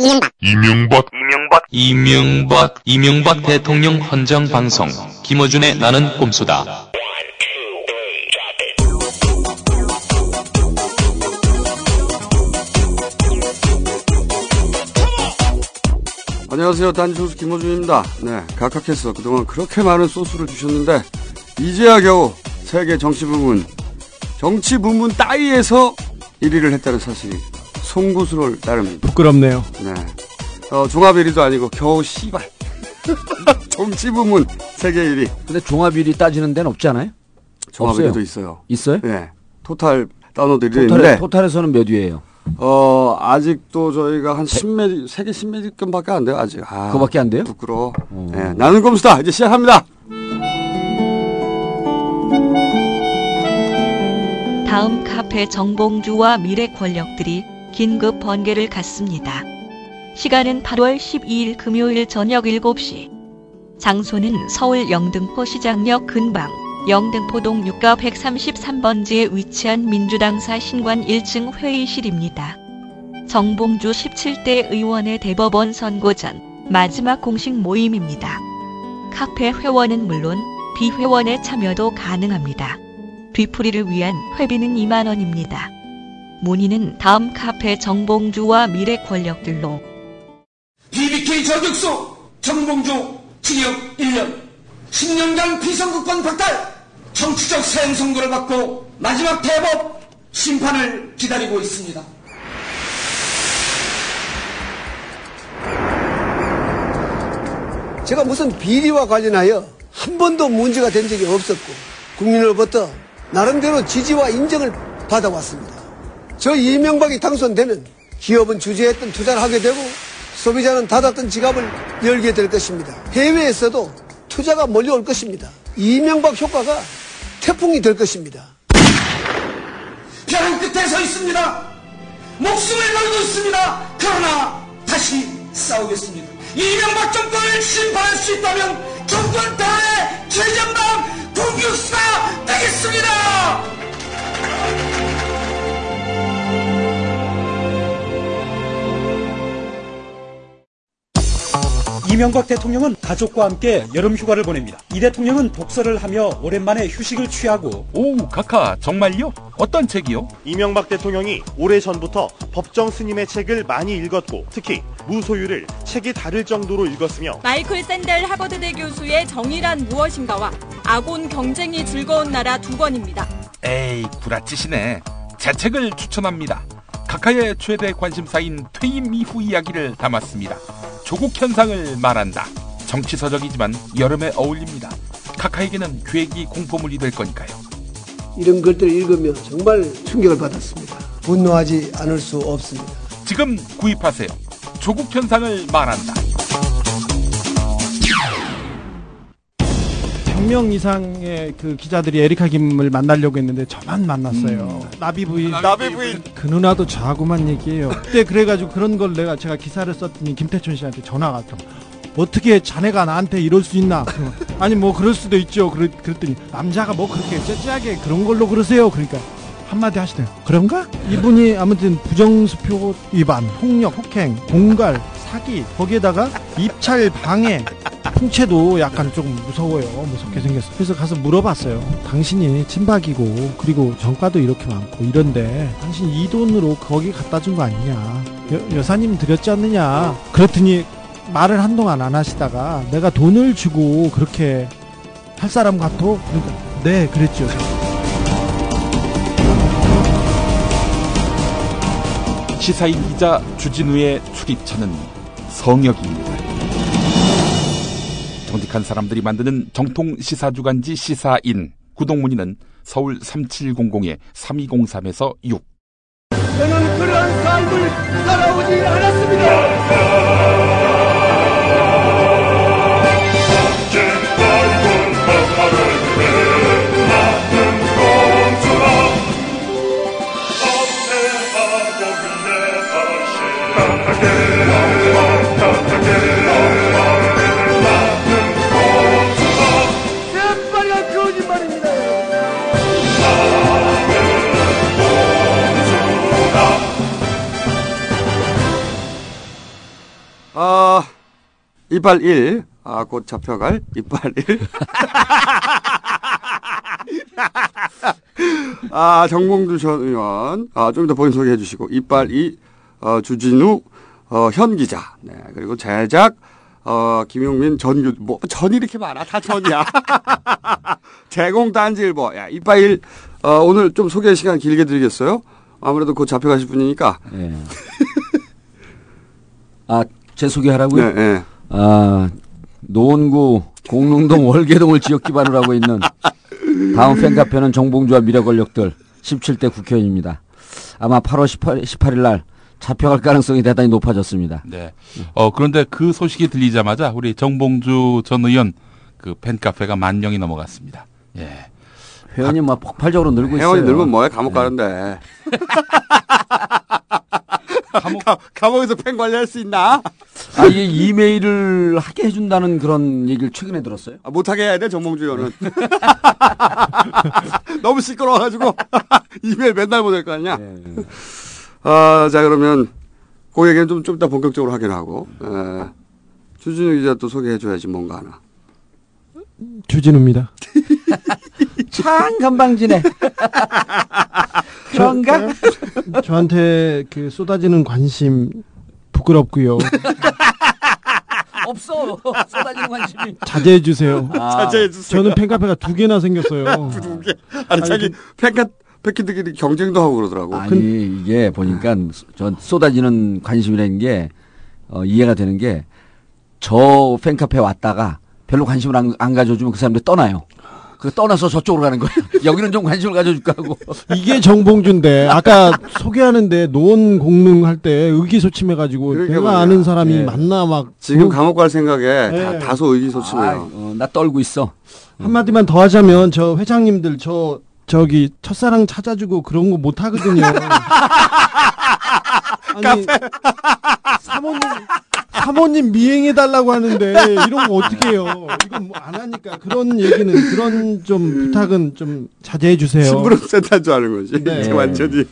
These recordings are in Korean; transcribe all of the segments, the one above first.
이명박 이명박 이명박 이명박 이명박 대통령 헌정 방송 김어준의 나는 꼼수다. 안녕하세요. 단소수 김호준입니다. 네, 각각해서 그동안 그렇게 많은 소스를 주셨는데 이제야 겨우 세계 정치 부문 정치 부문 따위에서 1위를 했다는 사실이 송구스러울 따름입니다. 부끄럽네요. 네, 어, 종합 1위도 아니고 겨우 씨발 정치 부문 세계 1위 근데 종합 1위 따지는 데는 없지 않아요? 종합 없어요. 1위도 있어요. 있어요? 네, 토탈 다운로드 1위 인데 토탈에, 토탈에서는 몇 위예요? 어 아직도 저희가 한 10매 세계 10매직금밖에 안 돼요 아직. 아, 그거밖에 안 돼요? 부끄러워. 네, 나는 꼼수다 이제 시작합니다. 다음 카페 정봉주와 미래 권력들이 긴급 번개를 갖습니다. 시간은 8월 12일 금요일 저녁 7시. 장소는 서울 영등포 시장역 근방 영등포동 6가 133번지에 위치한 민주당사 신관 1층 회의실입니다. 정봉주 17대 의원의 대법원 선고 전 마지막 공식 모임입니다. 카페 회원은 물론 비회원의 참여도 가능합니다. 뒤풀이를 위한 회비는 2만원입니다. 문의는 다음 카페 정봉주와 미래 권력들로 BBK 저격수 정봉주 징역 1년 10년간 비선거권 박탈 정치적 사형 선고를 받고 마지막 대법 심판을 기다리고 있습니다. 제가 무슨 비리와 관련하여 한 번도 문제가 된 적이 없었고 국민으로부터 나름대로 지지와 인정을 받아왔습니다. 저 이명박이 당선되면 기업은 주저했던 투자를 하게 되고 소비자는 닫았던 지갑을 열게 될 것입니다. 해외에서도 투자가 몰려올 것입니다. 이명박 효과가 태풍이 될 것입니다. 벼랑 끝에 서 있습니다. 목숨을 걸고 있습니다. 그러나 다시 싸우겠습니다. 이명박 정권을 심판할 수 있다면 정권 다의 최전방 공격수가 되겠습니다. 이명박 대통령은 가족과 함께 여름 휴가를 보냅니다. 이 대통령은 독서를 하며 오랜만에 휴식을 취하고 오 카카 정말요? 어떤 책이요? 이명박 대통령이 오래전부터 법정 스님의 책을 많이 읽었고 특히 무소유를 책이 다를 정도로 읽었으며 마이클 샌델 하버드대 교수의 정의란 무엇인가와 아곤 경쟁이 즐거운 나라 두 권입니다. 에이 구라치시네. 제 책을 추천합니다. 카카의 최대 관심사인 퇴임 이후 이야기를 담았습니다. 조국 현상을 말한다. 정치서적이지만 여름에 어울립니다. 카카에게는 계획이 공포물이 될 거니까요. 이런 글들을 읽으며 정말 충격을 받았습니다. 분노하지 않을 수 없습니다. 지금 구입하세요. 조국 현상을 말한다. 100명 이상의 그 기자들이 에리카 김을 만나려고 했는데 저만 만났어요. 나비 부인. 나비 부인 그 누나도 저하고만 얘기해요. 그때 그래가지고 그런 걸 내가 제가 기사를 썼더니 김태춘 씨한테 전화가 왔더 어떻게 자네가 나한테 이럴 수 있나? 아니 뭐 그럴 수도 있죠. 그랬, 그랬더니 남자가 뭐 그렇게 째째하게 그런 걸로 그러세요. 그러니까 한마디 하시대요. 그런가? 이분이 아무튼 부정수표 위반, 폭력, 폭행, 공갈, 사기 거기에다가 입찰 방해 풍채도 약간 조금 무서워요. 무섭게 생겼어. 그래서 가서 물어봤어요. 당신이 친박이고 그리고 정가도 이렇게 많고 이런데 당신 이 돈으로 거기 갖다 준 거 아니냐? 여, 여사님 드렸지 않느냐? 그랬더니 말을 한동안 안 하시다가 내가 돈을 주고 그렇게 할 사람 같아? 그러니까 네 그랬죠. 시사인 기자 주진우의 출입처는 성역입니다. 정직한 사람들이 만드는 정통 시사주간지 시사인 구독문의는 서울 3700-3203에서 6 저는 그러한 삶을 살아오지 않았습니다. 이빨 1. 아, 곧 잡혀갈 이빨 1. 아, 정봉주 전 의원. 아, 좀 더 본인 소개해 주시고. 이빨 2. 어, 주진우, 어, 현 기자. 네. 그리고 제작, 어, 김용민 전 교, 뭐, 전이 이렇게 많아. 다 전이야. 제공 단지 일보. 야, 이빨 1. 어, 오늘 좀 소개 시간 길게 드리겠어요? 아무래도 곧 잡혀가실 분이니까. 예. 아, 제 소개하라고요? 네, 네. 아, 노원구 공릉동 월계동을 지역 기반으로 하고 있는 다음 팬카페는 정봉주와 미래 권력들 17대 국회의원입니다. 아마 8월 18, 18일 날 잡혀갈 가능성이 대단히 높아졌습니다. 네. 어, 그런데 그 소식이 들리자마자 우리 정봉주 전 의원 그 팬카페가 만 명이 넘어갔습니다. 예. 회원이 뭐 폭발적으로 늘고 있어요. 회원이 늘면 뭐해? 감옥 가는데. 감옥, 감옥에서 팬 관리할 수 있나? 아, 이게 이메일을 하게 해준다는 그런 얘기를 최근에 들었어요. 아, 못하게 해야 돼, 정봉주 의원은. 너무 시끄러워가지고. 이메일 맨날 보낼 거 아니야? 아, 자, 그러면, 그 얘기는 좀, 좀 이따 본격적으로 하긴 하고. 에, 주진우 기자 또 소개해줘야지, 뭔가 하나. 주진우입니다. 참 건방지네. 그런가? 저한테 그 쏟아지는 관심 부끄럽고요. 없어. 쏟아지는 관심이. 자제해 주세요. 아. 자제해 주세요. 저는 팬카페가 두 개나 생겼어요. 두 개. 아니, 자기 팬카, 팬키들끼리 경쟁도 하고 그러더라고. 아니 이게 보니까 전 쏟아지는 관심이라는 게 어, 이해가 되는 게 저 팬카페 왔다가 별로 관심을 안, 안 가져주면 그 사람들 떠나요. 그 떠나서 저쪽으로 가는 거예요. 여기는 좀 관심을 가져줄까 하고. 이게 정봉주인데 아까 소개하는데 노원 공릉 할 때 의기소침해가지고 내가 말이야. 아는 사람이 예. 만나 막 지금 어? 감옥 갈 생각에 다, 네. 다소 의기소침해요. 아, 어, 나 떨고 있어. 한마디만 더 하자면 저 회장님들 저 저기 첫사랑 찾아주고 그런 거 못 하거든요. 아니 사모님 사모님 미행해 달라고 하는데 이런 거 어떻게 해요? 이건 뭐 안 하니까 그런 얘기는 그런 좀 부탁은 좀 자제해 주세요. 심부름 센터인 줄 아는 거지. 네. 완전히.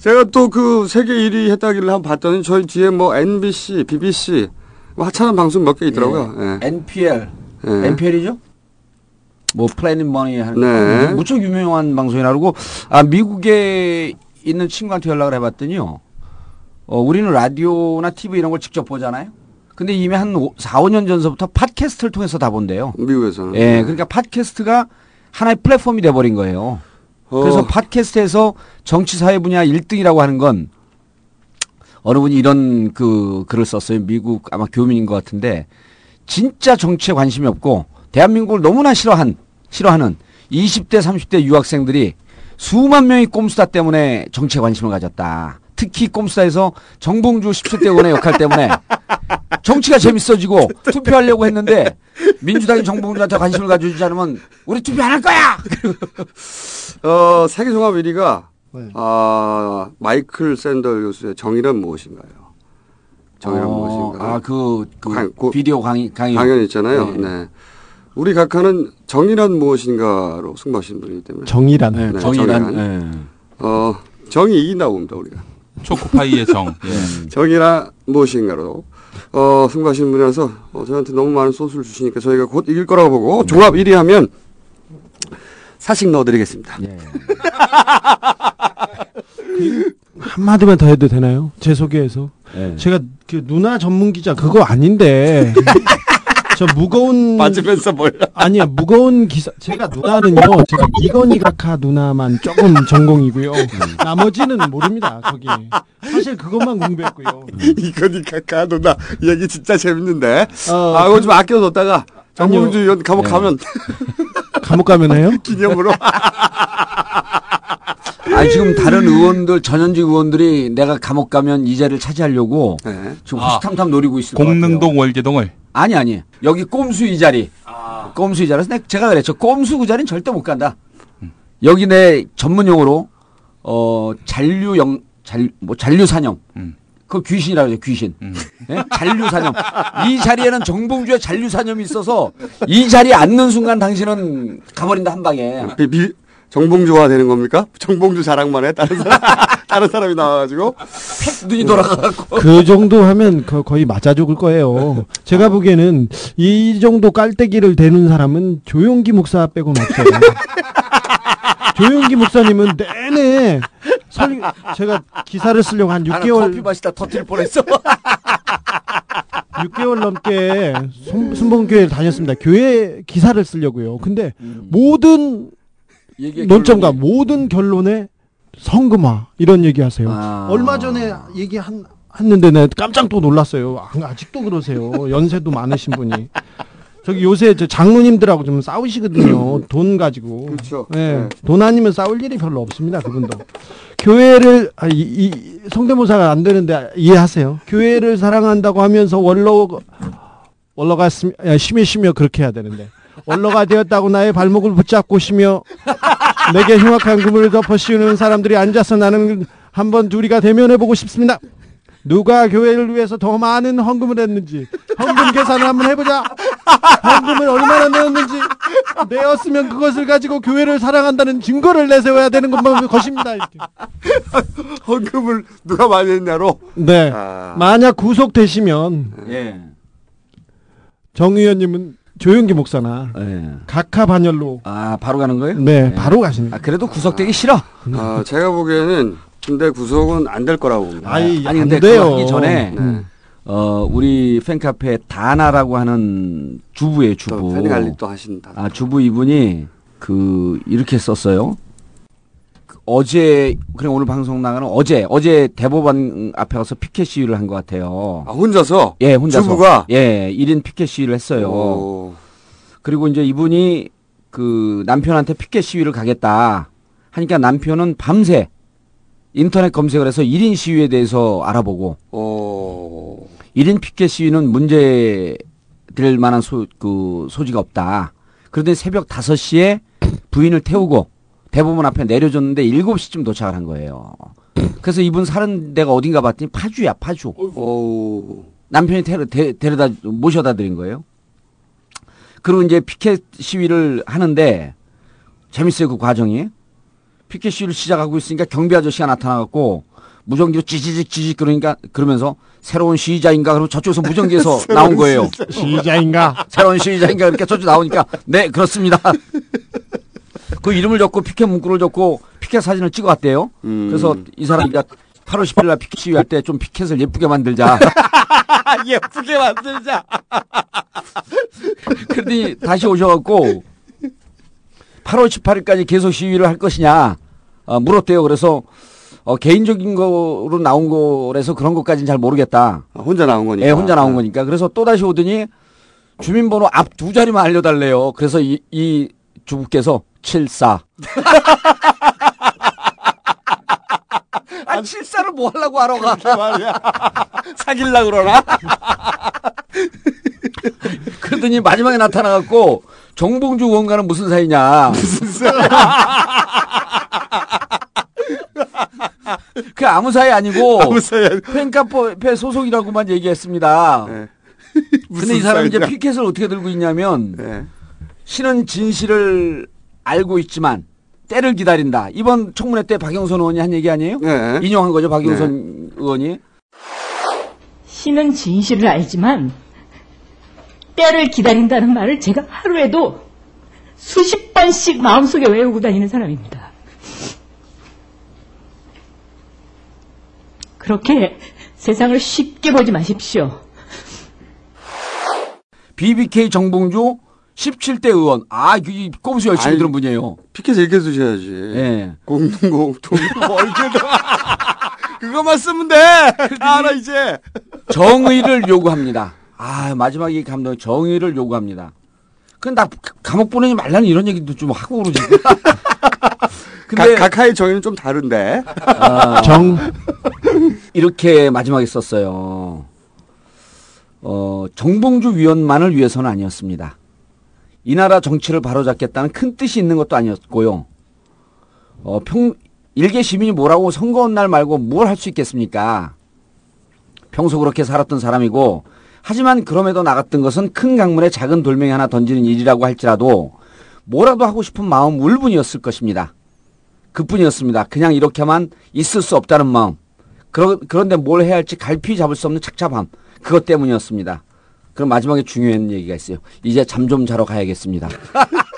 제가 또 그 세계 1위 했다기를 한번 봤더니 저희 뒤에 뭐 NBC, BBC 뭐 하찮은 방송 몇 개 있더라고요. 예. NPL. 예. NPL이죠? 뭐 플래닛 머니 하는 네. 거 무척 유명한 방송이라고 아 미국에 있는 친구한테 연락을 해봤더니요. 어, 우리는 라디오나 TV 이런 걸 직접 보잖아요. 근데 이미 한 4, 5년 전서부터 팟캐스트를 통해서 다 본대요. 미국에서는. 예, 그러니까 팟캐스트가 하나의 플랫폼이 돼버린 거예요. 그래서 어. 팟캐스트에서 정치 사회 분야 1등이라고 하는 건 어느 분이 이런 그 글을 썼어요. 미국 아마 교민인 것 같은데 진짜 정치에 관심이 없고 대한민국을 너무나 싫어한 싫어하는 20대 30대 유학생들이 수만 명의 꼼수다 때문에 정치에 관심을 가졌다. 특히 꼼수다에서 정봉주 17대 의원의 역할 때문에 정치가 재밌어지고 투표하려고 했는데 민주당이 정봉주한테 관심을 가져주지 않으면 우리 투표 안 할 거야. 어, 세계 종합 1위가 네. 아, 마이클 샌더 교수의 정의란 무엇인가요? 정의란 어, 무엇인가? 아, 그, 그 강- 그 비디오 강의, 강의. 강연 있잖아요. 네. 네. 우리 각하는 정의란 무엇인가로 승부하신 분이기 때문에. 정의란. 네, 네, 정의란. 정의란. 네. 어, 정이 이긴다고 봅니다, 우리가. 초코파이의 정. 예. 정의란 무엇인가로 어, 승부하시는 분이라서 어, 저한테 너무 많은 소스를 주시니까 저희가 곧 이길 거라고 보고 종합 1위 하면 사식 넣어드리겠습니다. 예. 한마디만 더 해도 되나요? 제 소개해서. 예. 제가 그 누나 전문 기자 그거 아닌데. 저 무거운 맞으면서 몰라. 아니야 무거운 기사 제가 누나는요 제가 이건희 각하 누나만 조금 전공이고요 나머지는 모릅니다 거기 사실 그것만 공부했고요 이거니까 가 누나 얘기 진짜 재밌는데. 어, 아, 이거 좀 아껴뒀다가 정봉주 의원 감옥 네. 가면 감옥 가면 해요? 기념으로. 아 지금 다른 의원들 전현직 의원들이 내가 감옥 가면 이 자리를 차지하려고 네. 지금 아, 호시탐탐 노리고 있을 것 같아요. 공릉동 월계동을 아니 아니 여기 꼼수 이 자리. 꼼수 이 자리에서 내가 제가 그랬죠. 꼼수 그 자리는 절대 못 간다. 여기 내 전문 용어로 어 잔류 영 잔뭐 잔류 사념. 음. 그 귀신이라고 하죠 귀신. 예? 잔류사념. 이 자리에는 정봉주의 잔류사념이 있어서 이 자리에 앉는 순간 당신은 가버린다 한 방에. 비, 비, 정봉주화 되는 겁니까? 정봉주 자랑만 해? 다른 사람, 다른 사람이 나와가지고 눈이 돌아가고 그 정도 하면 거- 거의 맞아 죽을 거예요. 제가 보기에는 이 정도 깔때기를 대는 사람은 조용기 목사 빼고는 없어요. 조용기 목사님은 내내 설, 제가 기사를 쓰려고 한 나는 6개월 커피 마시다 터뜨릴 뻔했어. 6개월 넘게 순- 순봉교회를 다녔습니다. 교회 기사를 쓰려고요. 근데 모든 얘기의 논점과 결론이- 모든 결론에 성금화 이런 얘기하세요. 아. 얼마 전에 얘기한 했는데 내 깜짝 또 놀랐어요. 아, 아직도 그러세요. 연세도 많으신 분이. 저기 요새 저 장로님들하고 좀 싸우시거든요. 돈 가지고. 그렇죠. 네. 네. 돈 아니면 싸울 일이 별로 없습니다. 그분도. 교회를 아, 이, 이 성대모사가 안 되는데 이해하세요. 교회를 사랑한다고 하면서 원로 원로가 심- 야, 심히 쉬며 그렇게 해야 되는데 원로가 되었다고 나의 발목을 붙잡고 쉬며 내게 흉악한 그물을 덮어 씌우는 사람들이 앉아서 나는 한번 둘이가 대면해 보고 싶습니다. 누가 교회를 위해서 더 많은 헌금을 했는지 헌금 계산을 한번 해보자. 헌금을 얼마나 내었는지 내었으면 그것을 가지고 교회를 사랑한다는 증거를 내세워야 되는 것만 것입니다. 이렇게. 헌금을 누가 많이 했냐로. 네. 아. 만약 구속되시면 예. 정 의원님은 조용기 목사나 예. 각하 반열로 아 바로 가는 거예요? 네 바로 가시는. 아 그래도 구속되기 싫어. 아, 제가 보기에는 근데 구속은 안 될 거라고 봅니다. 아이 아니 안 근데 하기 전에 네. 어 우리 팬카페 다나라고 하는 주부예요 또 주부. 또 하신다. 아 주부 이분이 그 이렇게 썼어요. 그 어제 그래 오늘 방송 나가는 어제 어제 대법원 앞에 가서 피켓 시위를 한 것 같아요. 아, 혼자서? 예 혼자서 주부가? 예 1인 피켓 시위를 했어요. 오. 그리고 이제 이분이 그 남편한테 피켓 시위를 가겠다 하니까 남편은 밤새 인터넷 검색을 해서 1인 시위에 대해서 알아보고 오. 1인 피켓 시위는 문제 될 만한 소, 그 소지가 없다. 그러더니 새벽 5시에 부인을 태우고 대법원 앞에 내려줬는데 7시쯤 도착을 한 거예요. 그래서 이분 사는 데가 어딘가 봤더니 파주야, 파주. 오. 남편이 데, 데, 데려다 모셔다 드린 거예요. 그리고 이제 피켓 시위를 하는데 재밌어요 그 과정이. 피켓 시위를 시작하고 있으니까 경비 아저씨가 나타나갖고 무전기로 찌지직 찌직 그러니까 그러면서 새로운 시위자인가 그러고 저쪽에서 무전기에서 나온 거예요. 시자인가? 새로운 시위자인가 이렇게 저쪽 나오니까 네 그렇습니다. 그 이름을 적고 피켓 문구를 적고 피켓 사진을 찍어왔대요. 음. 그래서 이 사람이 8월 10일 날 피켓 시위할 때 좀 피켓을 예쁘게 만들자. 예쁘게 만들자. 그러더니 다시 오셔갖고 8월 18일까지 계속 시위를 할 것이냐 어, 물었대요. 그래서 어, 개인적인 거로 나온 거라서 그런 것까지는 잘 모르겠다. 아, 혼자 나온 거니까. 예, 혼자 나온 거니까. 그래서 또 다시 오더니 주민번호 앞 두 자리만 알려달래요. 그래서 이, 이 주부께서 74. 아, 74를 뭐 하려고 하러 가? 말이야. 사귈라 그러나? 그러더니 마지막에 나타나갖고 정봉주 의원과는 무슨 사이냐. 무슨 사이? 그 아무 사이 아니고 아무 사이 아니- 팬카페 소속이라고만 얘기했습니다. 네. 근데 이 사람이 이제 사이냐? 피켓을 어떻게 들고 있냐면 네. 신은 진실을 알고 있지만 때를 기다린다. 이번 청문회 때 박영선 의원이 한 얘기 아니에요? 네. 인용한 거죠, 박영선 의원이. 신은 진실을 알지만 때를 기다린다는 말을 제가 하루에도 수십 번씩 마음속에 외우고 다니는 사람입니다. 그렇게 세상을 쉽게 보지 마십시오. BBK 정봉주 17대 의원. 아, 이 꼼수 열심히 아니, 들은 분이에요. 피켓 읽어주셔야지. 예. 공공통. 뭘 그래도. 그거만 쓰면 돼. 알아, 이제. 정의를 요구합니다. 아, 마지막에 이 감독이 정의를 요구합니다. 근데 나 감옥 보내지 말라는 이런 얘기도 좀 하고 그러지. 근데 각, 각하의 정의는 좀 다른데. 아, 정 이렇게 마지막에 썼어요. 어, 정봉주 위원만을 위해서는 아니었습니다. 이 나라 정치를 바로잡겠다는 큰 뜻이 있는 것도 아니었고요. 어, 평, 일개 시민이 뭐라고 선거원 날 말고 뭘 할 수 있겠습니까? 평소 그렇게 살았던 사람이고, 하지만 그럼에도 나갔던 것은 큰 강물에 작은 돌멩이 하나 던지는 일이라고 할지라도 뭐라도 하고 싶은 마음 울분이었을 것입니다. 그뿐이었습니다. 그냥 이렇게만 있을 수 없다는 마음. 그러, 그런데 뭘 해야 할지 갈피 잡을 수 없는 착잡함. 그것 때문이었습니다. 그럼 마지막에 중요한 얘기가 있어요. 이제 잠 좀 자러 가야겠습니다.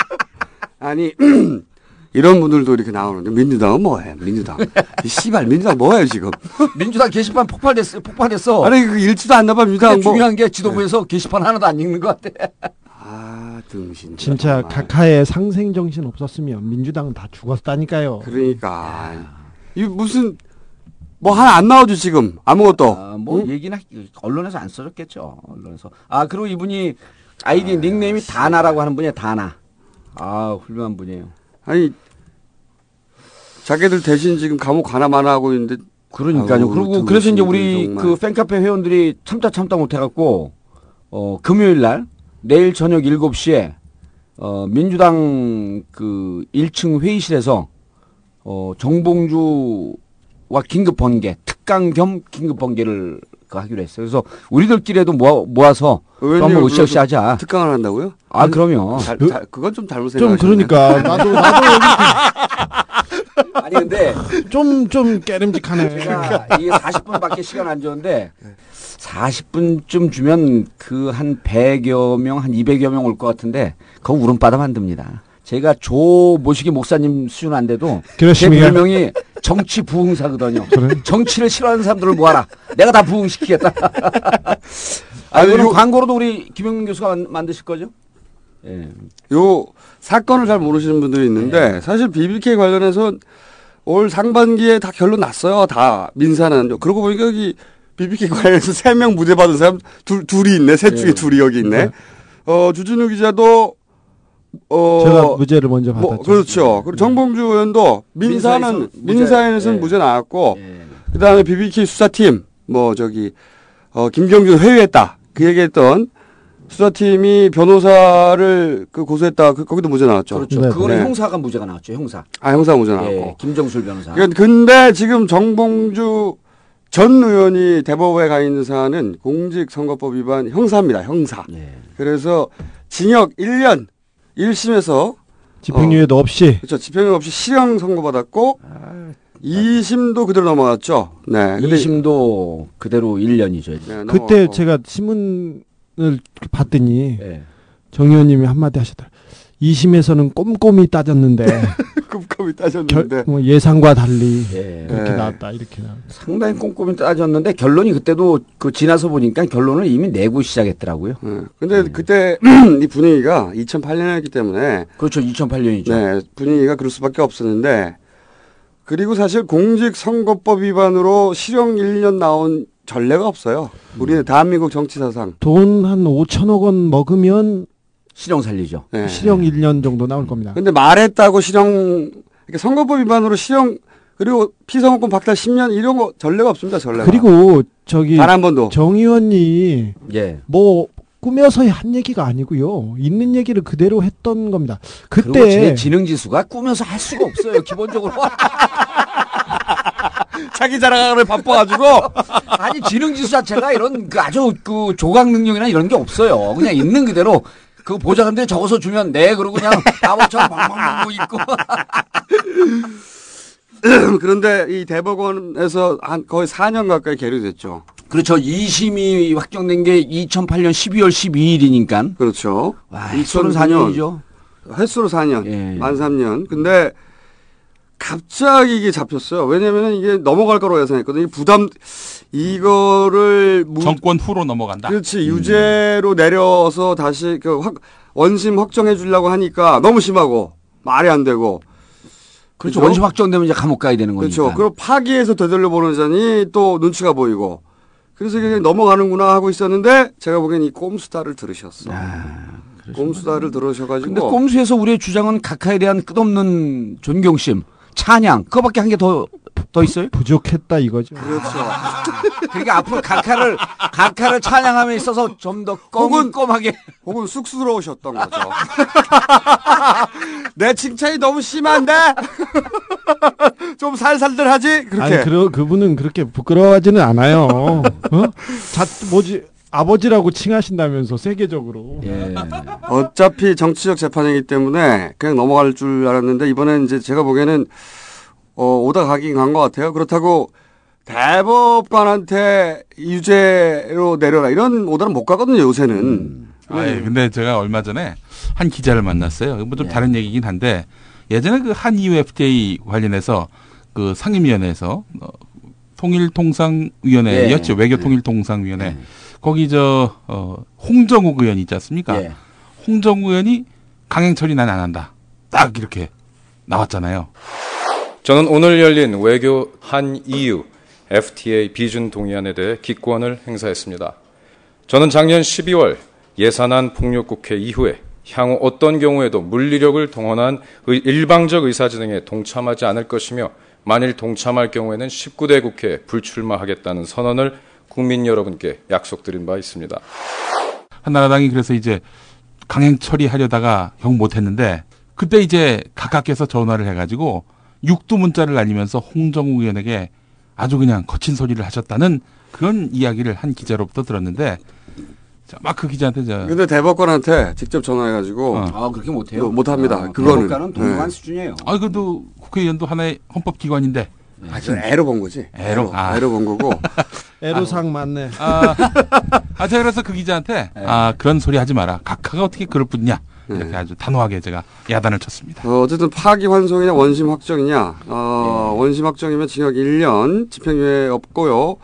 아니 이런 분들도 이렇게 나오는데 민주당은 뭐해? 민주당. 이 씨발 민주당 뭐해 지금? 민주당 게시판 폭발됐어. 폭발했어. 아니 그 읽지도 않나 봐 민주당 근데 뭐. 중요한 게 지도부에서 게시판 하나도 안 읽는 것 같아. 아 등신. 진짜 각하의 상생 정신 없었으면 민주당은 다 죽었다니까요. 그러니까 이 무슨 뭐 하나 안 나오죠 지금 아무것도. 아, 뭐 얘기나 언론에서 안 써줬겠죠. 언론에서. 아 그리고 이분이 아이디 닉네임이 다나라고 하는 분이에요. 다나. 아 훌륭한 분이에요. 아니 자기들 대신 지금 감옥 가나 마나 하고 있는데. 그러니까요. 아우, 그리고 그래서 이제 우리 정말. 그 팬카페 회원들이 참다 참다 못해갖고 어 금요일 날 내일 저녁 7시에 어 민주당 그 1층 회의실에서 어 정봉주 와 긴급 번개 특강 겸 긴급 번개를 그 하기로 했어요. 그래서 우리들끼리도 모아, 모아서 한번 으쌰으쌰 하자. 특강을 한다고요? 아 그럼요. 잘, 잘- 그건 좀 잘못 좀 생각하시네. 그러니까 나도 나도 아니 근데 좀 좀 깨름직하네. 제가 이게 40분밖에 시간 안 줬는데 40분쯤 주면 그 한 100여 명, 한 200여 명 올 것 같은데 그거 울음바다 만듭니다. 제가 조 모시기 목사님 수준 안 돼도 제 그렇습니까? 별명이 정치 부흥사거든요. 정치를 싫어하는 사람들을 모아라. 내가 다 부흥시키겠다. 아, 이거- 광고로도 우리 김영민 교수가 만, 만드실 거죠? 예. 요 사건을 잘 모르시는 분들이 있는데 네. 사실 BBK 관련해서 올 상반기에 다 결론 났어요. 다 민사는. 그러고 보니까 여기 BBK 관련해서 세 명 무죄 받은 사람 둘, 둘이 있네. 셋 중에 네. 둘이 여기 있네. 네. 어, 주진우 기자도 어 제가 무죄를 먼저 받았죠. 뭐, 그렇죠. 그리고 정봉주 의원도 민사는 민사에서 무죄. 민사에서는 예. 무죄 나왔고 예. 그다음에 BBK 수사팀 뭐 저기 어 김경준 회유했다 그 얘기했던 수사팀이 변호사를 그 고소했다 그 거기도 무죄 나왔죠. 그렇죠. 네. 그거는 네. 형사가 무죄가 나왔죠. 형사. 아 형사 무죄 나왔고. 예. 김정술 변호사. 그- 근데 지금 정봉주 전 의원이 대법원에 가 있는 사안은 공직선거법 위반 형사입니다. 형사. 예. 그래서 징역 1년 1심에서 집행유예도 없이 그렇죠. 집행유예 없이 실형 선고받았고 2심도 그대로 넘어갔죠. 네. 근데 2심도 그대로 1년이죠. 네, 그때. 제가 신문을 봤더니 예. 정 의원님이 한마디 하셨더라. 2심에서는 꼼꼼히 따졌는데 결, 따졌는데 뭐 예상과 달리 예. 이렇게 네. 나왔다 이렇게 나왔다. 상당히 꼼꼼히 따졌는데 결론이 그때도 그 지나서 보니까 결론을 이미 내고 시작했더라고요. 네. 근데 그때 이 분위기가 2008년이었기 때문에 그렇죠. 2008년이죠. 네, 분위기가 그럴 수밖에 없었는데 그리고 사실 공직선거법 위반으로 실형 1년 나온 전례가 없어요. 우리는 대한민국 정치 사상. 돈 한 5천억 원 먹으면 실형 살리죠. 네. 실형 1년 정도 나올 겁니다. 근데 말했다고 실형 그러니까 선거법 위반으로 실형 그리고 피선거권 박탈 10년 이런 거 전례가 없습니다. 전례가. 그리고 저기 단한 번도. 정 의원이 예. 뭐 꾸며서 한 얘기가 아니고요. 있는 얘기를 그대로 했던 겁니다. 그리고 그때 제 지능 지수가 꾸며서 할 수가 없어요. 기본적으로. 자기 자랑을 바빠가지고 아니 지능 지수 자체가 이런 그 아주 그 조각 능력이나 이런 게 없어요. 그냥 있는 그대로 그 보좌관들이 적어서 주면 네 그러고 그냥 바보처럼 방방 보고 있고. 그런데 이 대법원에서 한 거의 4년 가까이 계류됐죠. 그렇죠. 2심이 확정된 게 2008년 12월 12일이니까. 그렇죠. 와, 횟수는 4년이죠. 횟수로 4년, 예. 만 3년. 근데 갑자기 이게 잡혔어요. 왜냐면은 이게 넘어갈 거라고 예상했거든요. 부담 이거를 무, 정권 후로 넘어간다. 그렇지 유죄로 내려서 다시 그 확, 원심 확정해 주려고 하니까 너무 심하고 말이 안 되고 그렇죠. 그죠? 원심 확정되면 이제 감옥 가야 되는 거니까. 그렇죠. 그리고 파기에서 되돌려 보는 자니 또 눈치가 보이고 그래서 이게 넘어가는구나 하고 있었는데 제가 보기엔 이 꼼수다를 들으셨어. 꼼수다를 들으셔가지고 근데 꼼수에서 우리의 주장은 각하에 대한 끝없는 존경심, 찬양, 그거밖에 한 게 더 더 있어요? 부족했다 이거죠. 그렇죠. 그러니까 앞으로 각하를 각하를 찬양함에 있어서 좀 더 꼼꼼하게 혹은 쑥스러우셨던 거죠. 내 칭찬이 너무 심한데 좀 살살들 하지 그렇게. 아니 그 그분은 그렇게 부끄러워하지는 않아요. 어? 자 뭐지 아버지라고 칭하신다면서 세계적으로. 예. 어차피 정치적 재판이기 때문에 그냥 넘어갈 줄 알았는데 이번엔 이제 제가 보기에는 어, 오다 가긴 간 것 같아요. 그렇다고 대법관한테 유죄로 내려라 이런 오다는 못 가거든요 요새는. 아, 예. 근데 제가 얼마 전에 한 기자를 만났어요. 뭐 네. 좀 다른 얘기긴 한데 예전에 그 한EU FTA 관련해서 그 상임위원회에서 어, 통일통상위원회였죠. 예. 외교통일통상위원회. 거기 저 어, 홍정욱 의원 있지 않습니까? 예. 홍정욱 의원이 강행 처리 난 안 한다. 딱 이렇게 나왔잖아요. 저는 오늘 열린 외교 한 EU FTA 비준 동의안에 대해 기권을 행사했습니다. 저는 작년 12월 예산안 폭력 국회 이후에 향후 어떤 경우에도 물리력을 동원한 의- 일방적 의사진행에 동참하지 않을 것이며 만일 동참할 경우에는 19대 국회에 불출마하겠다는 선언을 국민 여러분께 약속드린 바 있습니다. 한나라당이 그래서 이제 강행 처리하려다가 형 못했는데 그때 이제 각각께서 전화를 해가지고 육두 문자를 날리면서 홍정욱 의원에게 아주 그냥 거친 소리를 하셨다는 그런 이야기를 한 기자로부터 들었는데 막그 기자한테 저 근데 대법관한테 직접 전화해가지고 아 그렇게 못해요. 못합니다. 아, 그거는 대법관은 동등한 네. 수준이에요. 아 그래도 국회의원도 하나의 헌법기관인데 아, 저 애로 본 거지. 애로 아. 애로 본 거고. 애로상 맞네. 아, 아 제가 그래서 그 기자한테 네. 아 그런 소리 하지 마라 각하가 어떻게 그럴 뿐이냐 이렇게 아주 단호하게 제가 야단을 쳤습니다. 어, 어쨌든 파기 환송이냐 원심 확정이냐. 어, 원심 확정이면 징역 1년, 집행유예 없고요.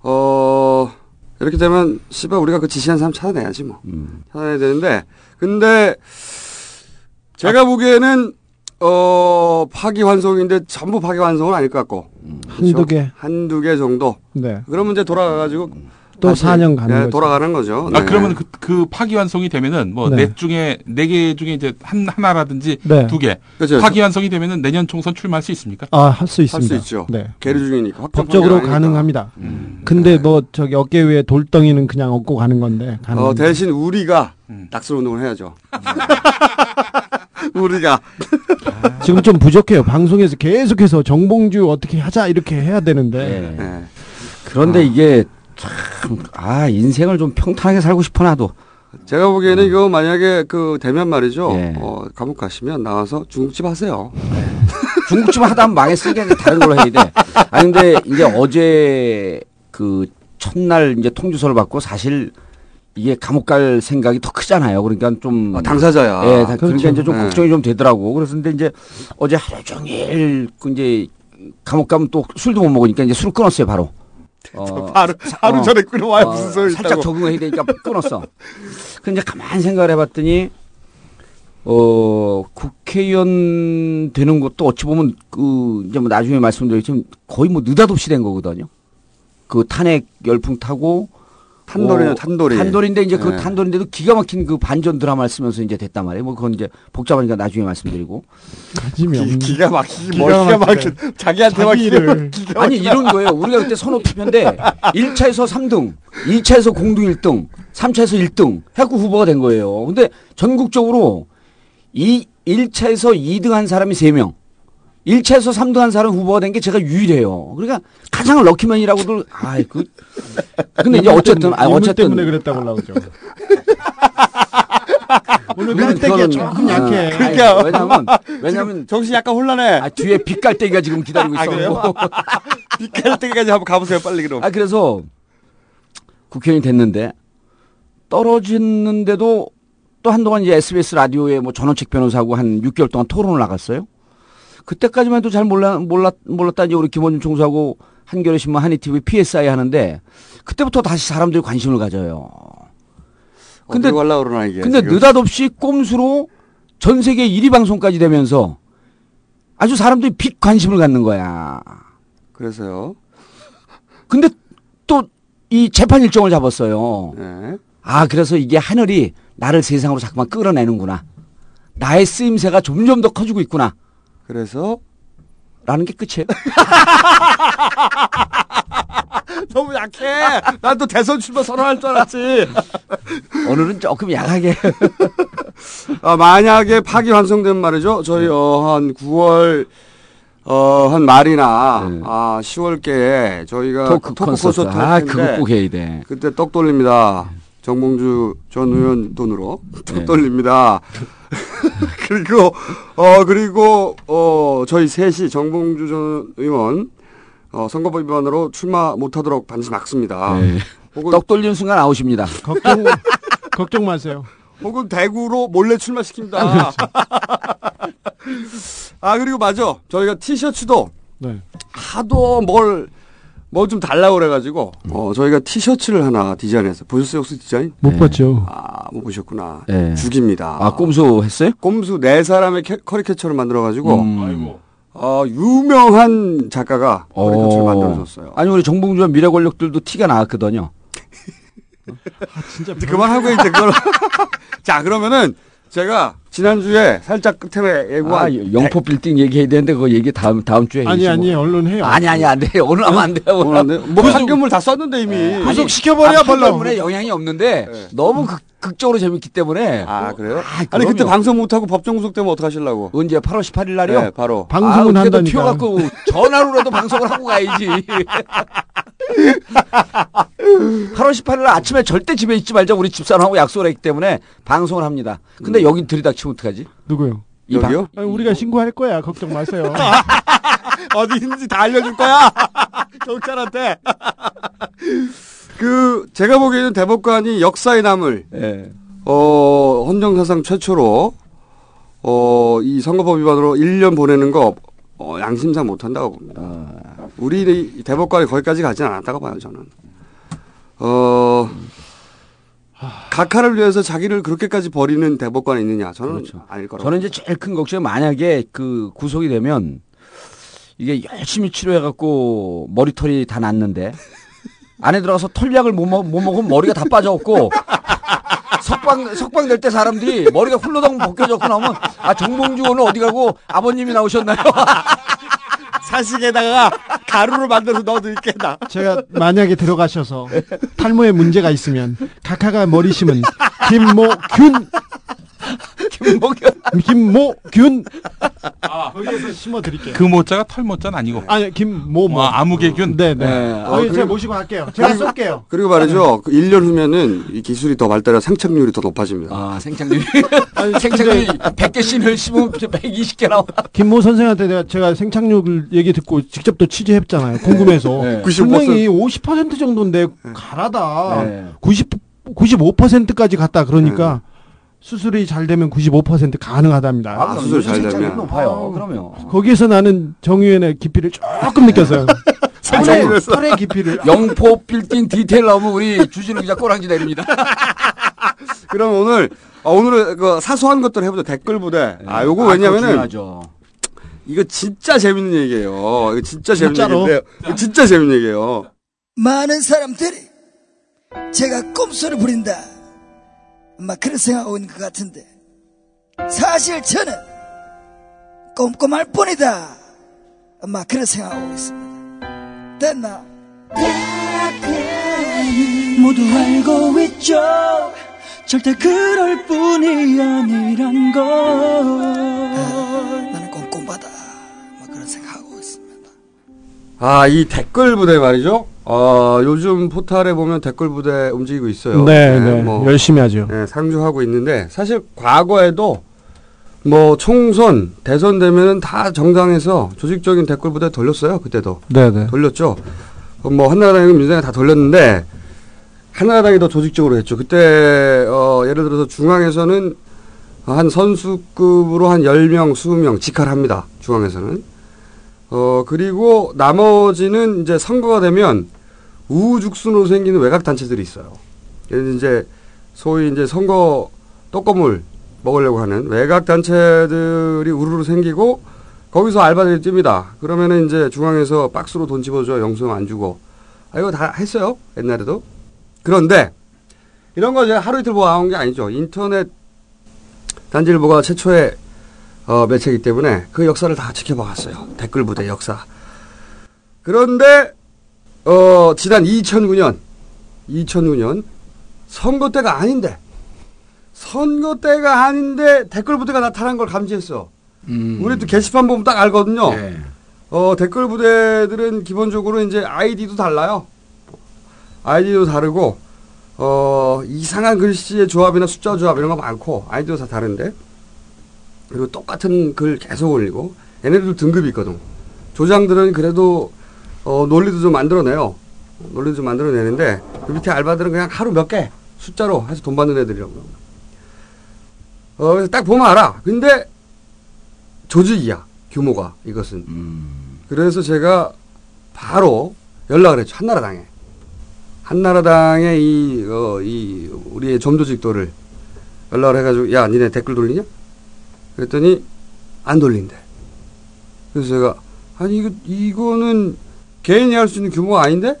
어, 이렇게 되면 씨발 우리가 그 지시한 사람 찾아내야지 뭐. 찾아내야 되는데 근데 제가 보기에는 어, 파기환송인데 전부 파기환송은 아닐 것 같고. 한두 개. 한두 개 정도. 네. 그러면 이제 돌아가가지고 또 다시, 4년 가는 예, 거죠. 돌아가는 거죠. 아 네. 그러면 그, 그 파기환송이 되면은 뭐 네. 넷 중에 네 개 중에 이제 한 하나라든지 네. 두 개. 그렇죠. 파기환송이 되면은 내년 총선 출마할 수 있습니까? 아, 할수할 있습니다. 수 있죠. 네. 계류 중이니까. 법적으로. 가능합니다. 음. 근데 뭐 저기 어깨 위에 돌덩이는 그냥 얻고 가는 건데. 가능. 어, 대신 우리가 음. 낙설 운동을 해야죠. 우리가 지금 좀 부족해요. 방송에서 계속해서 정봉주 어떻게 하자 이렇게 해야 되는데. 예. 네. 그런데 이게 참 아 인생을 좀 평탄하게 살고 싶어 나도. 제가 보기에는 이거 만약에 그 되면 말이죠. 예. 어, 감옥 가시면 나와서 중국집 하세요. 중국집 하다 하면 망했으니까 다른 걸로 해야 돼. 아니 근데 이제 어제 그 첫날 이제 통주서를 받고 사실 이게 감옥 갈 생각이 더 크잖아요. 그러니까 좀 아, 당사자야. 예, 다- 그러니까 그렇죠. 이제 좀 네. 걱정이 좀 되더라고. 그래서 근데 이제 어제 하루 종일 그 이제 감옥 가면 또 술도 못 먹으니까 이제 술을 끊었어요, 바로. 어, 하루 하루 어. 전에 끊어와야 어, 무슨 소리 살짝 있다고. 적응해야 되니까 끊었어. 근데 가만히 생각을 해봤더니 어 국회의원 되는 것도 어찌 보면 그 이제 뭐 나중에 말씀드리겠지만 거의 뭐 느닷없이 된 거거든요. 그 탄핵 열풍 타고 탄돌이요, 어, 탄돌이. 탄돌인데 이제 그 네. 탄돌인데도 기가 막힌 그 반전 드라마를 쓰면서 이제 됐단 말이에요. 뭐 그건 이제 복잡하니까 나중에 말씀드리고. 기, 가 막히기 기가 뭐 기가. 막힌 자기한테만. 기가 아니 이런 거예요. 우리가 그때 선호 투표인데 1차에서 3등, 2차에서 공동 1등, 3차에서 1등 해갖고 후보가 된 거예요. 근데 전국적으로 이 1차에서 2등 한 사람이 3명, 1차에서 3등 한 사람 후보가 된 게 제가 유일해요. 그러니까 가장 럭키맨이라고들 아이 그 근데 이제 어쨌든 아 어쨌든 때문에 그랬다고 나오죠. 오늘 깔때기가 그건- 조금 아, 약해. 그러니까 왜냐면 왜냐면 정신 약간 혼란해. 아, 뒤에 빛깔대기가 지금 기다리고 있어. 아, 그래요? 빛깔 때까지 한번 가보세요, 빨리 그럼. 아 그래서 국회의원이 됐는데 떨어졌는데도 또 한동안 이제 SBS 라디오에 뭐 전원책 변호사하고 한 6개월 동안 토론을 나갔어요. 그때까지만 해도 잘 몰라 몰랐 몰랐다 이제 우리 김원준 총수하고 한겨레 신문 한이 TV PSI 하는데 그때부터 다시 사람들이 관심을 가져요. 근데 그러나 이게. 근데 지금. 느닷없이 꼼수로 전 세계 1위 방송까지 되면서 아주 사람들이 빅 관심을 갖는 거야. 그래서요. 근데 또 이 재판 일정을 잡았어요. 네. 아, 그래서 이게 하늘이 나를 세상으로 자꾸만 끌어내는구나. 나의 쓰임새가 점점 더 커지고 있구나. 그래서 라는 게 끝이에요. 너무 약해. 난 또 대선 출마 선언할 줄 알았지. 오늘은 조금 약하게. 아, 만약에 파기 완성되면 말이죠. 저희 어, 한 9월 어, 한 말이나 네. 아, 10월께에 저희가 토크 콘서트. 콘서트 아, 할 그거 꼭 해야 돼. 그때 떡 돌립니다. 정봉주 전 의원 돈으로 네. 돌립니다. 그리고 어 그리고 어 저희 셋이 정봉주 전 의원 어 선거법 위반으로 출마 못하도록 반드시 막습니다. 네. 혹은 떡 돌리는 순간 아웃입니다. 걱정 걱정 마세요. 혹은 대구로 몰래 출마시킵니다. 아 그리고 맞아 저희가 티셔츠도 네. 하도 뭘 뭐 좀 달라고 그래가지고 어 저희가 티셔츠를 하나 디자인했어요. 보셨어요 혹시 디자인? 못 봤죠. 아 못 보셨구나. 네. 죽입니다. 아 꼼수 했어요? 꼼수 네 사람의 캐, 커리케처를 만들어가지고 음. 어, 유명한 작가가 커리케처를 어. 만들어줬어요. 아니 우리 정봉주와 미래 권력들도 티가 나왔거든요. 진짜 이제 그만하고 이제 그걸 자 그러면은 제가 지난주에 살짝 끝에 예고한 아, 영포 빌딩 얘기해야 되는데 그거 얘기 다음 다음 주에 아니 해주시고. 아니 얼른 해요. 아니 아니 안 돼요. 오늘 하면 안 돼요. 오늘 안 돼요? 뭐 판결물 다 썼는데 이미 구속 시켜버려 아, 벌러. 때문에 영향이 없는데 너무 극, 극적으로 재밌기 때문에 아 그래요? 아, 아니 그때. 방송 못 하고 법정 구속 되면 어떡하시려고? 언제 8월 18일 날이요? 네 바로 방송은 아, 한다니까. 튀어갖고 전화로라도 방송을 하고 가야지. 8월 18일 날 아침에 절대 집에 있지 말자 우리 집사람하고 약속을 했기 때문에 방송을 합니다. 근데 여기 들이닥치면 어떡하지? 누구요? 여기요? 아니, 우리가 신고할 거야. 걱정 마세요. 어디 있는지 다 알려줄 거야 경찰한테. 그 제가 보기에는 대법관이 역사에 남을 예. 어, 헌정사상 최초로, 어, 이 선거법 위반으로 1년 보내는 거, 어, 양심상 못한다고 봅니다. 우리 이 대법관이 거기까지 가진 않았다고 봐요, 저는. 어, 각하를 위해서 자기를 그렇게까지 버리는 대법관이 있느냐? 저는 아닐 거라고. 저는 이제 제일 큰 걱정은 만약에 그 구속이 되면 이게 열심히 치료해갖고 머리털이 다 났는데 안에 들어가서 털약을 못, 먹, 못 먹으면 머리가 다 빠져갖고 석방 석방 될 때 사람들이 머리가 훌러덩 벗겨졌고 나오면 아 정봉주 오늘 어디 가고 아버님이 나오셨나요? 사식에다가 가루를 만들어서 넣어드릴게, 나. 제가 만약에 들어가셔서 탈모에 문제가 있으면 각하가 머리 심은 김모균 김목현 김모균 거기에서 심어 드릴게요. 그 모자가 털 모자는 아니고. 아니 김모 뭐. 아, 아무개균. 네, 네. 네. 거기 어, 제가 모시고 갈게요. 제가 쏠게요. 그리고 말이죠. 그 1년 후면은 이 기술이 더 발달해 생착률이 더 높아집니다. 아 생착률 생착률 100개 씬을 씹으면 120개 나와. 김모 선생한테 내가 제가 생착률 얘기 듣고 직접 또 취재했잖아요. 궁금해서. 네. 95%. 분명히 50% 정도인데 가라다. 네. 90 95%까지 갔다 그러니까 수술이 잘 되면 95% 가능하다답니다. 아, 수술 잘 되면. 높아요. 그러면 거기에서 나는 정유현의 깊이를 조금 느꼈어요. 털의. 털의 깊이를. 영포 빌딩 디테일 나오면 우리 주진우 기자 꼬랑지 내립니다. 그럼 오늘, 어, 오늘은 그 사소한 것들 해보자. 댓글 부대. 아, 요거 그거 왜냐면은. 이거 진짜 재밌는 얘기예요. 이거 진짜 재밌는. 이거 진짜 재밌는 얘기예요. 많은 사람들이 제가 꼼수를 부린다. 막 그런 생각하고 있는 것 같은데 사실 저는 꼼꼼할 뿐이다. 막 그런 생각하고 있습니다. 됐나? 모두 알고 있죠. 절대 그럴 뿐이 아니란 걸. 나는 꼼꼼하다. 막 그런 생각하고 있습니다. 아, 이 댓글 부대 말이죠. 어, 요즘 포탈에 보면 댓글 부대 움직이고 있어요. 네, 네. 뭐, 열심히 하죠. 네, 상주하고 있는데 사실 과거에도 뭐 총선, 대선 되면은 다 정당에서 조직적인 댓글 부대 돌렸어요. 그때도 네, 네. 돌렸죠. 어, 뭐 한나라당이고 민주당이 다 돌렸는데 한나라당이 더 조직적으로 했죠. 그때 어, 예를 들어서 중앙에서는 한 선수급으로 한 10명, 20명 직할합니다. 중앙에서는. 어, 그리고 나머지는 이제 선거가 되면 우후죽순으로 생기는 외곽 단체들이 있어요. 이제 소위 이제 선거 떡고물 먹으려고 하는 외곽 단체들이 우르르 생기고 거기서 알바들이 뜁니다. 그러면은 이제 중앙에서 박스로 돈 집어줘 영수증 안 주고 아 이거 다 했어요 옛날에도 그런데 이런 거 이제 하루 이틀 모아온 게 아니죠. 인터넷 단지일보가 최초의 어, 매체이기 때문에 그 역사를 다 지켜봐왔어요. 댓글 부대 역사. 그런데 어, 지난 2009년 2009년 선거 때가 아닌데 선거 때가 아닌데 댓글 부대가 나타난 걸 감지했어. 음. 우리 또 게시판 보면 딱 알거든요. 네. 어, 댓글 부대들은 기본적으로 이제 아이디도 달라요. 아이디도 다르고, 어, 어, 이상한 글씨의 조합이나 숫자 조합 이런 거 많고 아이디어 다 다른데 그리고 똑같은 글 계속 올리고 얘네들도 등급이 있거든. 조장들은 그래도 어, 논리도 좀 만들어내요. 논리도 좀 만들어내는데 그 밑에 알바들은 그냥 하루 몇 개 숫자로 해서 돈 받는 애들이라고. 어, 그래서 딱 보면 알아. 근데 조직이야 규모가 이것은. 그래서 제가 바로 연락을 했죠 한나라당에. 한나라당의 이, 어, 이, 우리의 점조직도를 연락을 해가지고, 야, 니네 댓글 돌리냐? 그랬더니, 안 돌린대. 그래서 제가, 아니, 이거, 이거는 개인이 할 수 있는 규모가 아닌데?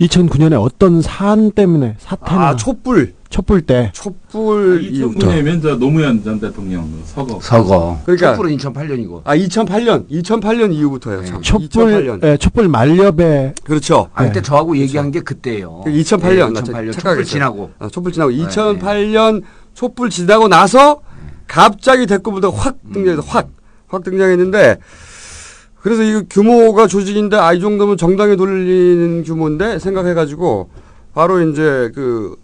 2009년에 어떤 사안 때문에 사태나 아, 촛불. 촛불 때 촛불 이후부터. 2009년이면 저 노무현 전 대통령 그 서거. 서거. 그러니까. 촛불은 2008년이고. 아, 2008년. 2008년 이후부터예요. 참. 촛불 2008년. 예, 촛불 만렵에 그렇죠. 아, 그때 저하고 얘기한 게 그때예요. 2008년. 네, 2008년 촛불 지나고. 아, 촛불 지나고. 2008년 촛불 지나고 나서 갑자기 댓글부터 확 등장해서 확, 확 등장했는데 그래서 이 규모가 조직인데 아, 이 정도면 정당에 돌리는 규모인데 생각해가지고 바로 이제 그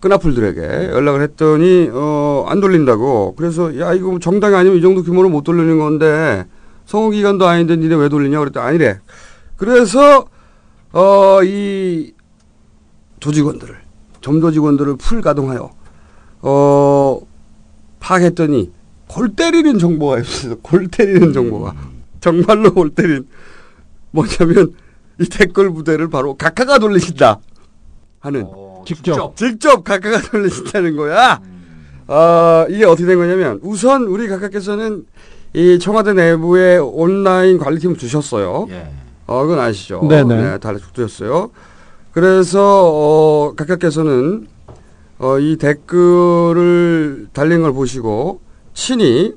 끈아풀들에게 연락을 했더니 어, 안 돌린다고. 그래서 야, 이거 정당이 아니면 이 정도 규모로 못 돌리는 건데 성우기관도 아닌데 니네 왜 돌리냐 그랬더니 아니래. 그래서 어, 이 조직원들을 점조직원들을 풀 가동하여 어 파악했더니 골 때리는 정보가 있어요. 골 때리는 정보가 정말로 골 때린 뭐냐면 이 댓글 부대를 바로 각하가 돌리신다 하는 직접 직접 각하가 돌리신다는 거야. 어, 이게 어떻게 된 거냐면 우선 우리 각하께서는 이 청와대 내부에 온라인 관리팀을 두셨어요. 어, 그건 아시죠? 네네. 네, 다 두셨어요. 그래서 어, 각하께서는 어, 이 댓글을 달린 걸 보시고 친히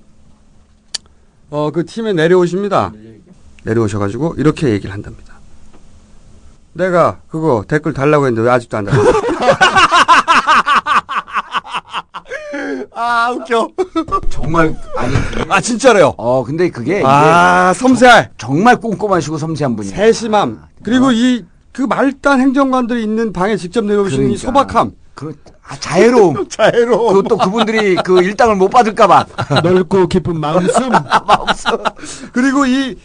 어, 그 팀에 내려오십니다. 내려오셔가지고 이렇게 얘기를 한답니다. 내가 그거 댓글 달라고 했는데 왜 아직도 안 달라? 아 웃겨. 정말 아니 아 진짜로요. 어 근데 그게 아 이게 섬세할. 정말 꼼꼼하시고 섬세한 분이에요. 세심함. 그리고 이 그 말단 행정관들이 있는 방에 직접 내려오시는 이 그러니까. 소박함. 그 아, 자애로움. 자애로움. 그것도 그분들이 그 일당을 못 받을까봐. 넓고 깊은 마음씀. 그리고 이,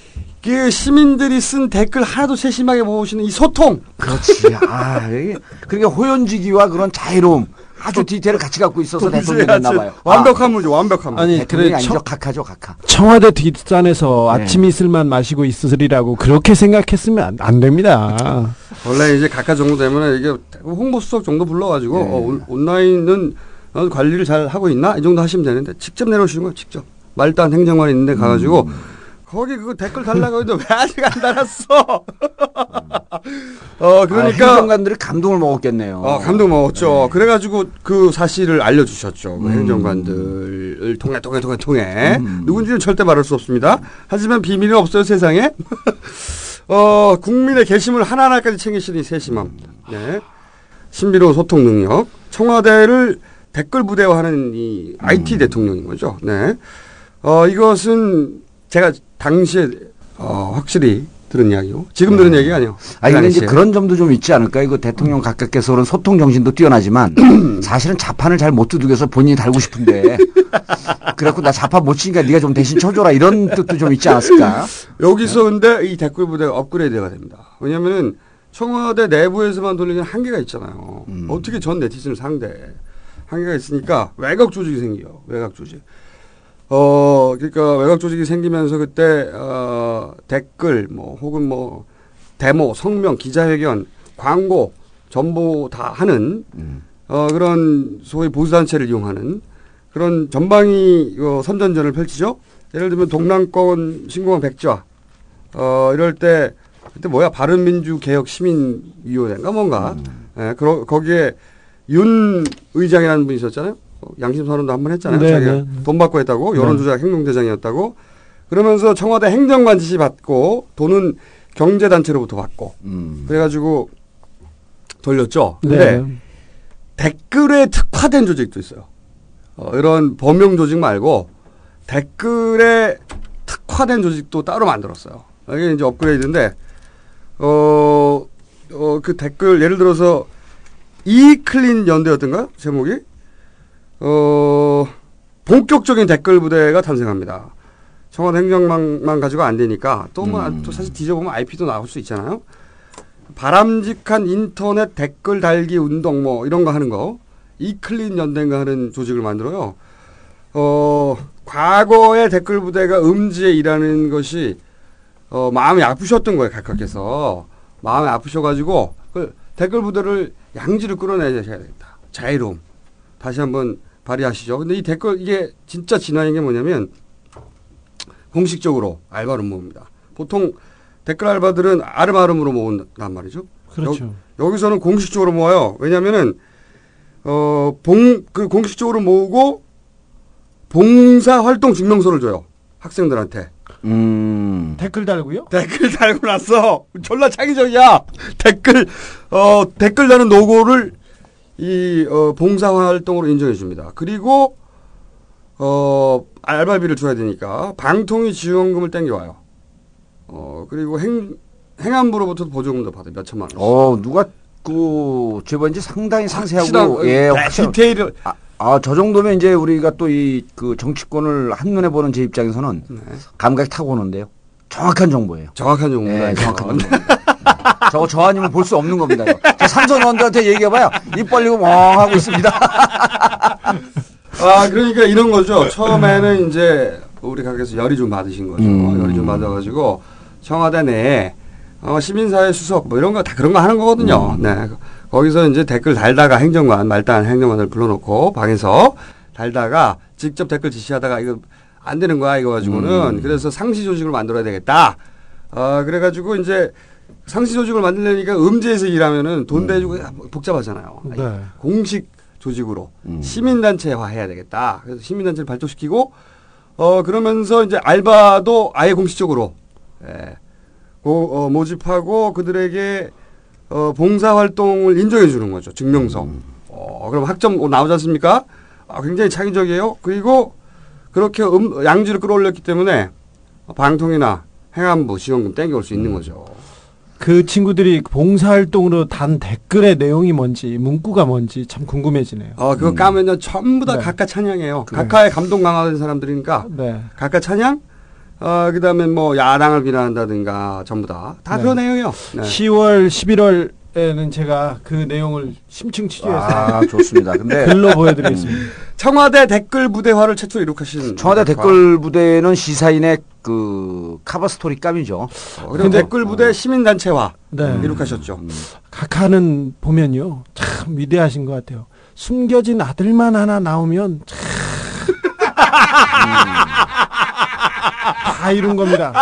그 시민들이 쓴 댓글 하나도 세심하게 보시는 이 소통. 그렇지. 아, 이게 그러니까 호연지기와 그런 자애로움 아주 디테일을 같이 갖고 있어서 대통령이 됐나 봐요. 완벽한 문제, 완벽한 문제. 아니, 대통령이 그래, 아니죠. 청- 각하죠, 각하. 청와대 뒷산에서 네. 아침 이슬만 마시고 있으리라고 그렇게 생각했으면 안, 안 됩니다. 원래 이제 각하 정도 되면 이게 홍보수석 정도 불러가지고 네. 어, 온- 온라인은 어, 관리를 잘 하고 있나 이 정도 하시면 되는데 직접 내려오시는 거예요 직접 말단 행정관이 있는데 가가지고 음. 거기 그거 댓글 달라고 했는데 왜 아직 안 달았어? 어 아, 그러니까 행정관들이 감동을 먹었겠네요. 어, 감동 먹었죠. 그래가지고 그 사실을 알려주셨죠. 그 음. 행정관들을 통해 통해 통해 통해 음. 누군지는 절대 말할 수 없습니다. 하지만 비밀은 없어요 세상에. 어 국민의 개심을 하나하나까지 챙기시는 이 세심함. 네. 신비로운 소통 능력. 청와대를 댓글 부대화하는 이 IT 대통령인 거죠. 네. 어 이것은 제가 당시에 어, 확실히 들은 이야기고 지금 들은 얘기가 아니에요. 아니, 근데 이제. 그런 점도 좀 있지 않을까? 이거 대통령 각각께서 그런 소통 정신도 뛰어나지만 사실은 자판을 잘 못 두둑여서 본인이 달고 싶은데 그래갖고 나 자판 못 치니까 네가 좀 대신 쳐줘라 이런 뜻도 좀 있지 않았을까? 여기서 근데 이 댓글 부대가 업그레이드가 됩니다. 왜냐면은 청와대 내부에서만 돌리는 한계가 있잖아요. 어떻게 전 네티즌을 상대해. 한계가 있으니까 외곽 조직이 생겨요. 외곽 조직. 어, 그러니까 외곽 조직이 생기면서 그때, 어, 댓글, 뭐, 혹은 뭐, 데모, 성명, 기자회견, 광고, 전부 다 하는, 어, 그런 소위 보수 단체를 이용하는 그런 전방위 어, 선전전을 펼치죠. 예를 들면 동남권 신공항 백좌, 어, 이럴 때, 그때 뭐야, 바른민주 개혁 시민 위원회인가 뭔가, 예, 그러, 거기에 윤 의장이라는 분이 있었잖아요. 어, 양심 선언도 한 번 했잖아요. 네, 자기가 네. 돈 받고 했다고, 여론조작 행동대장이었다고. 그러면서 청와대 행정관 지시 받고, 돈은 경제단체로부터 받고, 음. 그래가지고 돌렸죠. 근데 네. 댓글에 특화된 조직도 있어요. 어, 이런 범용 조직 말고 댓글에 특화된 조직도 따로 만들었어요. 이게 이제 업그레이드인데, 어, 어, 그 댓글, 예를 들어서 이클린 연대였던가요? 제목이? 어, 본격적인 댓글 부대가 탄생합니다. 청와대 행정망만 가지고 안 되니까 또 뭐, 또 사실 뒤져보면 IP도 나올 수 있잖아요. 바람직한 인터넷 댓글 달기 운동 뭐 이런 거 하는 거. 이클린 연대인가 하는 조직을 만들어요. 어, 과거의 댓글 부대가 음지에 일하는 것이 어, 마음이 아프셨던 거예요, 각각께서. 마음이 아프셔가지고, 그 댓글 부대를 양지를 끌어내야 되겠다. 자유로움. 다시 한번 발휘하시죠. 근데 이 댓글, 이게 진짜 진화인 게 뭐냐면, 공식적으로 알바를 모읍니다. 보통 댓글 알바들은 아름아름으로 모은단 말이죠. 그렇죠. 여, 기서는 공식적으로 모아요. 왜냐면은, 어, 봉, 그 공식적으로 모으고, 봉사 활동 증명서를 줘요. 학생들한테. 음. 댓글 달고요? 댓글 달고 났어. 졸라 창의적이야. 댓글, 어, 댓글 다는 노고를 이, 어, 봉사활동으로 인정해 줍니다. 그리고, 어, 알바비를 줘야 되니까 방통위 지원금을 땡겨와요. 어, 그리고 행, 행안부로부터 보조금도 받아요. 몇 천만 원. 어, 누가 그 제보인지 상당히 상세하고 확실한, 예, 네, 확실- 디테일을 아, 아, 저 정도면 이제 우리가 또 이 그 정치권을 한눈에 보는 제 입장에서는 감각이 타고 오는데요. 정확한 정보예요. 정확한 정보다. 네, 정확한 정보. 저거 저 아니면 볼 수 없는 겁니다. 저 삼선원들한테 얘기해봐요. 입 벌리고 멍 하고 있습니다. 아, 그러니까 이런 거죠. 처음에는 이제 우리 가게에서 열이 좀 받으신 거죠. 음. 열이 좀 받아가지고 청와대 내에 어, 시민사회 수석 뭐 이런 거 다 그런 거 하는 거거든요. 음. 네. 거기서 이제 댓글 달다가 행정관, 말단 행정관을 불러놓고 방에서 달다가 직접 댓글 지시하다가 이거 안 되는 거야 이거 가지고는 음. 그래서 상시 조직을 만들어야 되겠다. 어, 그래가지고 이제 상시 조직을 만들려니까 음지에서 일하면은 돈 대주고 복잡하잖아요. 네. 공식 조직으로 시민단체화 해야 되겠다. 그래서 시민단체를 발족시키고 어 그러면서 이제 알바도 아예 공식적으로 예, 고, 어, 모집하고 그들에게 어, 봉사활동을 인정해 주는 거죠. 증명서. 어, 그럼 학점 어, 나오지 않습니까? 아, 굉장히 창의적이에요. 그리고 그렇게 음, 양지를 끌어올렸기 때문에 방통이나 행안부 지원금 땡겨올 수 있는 거죠. 그 친구들이 봉사활동으로 단 댓글의 내용이 뭔지 문구가 뭔지 참 궁금해지네요. 어, 그거 까면요 전부 다 각하 찬양이에요. 각하에 감동 강화된 사람들이니까 네. 각하 찬양, 어, 그 다음에 뭐 야당을 비난한다든가 전부 다. 다 네. 그런 내용이에요. 네. 10월, 11월 에는 제가 그 내용을 심층 취재해서 아, 좋습니다. 근데 글로 보여드리겠습니다. 청와대 댓글 부대화를 최초 이룩하신 청와대 댓글 부대는 시사인의 그 카버 스토리 감이죠. 어, 그리고 댓글 부대 시민단체화 네. 이룩하셨죠. 각하는 보면요 참 위대하신 것 같아요. 숨겨진 아들만 하나 나오면 참. 다 이룬 겁니다.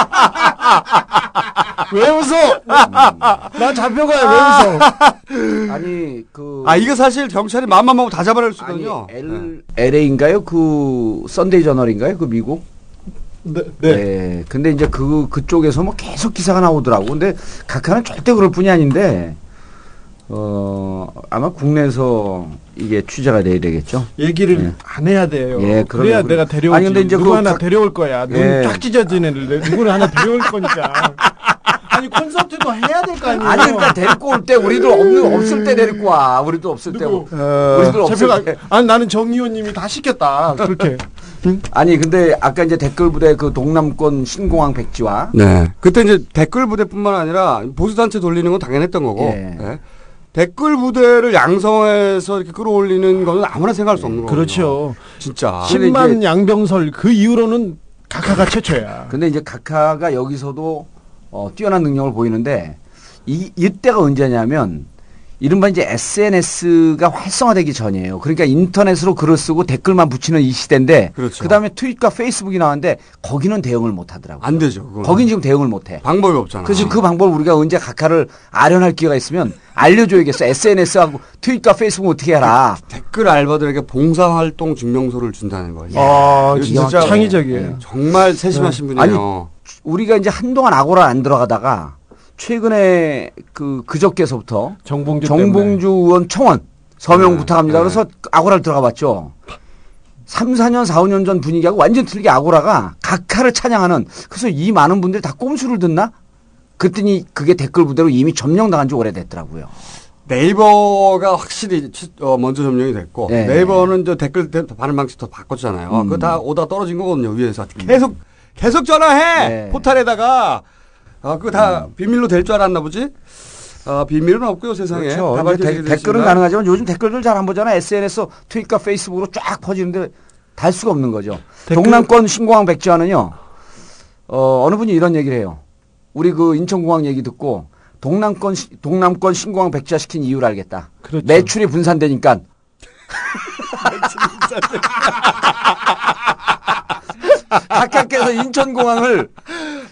왜 웃어? 나 잡혀가요. 왜 웃어? 아니 그 아 이거 사실 경찰이 마음만 먹으면 다 잡아낼 수 있거든요. L, LA인가요? 그 썬데이 저널인가요? 그 미국? 네. 네. 근데 이제 그 그쪽에서 뭐 계속 기사가 나오더라고. 근데 각하는 절대 그럴 분이 아닌데 어 아마 국내에서 이게 취재가 돼야 되겠죠. 얘기를 예. 안 해야 돼요. 예, 그래야 내가 데려오지. 아니, 근데 이제 누구 그 하나 각- 데려올 거야. 예. 눈딱 찢어진 애를 누구를 하나 데려올 거니까. 아니 콘서트도 해야 될 거 아니에요. 아니 그러니까 데리고 올 때 우리도 없는 없을 때 데리고 와. 우리도 없을 때. 누구? 우리도 없을 제가 때. 아니 나는 정 의원님이 다 시켰다. 그렇게. 아니 근데 아까 이제 댓글 부대 그 동남권 신공항 백지화 네. 그때 이제 댓글 부대뿐만 아니라 보수 단체 돌리는 건 당연했던 거고. 예. 네. 댓글 부대를 양성해서 이렇게 끌어올리는 거는 아무나 생각할 수 없는 거죠. 그렇죠. 진짜. 10만 양병설 그 이후로는 각하가 최초야. 근데 이제 각하가 여기서도 어, 뛰어난 능력을 보이는데 이 이때가 언제냐면 이른바 이제 SNS가 활성화되기 전이에요. 그러니까 인터넷으로 글을 쓰고 댓글만 붙이는 이 시대인데 그렇죠. 다음에 트윗과 페이스북이 나왔는데 거기는 대응을 못 하더라고요. 안 되죠. 그거는. 거긴 지금 대응을 못 해. 방법이 없잖아. 그래서 그 방법을 우리가 언제 각하를 아련할 기회가 있으면 알려줘야겠어. SNS하고 트윗과 페이스북 어떻게 해라. 댓글 알바들에게 봉사활동 증명서를 준다는 거예요. 아, 이거 진짜 창의적이에요. 정말 세심하신 네. 분이에요. 우리가 이제 한동안 아고라 안 들어가다가 최근에 그 그저께서부터 정봉주 정봉주 의원 청원 서명 부탁합니다. 네. 그래서 아고라를 들어가 봤죠. 3, 4년, 4, 5년 전 분위기하고 완전 틀리게 아고라가 각하를 찬양하는 그래서 이 많은 분들이 다 꼼수를 듣나? 그랬더니 그게 댓글 부대로 이미 점령당한 지 오래됐더라고요. 네이버가 확실히 취- 어, 먼저 점령이 됐고 네. 네이버는 저 댓글 대- 반응 방식 더 바꿨잖아요. 음. 그거 다 오다 떨어진 거거든요 위에서 계속 계속 전화해 네. 포탈에다가 아 그거 다 비밀로 될 줄 알았나 보지? 아 비밀은 없고요 세상에 그렇죠. 데- 돼 댓글은. 가능하지만 요즘 댓글들 잘 안 보잖아. SNS, 트윗과 페이스북으로 쫙 퍼지는데 달 수가 없는 거죠. 댓글- 동남권 신공항 백지화는요. 어, 어느 분이 이런 얘기를 해요. 우리 그 인천공항 얘기 듣고 동남권 시- 동남권 신공항 백지화 시킨 이유를 알겠다. 그렇죠. 매출이 분산되니까. 각각께서 인천공항을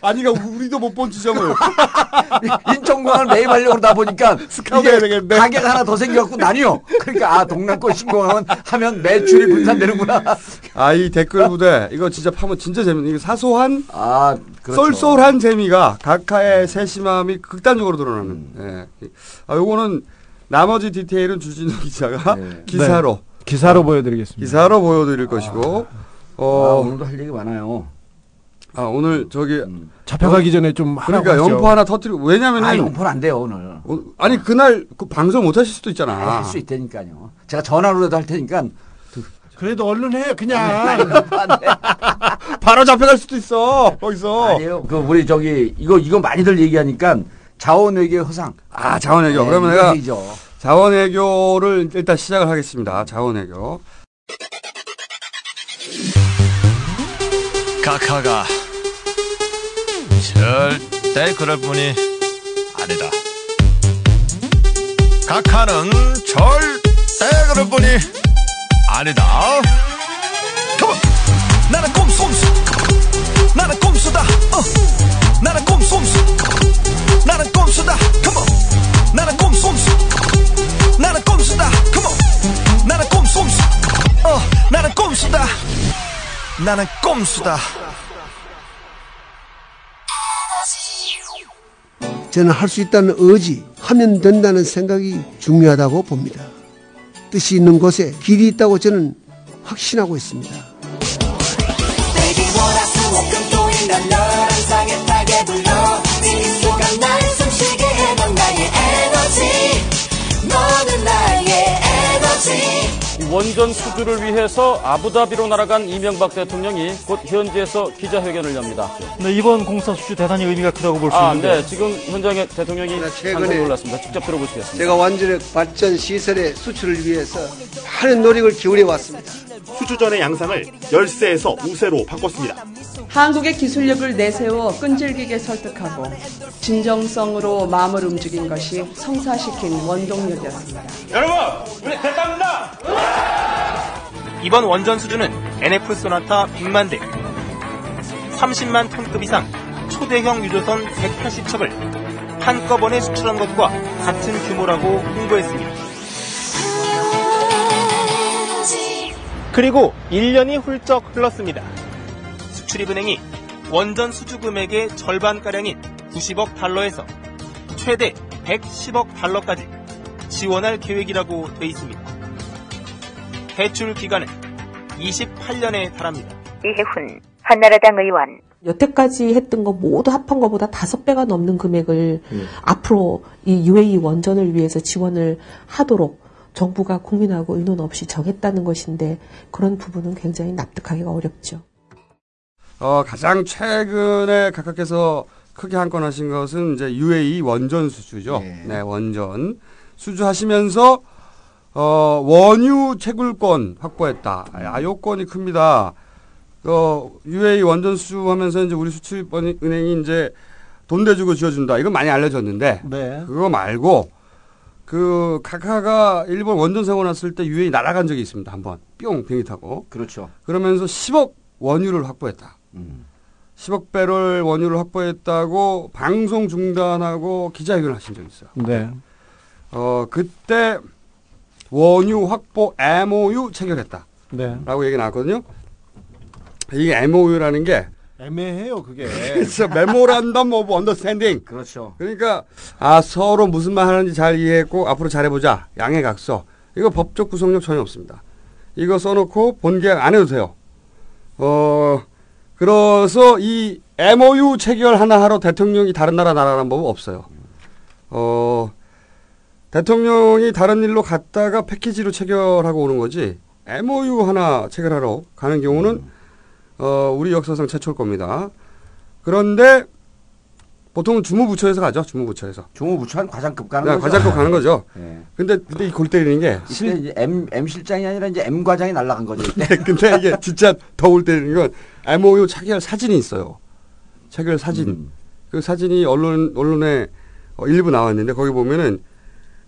아니 그러니까 우리도 못 본 지점을 인천공항을 매입하려고 그러다 보니까 스카우트 해야 이게 되겠네. 가게가 하나 더 생겨갖고 나뉘어. 그러니까 아 동남권 신공항은 하면 매출이 분산되는구나. 아 이 댓글 부대 이거 진짜 파면 진짜 재밌는 이게 사소한 아 그렇죠. 쏠쏠한 재미가 각하의 세심함이 극단적으로 드러나는. 음. 예. 아 요거는 나머지 디테일은 주진우 기자가 네. 기사로 기사로 보여드리겠습니다. 기사로 보여드릴 것이고 아, 어 오늘도 할 얘기 많아요. 아 오늘 저기 잡혀가기 전에 좀 하라고 그러니까 하죠. 영포 하나 터뜨리고 왜냐면은 아, 용포는 안 돼요, 오늘. 어, 아니 그날 그 방송 못 하실 수도 있잖아. 할수 있다니까요. 제가 전화로라도 할 테니까. 그래도 얼른 해 그냥. 바로 잡혀갈 수도 있어. 거기서. 아니에요. 그 우리 저기 이거 이거 많이들 얘기하니까 자원외교 허상. 아 자원외교. 네, 그러면 내가 얘기죠. 자원외교를 일단 시작을 하겠습니다. 자원외교. 각하가 절대 그럴 뿐이 아니다. 각하는 절대 그럴 뿐이 아니다. 컴온! 나는 꼼수 꼼수 나는 꼼수다 어. 나는 꼼수 꼼수 나는 꼼수다 컴온 나는 꼼수 꼼수 나는 꼼수다 컴온 나는 꼼수 꼼수 어. 나는 꼼수다 나는 꼼수다 저는 할 수 있다는 의지, 하면 된다는 생각이 중요하다고 봅니다. 뜻이 있는 곳에 길이 있다고 저는 확신하고 있습니다. 네 너는 나의 에너지 원전 수주를 위해서 아부다비로 날아간 이명박 대통령이 곧 현지에서 기자회견을 엽니다. 네, 이번 공사 수주 대단히 의미가 크다고 볼수 아, 있는데 네. 지금 현장에 대통령이 최근에 깜짝 놀랐습니다. 직접 들어보시겠습니다. 제가 원전력 발전 시설의 수출을 위해서 많은 노력을 기울여 왔습니다. 수주전의 양상을 열세에서 우세로 바꿨습니다. 한국의 기술력을 내세워 끈질기게 설득하고 진정성으로 마음을 움직인 것이 성사시킨 원동력이었습니다. 여러분, 우리 됐답니다. 이번 원전 수주는 NF 소나타 100만 대, 30만 톤급 이상 초대형 유조선 180척을 한꺼번에 수출한 것과 같은 규모라고 홍보했습니다. 그리고 1년이 훌쩍 흘렀습니다. 수출입은행이 원전 수주 금액의 절반가량인 90억 달러에서 최대 110억 달러까지 지원할 계획이라고 돼 있습니다. 대출 기간은 28년에 달합니다. 이해훈 한나라당 의원 여태까지 했던 거 모두 합한 것보다 다섯 배가 넘는 금액을 앞으로 이 UAE 원전을 위해서 지원을 하도록 정부가 국민하고 의논 없이 정했다는 것인데 그런 부분은 굉장히 납득하기가 어렵죠. 어, 가장 최근에 각각께서 크게 한 건 하신 것은 이제 UAE 원전 수주죠. 네, 원전 수주하시면서 어, 원유 채굴권 확보했다. 아, 요건이 큽니다. 어, UAE 원전 수주하면서 이제 우리 수출은행이 이제 돈 대주고 지어준다. 이건 많이 알려졌는데 네. 그거 말고 그 카카가 일본 원전 사고 났을 때 UAE 날아간 적이 있습니다. 한번 뿅 비행기 타고. 그렇죠. 그러면서 10억 원유를 확보했다. 10억 배럴 원유를 확보했다고 방송 중단하고 기자회견을 하신 적이 있어요. 네. 어, 그때 원유 확보 MOU 체결했다. 네. 라고 얘기 나왔거든요. 이게 MOU라는 게 애매해요, 그게. 그래서 memorandum of understanding. 그렇죠. 그러니까 아 서로 무슨 말 하는지 잘 이해했고 앞으로 잘해보자. 양해각서. 이거 법적 구속력 전혀 없습니다. 이거 써놓고 본계약 안 해도 돼요. 어 그래서 이 MOU 체결 하나 하러 대통령이 다른 나라 날아가는 법은 없어요. 어 대통령이 다른 일로 갔다가 패키지로 체결하고 오는 거지 MOU 하나 체결하러 가는 경우는 어, 우리 역사상 최초일 겁니다. 그런데 보통은 주무부처에서 가죠. 주무부처에서. 주무부처는 과장급 가는 네, 거죠. 과장급 가는 거죠. 예. 근데 근데 이골 때리는 게 이때 이제 M M 실장이 아니라 이제 M 과장이 날라간 거죠. 네, 근데 이게 진짜 더올 때리는 건 MOU 체결 사진이 있어요. 체결 사진. 음. 그 사진이 언론 언론에 어, 일부 나왔는데 거기 보면은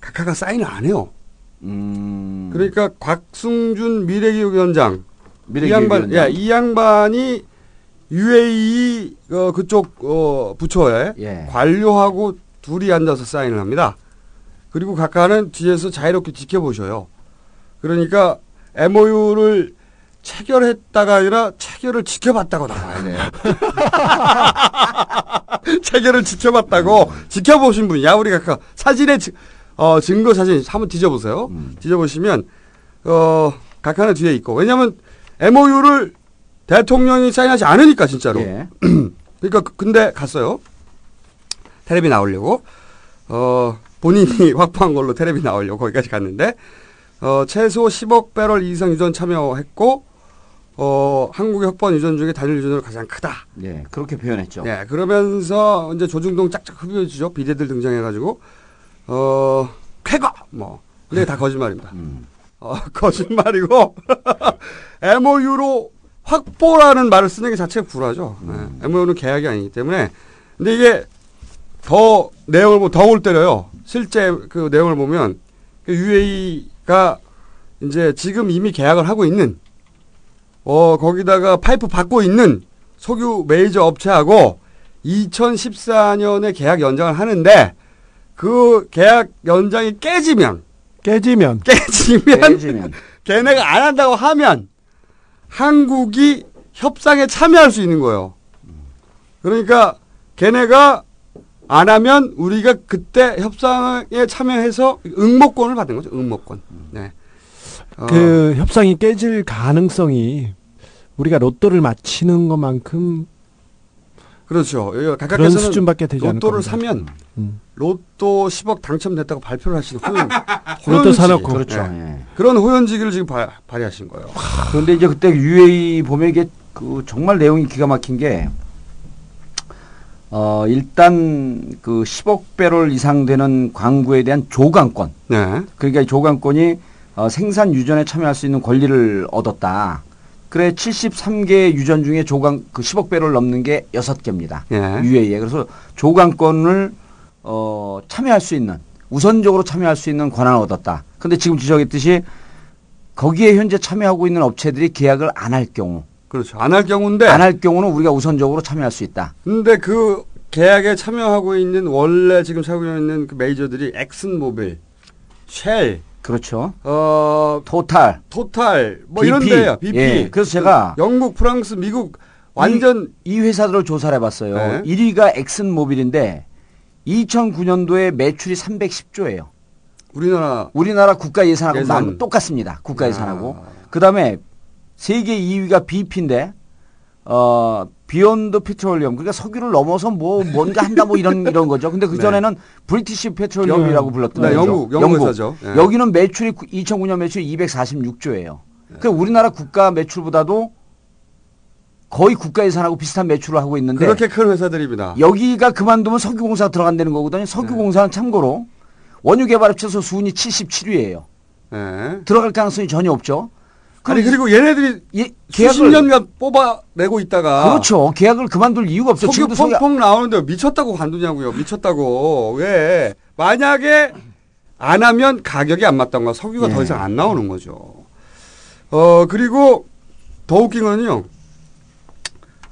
각하가 사인을 안 해요. 음. 그러니까 곽승준 미래기획위원장 이. 양반, 야, 이 양반이 UAE 어, 그쪽 어, 부처에 예. 관료하고 둘이 앉아서 사인을 합니다. 그리고 각하는 뒤에서 자유롭게 지켜보셔요. 그러니까 MOU를 체결했다가 아니라 체결을 지켜봤다고 나와야 돼요. 체결을 지켜봤다고 지켜보신 분이야 우리 각하 사진에 지- 어, 증거 사진 한번 뒤져보세요. 뒤져보시면 어, 각하는 뒤에 있고 왜냐하면 MOU를 대통령이 사인하지 않으니까 진짜로. 예. 그러니까 그- 근데 갔어요. 테레비 나오려고 어, 본인이 확보한 걸로 테레비 나오려고 거기까지 갔는데 어, 최소 10억 배럴 이상 유전 참여했고 어, 한국의 확보한 유전 중에 단일 유전으로 가장 크다. 예, 그렇게 표현했죠. 네, 그러면서 이제 조중동 짝짝 흡입해주죠. 비대들 등장해가지고, 어, 쾌거! 뭐. 근데 다 거짓말입니다. 어, 거짓말이고, MOU로 확보라는 말을 쓰는 게 자체가 불하죠. 네, MOU는 계약이 아니기 때문에. 근데 이게 더 내용을 보면 더울 때려요. 실제 그 내용을 보면, UAE가 이제 지금 이미 계약을 하고 있는 어, 거기다가 파이프 받고 있는 석유 메이저 업체하고 2014년에 계약 연장을 하는데 그 계약 연장이 깨지면 깨지면 깨지면, 깨지면. 걔네가 안 한다고 하면 한국이 협상에 참여할 수 있는 거예요. 그러니까 걔네가 안 하면 우리가 그때 협상에 참여해서 응모권을 받는 거죠. 응모권. 네. 어, 그 협상이 깨질 가능성이 우리가 로또를 맞히는 것만큼 그렇죠. 여기 그런 각각에서는 수준밖에 되지 않을 로또를 겁니다. 사면 음. 로또 10억 당첨됐다고 발표를 하시는 호연, 로또. 사놓고. 그렇죠. 네. 예. 그런 호연지기를 지금 발, 발휘하신 거예요. 그런데 이제 그때 UAE 보면 이게 그 정말 내용이 기가 막힌 게, 어, 일단 그 10억 배럴 이상 되는 광구에 대한 조강권. 네. 그러니까 이 조강권이 어, 생산 유전에 참여할 수 있는 권리를 얻었다. 그래 73개 유전 중에 조강 그 10억 배를 넘는 게 6개입니다. 예. UAE. 그래서 조강권을 어, 참여할 수 있는 우선적으로 참여할 수 있는 권한을 얻었다. 근데 지금 지적했듯이 거기에 현재 참여하고 있는 업체들이 계약을 안 할 경우 그렇죠. 안 할 경우인데 안 할 경우는 우리가 우선적으로 참여할 수 있다. 근데 그 계약에 참여하고 있는 원래 지금 사고 있는 그 메이저들이 엑슨모빌, 쉘, 그렇죠. 어 토탈, 토탈 뭐 BP. 이런 데요. BP. 예, 그래서 제가 영국, 프랑스, 미국 완전 이, 이 회사들을 조사를 해봤어요. 네. 1위가 엑슨모빌인데 2009년도에 매출이 310조예요. 우리나라 우리나라 국가 예산하고 예산. 만- 똑같습니다. 국가 아. 예산하고. 그다음에 세계 2위가 BP인데 어 Beyond Petroleum 그러니까 석유를 넘어서 뭐 뭔가 한다 뭐 이런 이런 거죠. 근데 그 네. 전에는 British Petroleum이라고 영- 불렀던 네, 거죠. 영국, 영국 회사죠. 네. 여기는 매출이 2009년 매출이 246조예요. 그 우리나라 국가 매출보다도 거의 국가 예산하고 비슷한 매출을 하고 있는데 그렇게 큰 회사들입니다. 여기가 그만두면 석유공사가 들어간다는 거거든요. 석유공사는 참고로 원유 개발 합쳐서 순위 77위예요. 네. 들어갈 가능성이 전혀 없죠. 아니 그리고 얘네들이 예, 수십 계약을 년간 뽑아내고 있다가 그렇죠. 계약을 그만둘 이유가 없죠. 석유 펑펑 나오는데 미쳤다고 관두냐고요. 미쳤다고. 왜? 만약에 안 하면 가격이 안 맞던가 석유가 예. 더 이상 안 나오는 거죠. 어, 그리고 더 웃긴 거는요.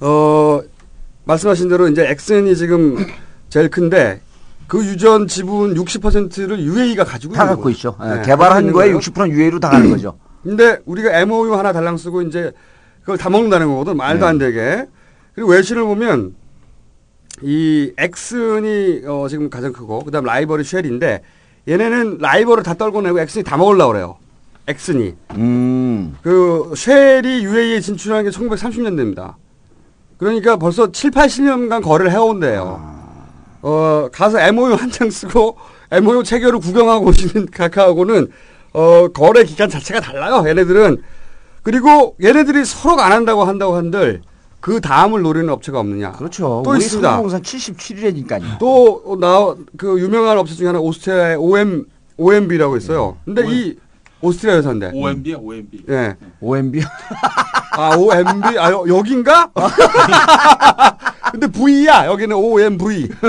어, 말씀하신 대로 이제 엑센이 지금 제일 큰데 그 유전 지분 60%를 UAE가 가지고 다 있는 갖고 거예요. 있죠. 예, 네, 개발한 거에 거예요. 60%는 UA로 다 가는 거죠. 근데 우리가 MOU 하나 달랑 쓰고 이제 그걸 다 먹는다는 거거든. 말도 네. 안 되게. 그리고 외신을 보면 이 엑슨이 어 지금 가장 크고 그다음 라이벌이 쉘인데 얘네는 라이벌을 다 떨궈 내고 엑슨이 다 먹으려고 그래요. 엑슨이. 음. 그 쉘이 UAE에 진출한 게 1930년대입니다. 그러니까 벌써 7, 80년간 거래를 해온대요. 어, 가서 MOU 한 장 쓰고 MOU 체결을 구경하고 오시는 각하하고는 어, 거래 기간 자체가 달라요. 얘네들은 그리고 얘네들이 서로가 안 한다고 한다고 한들 그 다음을 노리는 업체가 없느냐. 그렇죠. 또 우리 있습니다. 상공산 77일이니까요. 또 나 그 유명한 업체 중에 하나 오스트리아의 OM OMB라고 있어요. 근데 이 오스트리아 회사인데. OMB야 OMB. 예. OMB. 아 OMB 아 여, 여긴가? 근데 V야 여기는 OMV.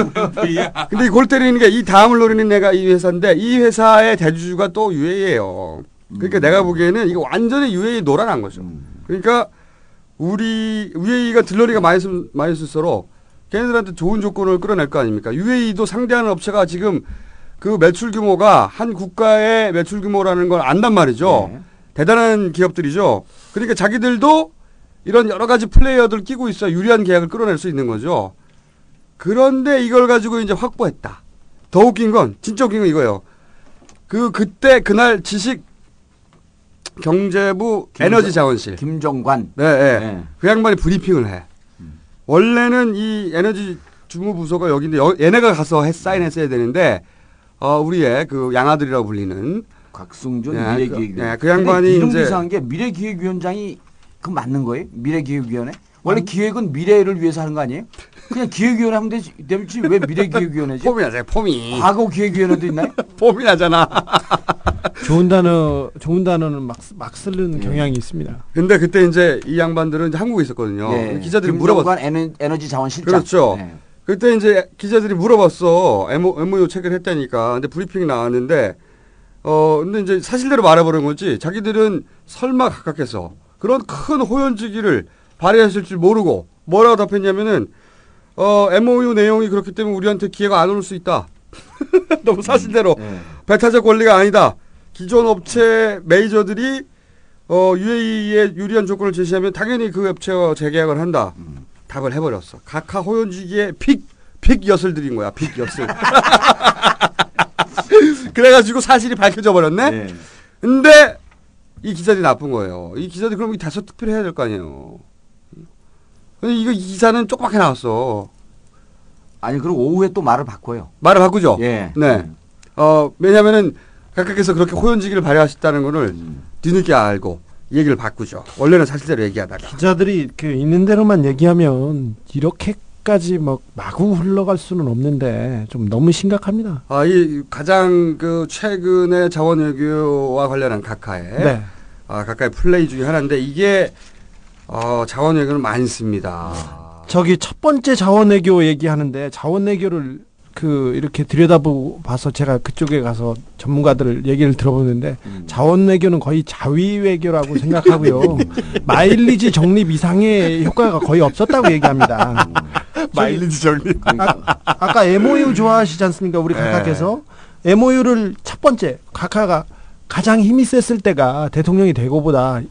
근데 이골 때리는 게 이 다음을 노리는 애가 이 회사인데 이 회사의 대주주가 또 UAE예요. 그러니까 내가 보기에는 이거 완전히 UAE 노란한 거죠. 그러니까 우리 UAE가 들러리가 많이 쓰, 많이 쓸수록 걔네들한테 좋은 조건을 끌어낼 거 아닙니까? UAE도 상대하는 업체가 지금 그 매출 규모가 한 국가의 매출 규모라는 걸 안단 말이죠. 대단한 기업들이죠. 그러니까 자기들도 이런 여러 가지 플레이어들 끼고 있어 유리한 계약을 끌어낼 수 있는 거죠. 그런데 이걸 가지고 이제 확보했다. 더 웃긴 건 진짜 웃긴 건 이거예요. 그 그때 그날 지식 경제부 김정- 에너지 자원실 김정관. 네, 네. 네. 그 양반이 브리핑을 해. 원래는 이 에너지 주무 부서가 여기인데 여- 얘네가 가서 해, 사인했어야 되는데 어 우리의 그 양아들이라고 불리는 곽승준 네, 미래기획위원. 그, 네, 그 양반이 이름 이제 이상한 게 미래기획위원장이 그 맞는 거예요? 미래기획위원회? 원래 음. 기획은 미래를 위해서 하는 거 아니에요? 그냥 기획위원회 하면 되지, 되지 왜 미래기획위원회지? 폼이 나잖아요, 폼이. 과거 기획위원회도 있나요? 폼이 나잖아. 좋은 단어, 좋은 단어는 막, 쓰- 막 쓰는 경향이 있습니다. 근데 그때 이제 이 양반들은 이제 한국에 있었거든요. 예. 기자들이 물어봤 김정관 에너, 에너지 자원실장. 그렇죠. 네. 그때 이제 기자들이 물어봤어. MO, MOU 체결 했다니까. 근데 브리핑이 나왔는데, 어, 근데 이제 사실대로 말해버린 거지. 자기들은 설마 각각해서 그런 큰 호연지기를 발휘했을 줄 모르고 뭐라고 답했냐면은, 어, MOU 내용이 그렇기 때문에 우리한테 기회가 안 올 수 있다. 너무 사실대로. 배타적 권리가 아니다. 기존 업체 메이저들이 어, UAE에 유리한 조건을 제시하면 당연히 그 업체와 재계약을 한다. 답을 해버렸어. 각하 호연지기의 픽, 픽 엿을 들인 거야. 픽 엿을. 그래가지고 사실이 밝혀져 버렸네? 근데 이 기자들이 나쁜 거예요. 이 기자들이 그럼 이 다섯 투표를 해야 될 거 아니에요. 근데 이거 이 기사는 쪽밖에 나왔어. 아니, 그리고 오후에 또 말을 바꿔요. 말을 바꾸죠? 예. 네. 어, 왜냐면은 각각에서 그렇게 호연지기를 발휘하셨다는 거를 음. 뒤늦게 알고 얘기를 바꾸죠. 원래는 사실대로 얘기하다가. 기자들이 그 있는 대로만 얘기하면 이렇게 까지 막 마구 흘러갈 수는 없는데 좀 너무 심각합니다. 아, 이 가장 그 최근의 자원 외교와 관련한 각하의 네. 아, 각하의 플레이 중에 하나인데 이게 어, 자원 외교는 많습니다. 저기 첫 번째 자원 외교 얘기하는데 자원 외교를 그 이렇게 들여다보고 봐서 제가 그쪽에 가서 전문가들 얘기를 들어보는데 자원 외교는 거의 자위 외교라고 생각하고요. 마일리지 적립 이상의 효과가 거의 없었다고 얘기합니다. 마일리지 적립. 아, 아까 MOU 좋아하시지 않습니까? 우리 네. 각하께서 MOU를 첫 번째 각하가 가장 힘이 셌을 때가 대통령이 되고보다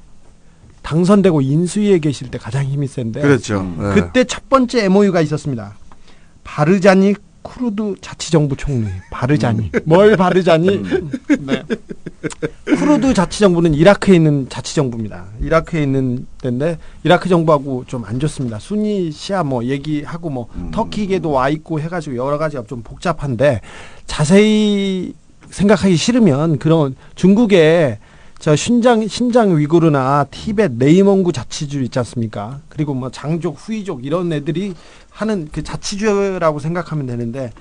당선되고 인수위에 계실 때 가장 힘이 센데 그렇죠. 네. 그때 첫 번째 MOU가 있었습니다. 바르자니 쿠르드 자치정부 총리 바르자니 뭘 바르자니 네. 쿠르드 자치정부는 이라크에 있는 자치정부입니다. 이라크에 있는 데인데 이라크 정부하고 좀 안 좋습니다. 순위 시아 뭐 얘기하고 뭐 터키에도 와 있고 해가지고 여러 가지가 좀 복잡한데 자세히 생각하기 싫으면 그런 중국에 저 신장 신장 위구르나 티벳 네이몽구 자치주 있지 않습니까? 그리고 뭐 장족 후이족 이런 애들이 하는 그 자치주라고 생각하면 되는데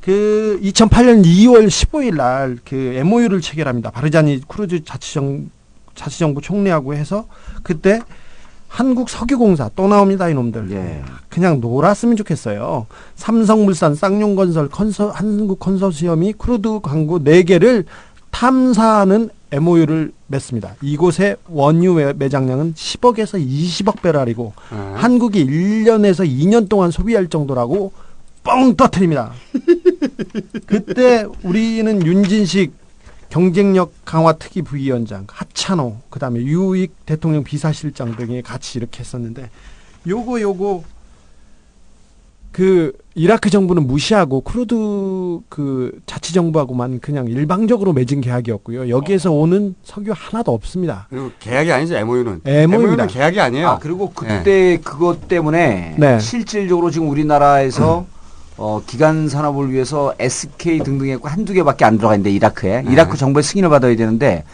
그 2008년 2월 15일 날 그 MOU를 체결합니다. 바르자니 쿠르드 자치정 자치정부 총리하고 해서 그때 한국 석유공사 또 나옵니다 이놈들 그냥 놀았으면 좋겠어요. 삼성물산, 쌍용건설, 컨서, 한국 컨소시엄이 쿠르드 광구 4개를 탐사하는 MOU를 맺습니다. 이곳의 원유 매- 매장량은 10억에서 20억 배럴이고 한국이 1년에서 2년 동안 소비할 정도라고 뻥 터트립니다. 그때 우리는 윤진식 경쟁력 강화 특위 부위원장, 하찬호, 그다음에 유익 대통령 비서실장 등이 같이 이렇게 했었는데 요거 요거 그 이라크 정부는 무시하고 쿠르드 그 자치 정부하고만 그냥 일방적으로 맺은 계약이었고요. 여기에서 오는 석유 하나도 없습니다. 그리고 계약이 아니죠 MOU는. MOU 입니다. 계약이 아니에요. 아, 그리고 그때 그것 때문에 네. 실질적으로 지금 우리나라에서 어, 기간 산업을 위해서 SK 등등 했고 한두 개밖에 안 들어가 있는데 이라크에 네. 이라크 정부의 승인을 받아야 되는데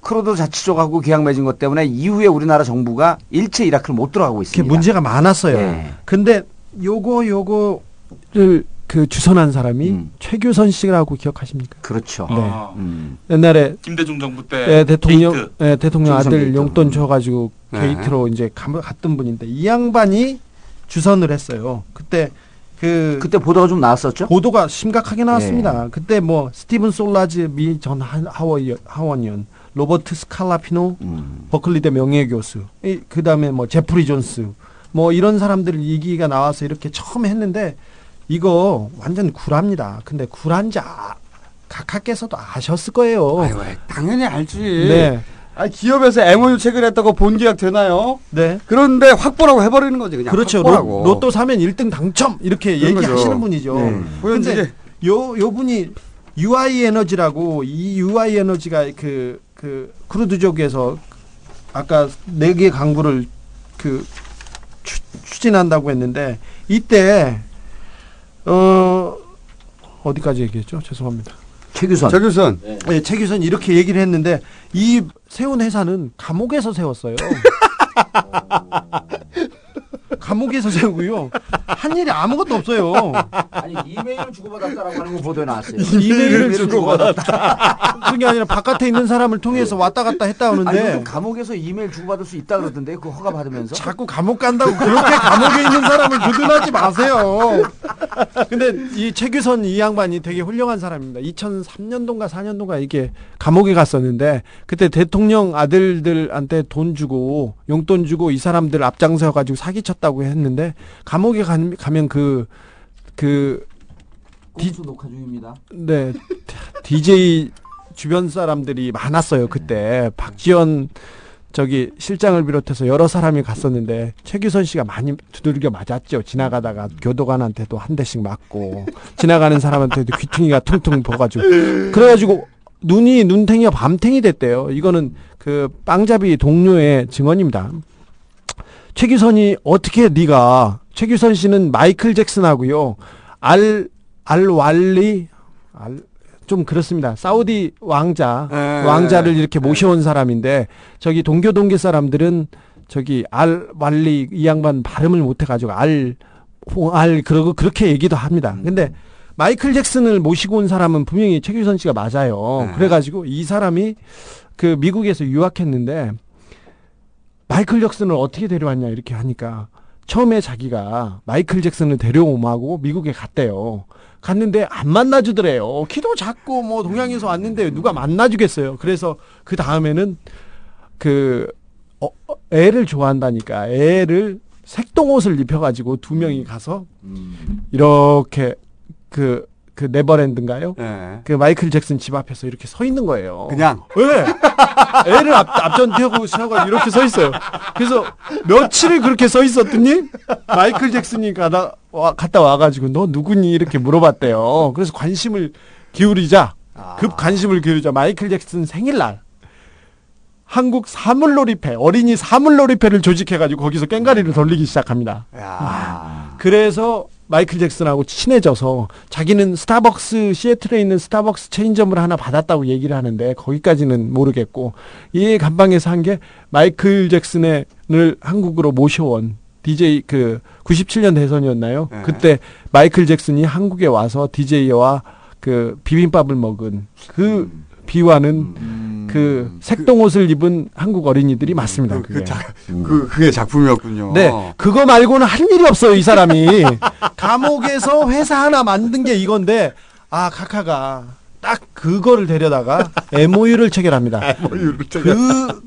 쿠르드 자치족하고 계약 맺은 것 때문에 이후에 우리나라 정부가 일체 이라크를 못 들어가고 있습니다. 문제가 많았어요. 네. 근데 요거 요거를 그 주선한 사람이 음. 최규선 씨라고 기억하십니까? 그렇죠. 네. 아, 음. 옛날에 김대중 정부 때 예, 대통령 게이트. 예, 대통령 아들 게이트. 용돈 줘가지고 네. 게이트로 이제 가- 갔던 분인데 이 양반이 주선을 했어요. 그때 그 그때 보도가 좀 나왔었죠? 보도가 심각하게 나왔습니다. 네. 그때 뭐 스티븐 솔라즈 미 전 하원의원, 로버트 스칼라피노 음. 버클리대 명예교수, 그 다음에 뭐 제프리 존스, 뭐 이런 사람들 얘기가 나와서 이렇게 처음 했는데 이거 완전 구랍니다. 근데 구란지 아, 각하께서도 아셨을 거예요. 아유, 당연히 알지. 네. 아, 기업에서 MOU 체결했다고 본 계약 되나요? 네. 그런데 확보라고 해버리는 거지 그냥. 그렇죠. 확보라고. 로, 또 사면 1등 당첨 이렇게. 얘기하시는 분이죠. 네. 이제- 요, 요 분이 UI 에너지라고 이 UI 에너지가 그, 그 크루드족에서 아까 네 개 강구를 그 추, 추진한다고 했는데 이때 어 어디까지 얘기했죠? 죄송합니다. 최규선. 최규선. 네, 최규선 이렇게 얘기를 했는데 이 세운 회사는 감옥에서 세웠어요. 감옥에서 세우고요. 한 일이 아무것도 없어요. 아니 이메일을 주고받았다라고 하는 거 보도에 나왔어요. 이메일을 주고받았다. 그게 아니라 바깥에 있는 사람을 통해서 왔다 갔다 했다 아니 하는데 무슨 감옥에서 이메일 주고받을 수 있다 그러던데 그 허가 받으면서 자꾸 감옥 간다고 그렇게 감옥에 있는 사람을 두둔하지 마세요. 근데 이 최규선 이 양반이 되게 훌륭한 사람입니다. 2003년도인가 4년도인가 이게 감옥에 갔었는데 그때 대통령 아들들한테 돈 주고 용돈 주고 이 사람들 앞장서 가지고 사기쳤다고 했는데 감옥에 가, 가면 그그 공수 녹화 중입니다. 네, DJ 주변 사람들이 많았어요 그때 박지원 저기 실장을 비롯해서 여러 사람이 갔었는데 최규선 씨가 많이 두들겨 맞았죠. 지나가다가 교도관한테도 한 대씩 맞고 지나가는 사람한테도 귀퉁이가 퉁퉁 부어가지고 그래가지고 눈이 눈탱이가 밤탱이 됐대요. 이거는 그 빵잡이 동료의 증언입니다. 최규선이 어떻게 네가 최규선 씨는 마이클 잭슨하고요 알 알왈리 알 좀 그렇습니다. 사우디 왕자 예, 왕자를 예, 이렇게 모셔온 사람인데 저기 동교 동계 사람들은 저기 알 왈리 이 양반 발음을 못 해 가지고 알 알 그러고 그렇게 얘기도 합니다. 근데 마이클 잭슨을 모시고 온 사람은 분명히 최규선 씨가 맞아요. 네. 그래가지고 이 사람이 그 미국에서 유학했는데 마이클 잭슨을 어떻게 데려왔냐 이렇게 하니까 처음에 자기가 마이클 잭슨을 데려오마고 미국에 갔대요. 갔는데 안 만나주더래요. 키도 작고 뭐 동양에서 왔는데 누가 만나주겠어요. 그래서 그 다음에는 그 어, 어, 애를 좋아한다니까 애를 색동 옷을 입혀가지고 두 명이 가서 이렇게 그, 그 네버랜드인가요? 네. 그 마이클 잭슨 집 앞에서 이렇게 서 있는 거예요. 그냥 왜? 애를 앞, 앞전 태우고 세워가 이렇게 서 있어요. 그래서 며칠을 그렇게 서 있었더니 마이클 잭슨이 가다, 와, 갔다 와가지고 너 누구니? 이렇게 물어봤대요. 그래서 관심을 기울이자, 급 관심을 기울이자 마이클 잭슨 생일날 한국 사물놀이패, 어린이 사물놀이패를 조직해가지고 거기서 깽가리를 돌리기 시작합니다. 그래서 마이클 잭슨하고 친해져서 자기는 스타벅스 시애틀에 있는 스타벅스 체인점을 하나 받았다고 얘기를 하는데 거기까지는 모르겠고 이 감방에서 한 게 마이클 잭슨을 한국으로 모셔온 DJ 그 97년 대선이었나요? 네. 그때 마이클 잭슨이 한국에 와서 DJ와 그 비빔밥을 먹은 그 비화는 그 색동 옷을 입은 한국 어린이들이 맞습니다. 그게. 그 그게 작품이었군요. 네, 그거 말고는 할 일이 없어요, 이 사람이. 감옥에서 회사 하나 만든 게 이건데, 아, 카카가 딱 그거를 데려다가 MOU를 체결합니다. MOU를 그,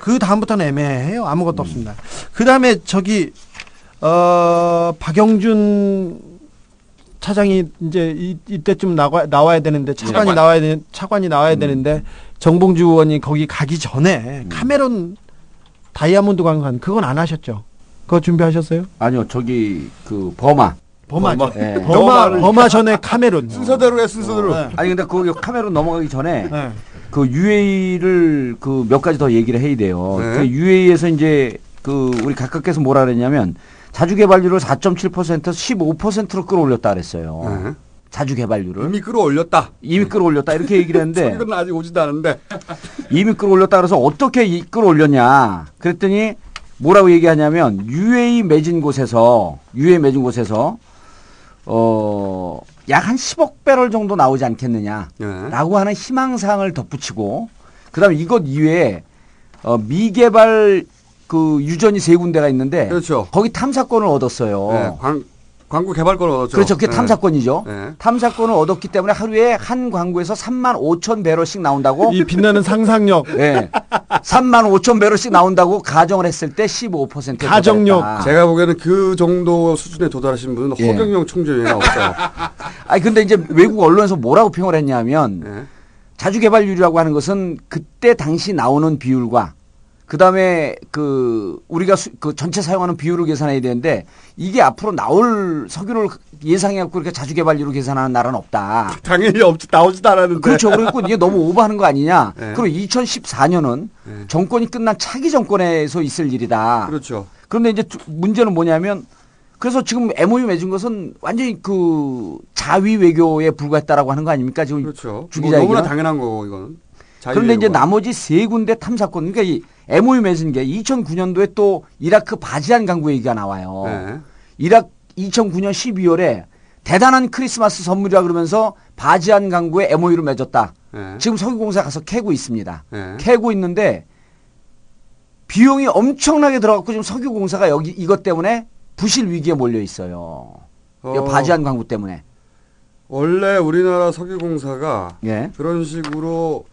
그 다음부터는 애매해요. 아무것도 없습니다. 그 다음에 저기, 어, 박영준 차장이 이제 이, 이때쯤 나와, 나와야 되는데 차관이 차관. 나와야 되 차관이 나와야 되는데 정봉주 의원이 거기 가기 전에 카메룬 다이아몬드 관광 그건 안 하셨죠? 그거 준비하셨어요? 아니요 저기 그 버마 버마 버마, 예. 버마 버마 전에 카메룬 순서대로 해 순서대로. 네. 아니 근데 거기 카메룬 넘어가기 전에 네. 그 UAE를 그 몇 가지 더 얘기를 해야 돼요. 네. 그 UAE에서 이제 그 우리 가카께서 뭐라 그랬냐면 자주 개발률을 4.7%에서 15%로 끌어올렸다 그랬어요. 네. 자주 개발률을 이미 끌어올렸다. 이미 끌어올렸다 이렇게 얘기를 했는데 소리는 아직 오지도 않은데. 이미 끌어올렸다 그래서 어떻게 이- 끌어올렸냐 그랬더니 뭐라고 얘기하냐면 UA 맺은 곳에서 UA 맺은 곳에서 어 약 한 10억 배럴 정도 나오지 않겠느냐라고 하는 희망사항을 덧붙이고 그다음에 이것 이외에 어 미개발 그 유전이 세 군데가 있는데 거기 탐사권을 얻었어요. 네, 광, 광고 개발권을 얻었죠. 그렇죠. 그게 네. 탐사권이죠. 네. 탐사권을 얻었기 때문에 하루에 한 광고에서 3만 5천 배럴씩 나온다고. 이 빛나는 상상력. 네. 3만 5천 배럴씩 나온다고 가정을 했을 때 15%. 제가 보기에는 그 정도 수준에 도달하신 분은 예. 허경영 총재가 없어요. 아니 근데 이제 외국 언론에서 뭐라고 평을 했냐면 자주 개발률이라고 하는 것은 그때 당시 나오는 비율과 그다음에 그 우리가 수- 그 전체 사용하는 비율을 계산해야 되는데 이게 앞으로 나올 석유를 예상해 갖고 이렇게 자주 개발률을 계산하는 나라는 없다. 당연히 없, 나오지도 않았는데. 그렇죠. 그리고 이게 너무 오버하는 거 아니냐. 네. 그리고 2014년은 정권이 끝난 차기 정권에서 있을 일이다. 그렇죠. 그런데 이제 두- 문제는 뭐냐면 그래서 지금 MOU 맺은 것은 완전히 그 자위 외교에 불과했다라고 하는 거 아닙니까? 지금 그렇죠. 주뭐 기자 너무나 얘기는. 당연한 거고 이건. 그런데 이제 자유외교가. 나머지 세 군데 탐사권, 그러니까 이 MOU 맺은 게 2009년도에 또 이라크 바지안 강구 얘기가 나와요. 네. 이라크 2009년 12월에 대단한 크리스마스 선물이라 그러면서 바지안 강구에 MOU를 맺었다. 네. 지금 석유공사 가서 캐고 있습니다. 네. 캐고 있는데 비용이 엄청나게 들어갔고 지금 석유공사가 여기 이것 때문에 부실 위기에 몰려 있어요. 이 어. 바지안 광구 때문에. 원래 우리나라 석유공사가 예. 그런 식으로